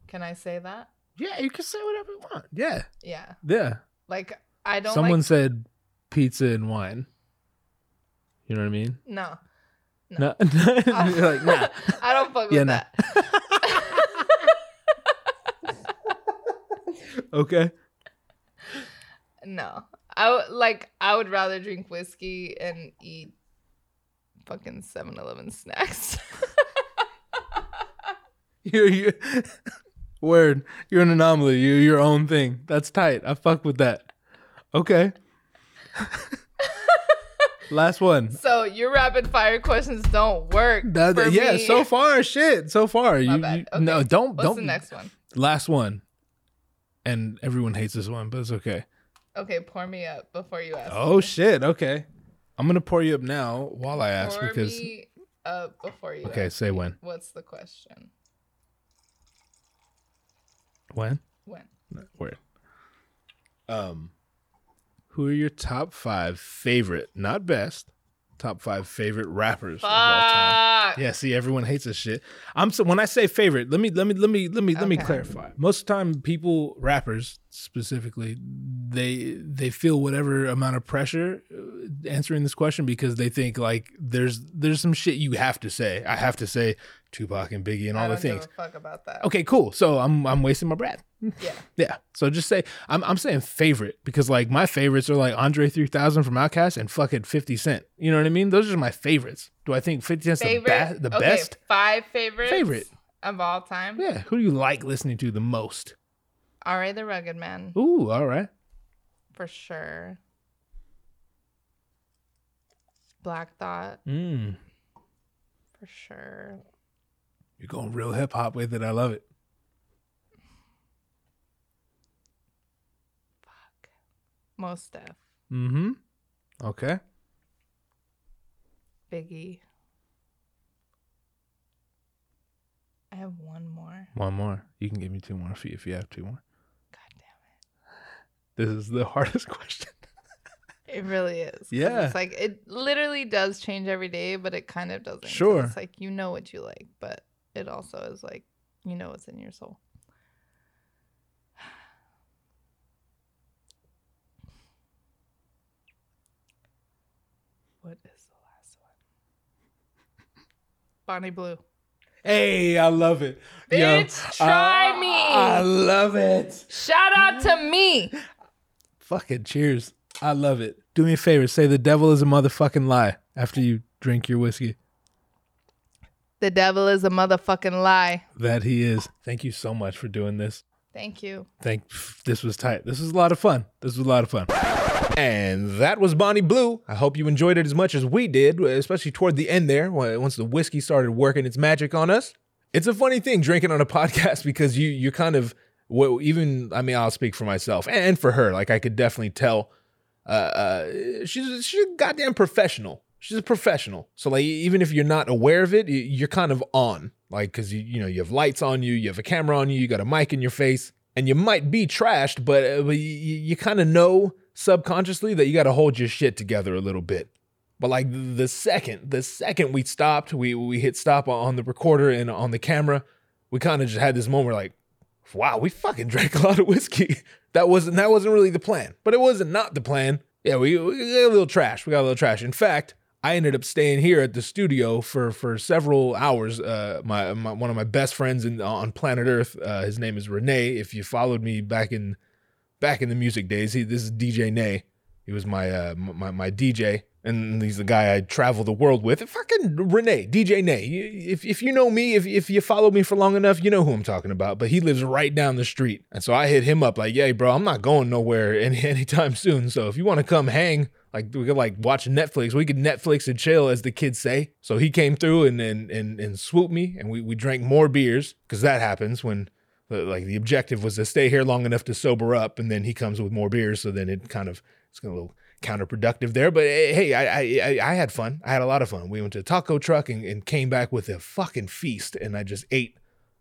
Can I say that? Yeah, you can say whatever you want. Yeah. Yeah. Yeah. Like I don't Someone like said pizza and wine. You know what I mean? no. No. You're like, nah. I don't fuck Yeah, with nah. that. Okay. No. I would like I would rather drink whiskey and eat fucking 7-Eleven snacks. You you word. You're an anomaly. You're your own thing. That's tight. I fuck with that. Okay. Last one. so your rapid fire questions don't work. That, yeah, me. so far, shit. So far, you, you- Okay. no, don't What's don't. the next one? Last one, and everyone hates this one, but it's okay. Okay, pour me up before you ask. Oh me. shit. Okay, I'm gonna pour you up now while I ask pour because me up before you. Okay, say me. when. What's the question? when When? Where um, who are your top five favorite, not best, top five favorite rappers of all time? Fuck. Yeah, see, everyone hates this shit. I'm so when I say favorite, let me let me let me let me let me clarify. Most of the time, people, rappers specifically, they they feel whatever amount of pressure uh, answering this question because they think like there's there's some shit you have to say. I have to say Tupac and Biggie and all the things. a fuck about that. Okay, cool. So I'm I'm wasting my breath. Yeah. Yeah. So just say I'm I'm saying favorite because like my favorites are like Andre 3000 from Outkast and fucking 50 Cent. You know what I mean? Those are my favorites. Do I think 50 Cent's the, Favorite. ba- the okay, best? Five favorites. Favorite. of all time. Yeah. Who do you like listening to the most? R.A. the Rugged Man Ooh, all right. for sure. Black Thought Mm. for sure. You're going real hip hop with it. I love it. Fuck. Mos Def. Mm-hmm. Okay. Biggie. I have one more. One more. You can give me two more if you, if you have two more. God damn it. This is the hardest question. it. It really is. Yeah. It's like it literally does change every day, but it kind of doesn't. Sure. It's like you know what you like, but it also is like you know what's in your soul. What is the last one? Bonnie Blue. Hey, I love it. Yo, Bitch, try I- me. I love it. Shout out to me. Fucking cheers. I love it. Do me a favor, say the devil is a motherfucking lie after you drink your whiskey. The devil is a motherfucking lie. That he is. Thank you so much for doing this. Thank you. Thank this was tight. This was a lot of fun. This was a lot of fun. And that was Bonnie Blue. I hope you enjoyed it as much as we did, especially toward the end there, once the whiskey started working its magic on us. It's a funny thing drinking on a podcast because you you kind of well, even I mean I'll speak for myself and for her. Like I could definitely tell uh, uh, she's she's a goddamn professional. She's a professional. So like even if you're not aware of it, you're kind of on. Like cuz you you know, you have lights on you, you have a camera on you, you got a mic in your face, and you might be trashed, but, uh, but you, you kind of know subconsciously that you got to hold your shit together a little bit. But like the second, the second we stopped, we we hit stop on the recorder and on the camera, we kind of just had this moment like, wow, we fucking drank a lot of whiskey. that wasn't that wasn't really the plan, but it wasn't not the plan. Yeah, we, we got a little trash. We got a little trash. In fact, I ended up staying here at the studio for for several hours. Uh, my, my one of my best friends in, on planet Earth, uh, his name is Renee. If you followed me back in back in the music days, he this is DJ Nay. He was my uh, my my DJ and he's the guy I travel the world with. Fucking Renee, DJ Nay. If, if you know me, if, if you follow me for long enough, you know who I'm talking about. But he lives right down the street. And so I hit him up like, yeah, bro, I'm not going nowhere any anytime soon. So if you want to come hang, like we could like watch Netflix. We could Netflix and chill, as the kids say. So he came through and and and, and swooped me, and we, we drank more beers because that happens when like the objective was to stay here long enough to sober up, and then he comes with more beers. So then it kind of it's a little counterproductive there. But eh, hey, I, I I had fun. I had a lot of fun. We went to taco truck and, and came back with a fucking feast, and I just ate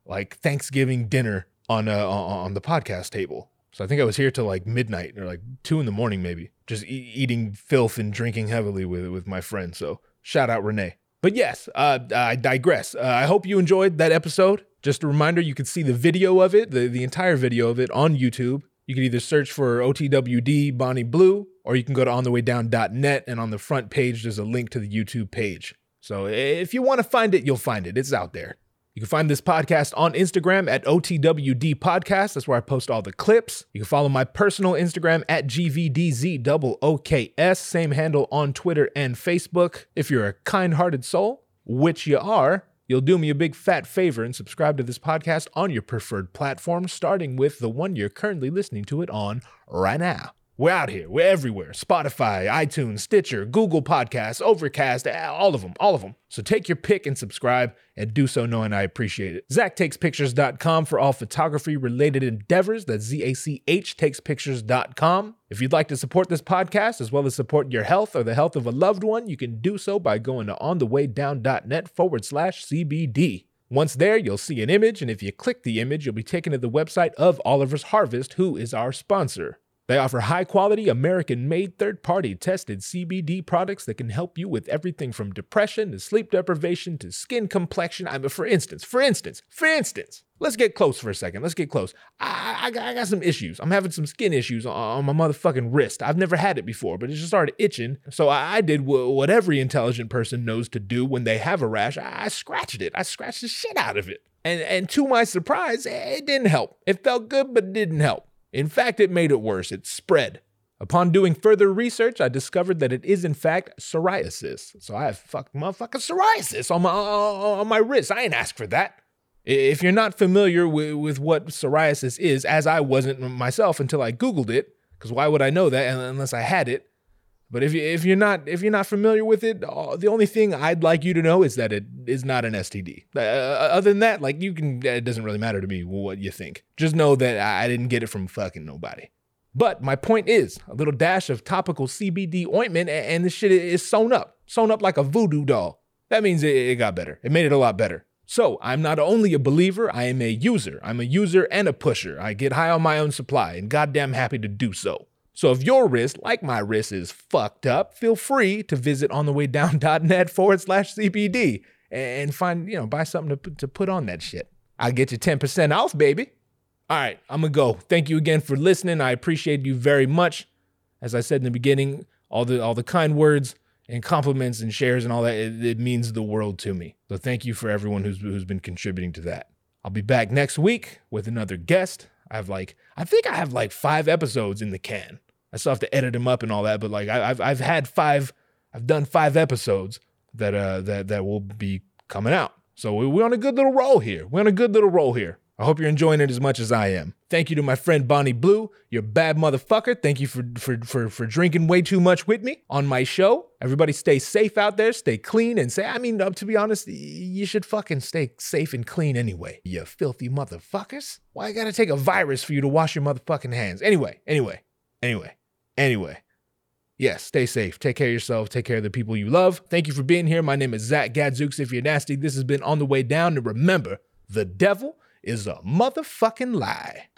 like Thanksgiving dinner on uh, on the podcast table. So I think I was here till like midnight or like two in the morning, maybe, just e- eating filth and drinking heavily with with my friends. So shout out Renee. But yes, uh, I digress. Uh, I hope you enjoyed that episode. Just a reminder, you can see the video of it, the, the entire video of it on YouTube. You can either search for OTWD Bonnie Blue or you can go to onthewaydown.net and on the front page there's a link to the YouTube page. So if you want to find it, you'll find it. It's out there. You can find this podcast on Instagram at OTWD Podcast. That's where I post all the clips. You can follow my personal Instagram at GVDZOOKS. Same handle on Twitter and Facebook. If you're a kind hearted soul, which you are, you'll do me a big fat favor and subscribe to this podcast on your preferred platform, starting with the one you're currently listening to it on right now. We're out here. We're everywhere. Spotify, iTunes, Stitcher, Google Podcasts, Overcast, all of them, all of them. So take your pick and subscribe and do so knowing I appreciate it. ZachTakesPictures.com for all photography related endeavors. That's Z A C H takespictures.com. If you'd like to support this podcast as well as support your health or the health of a loved one, you can do so by going to onthewaydown.net forward slash CBD. Once there, you'll see an image, and if you click the image, you'll be taken to the website of Oliver's Harvest, who is our sponsor. They offer high quality, American made, third party tested CBD products that can help you with everything from depression to sleep deprivation to skin complexion. I mean, for instance, for instance, for instance, let's get close for a second. Let's get close. I, I, I got some issues. I'm having some skin issues on, on, my motherfucking wrist. I've never had it before, but it just started itching. So I, I did w- what every intelligent person knows to do when they have a rash. I, scratched it. I scratched the shit out of it. And, and to my surprise, it didn't help. It felt good, but it didn't help. In fact, it made it worse. It spread. Upon doing further research, I discovered that it is in fact psoriasis. So I have fuck motherfucking psoriasis on my on my wrist. I ain't asked for that. If you're not familiar with, with what psoriasis is, as I wasn't myself until I Googled it, because why would I know that unless I had it? But if you if you're not if you're not familiar with it, uh, the only thing I'd like you to know is that it is not an STD. Uh, other than that, like you can, it doesn't really matter to me what you think. Just know that I didn't get it from fucking nobody. But my point is, a little dash of topical CBD ointment, and, and this shit is sewn up, sewn up like a voodoo doll. That means it got better. It made it a lot better. So I'm not only a believer, I am a user. I'm a user and a pusher. I get high on my own supply, and goddamn happy to do so. So if your wrist, like my wrist, is fucked up, feel free to visit onthewaydown.net forward slash CBD and find, you know, buy something to, to put on that shit. I'll get you 10% off, baby. All right, I'm gonna go. Thank you again for listening. I appreciate you very much. As I said in the beginning, all the all the kind words and compliments and shares and all that, it, it means the world to me. So thank you for everyone who's who's been contributing to that. I'll be back next week with another guest. I have like I think I have like five episodes in the can. I still have to edit them up and all that. But like I, I've I've had five, I've done five episodes that uh that that will be coming out. So we- we're on a good little roll here. We're on a good little roll here. I hope you're enjoying it as much as I am. Thank you to my friend Bonnie Blue. You're a bad motherfucker. Thank you for, for, for, for drinking way too much with me on my show. Everybody stay safe out there, stay clean, and say, I mean, uh, to be honest, you should fucking stay safe and clean anyway, you filthy motherfuckers. Why I gotta take a virus for you to wash your motherfucking hands? Anyway, anyway, anyway, anyway. Yes, stay safe. Take care of yourself. Take care of the people you love. Thank you for being here. My name is Zach Gadzooks. If you're nasty, this has been On the Way Down. And remember, the devil is a motherfucking lie.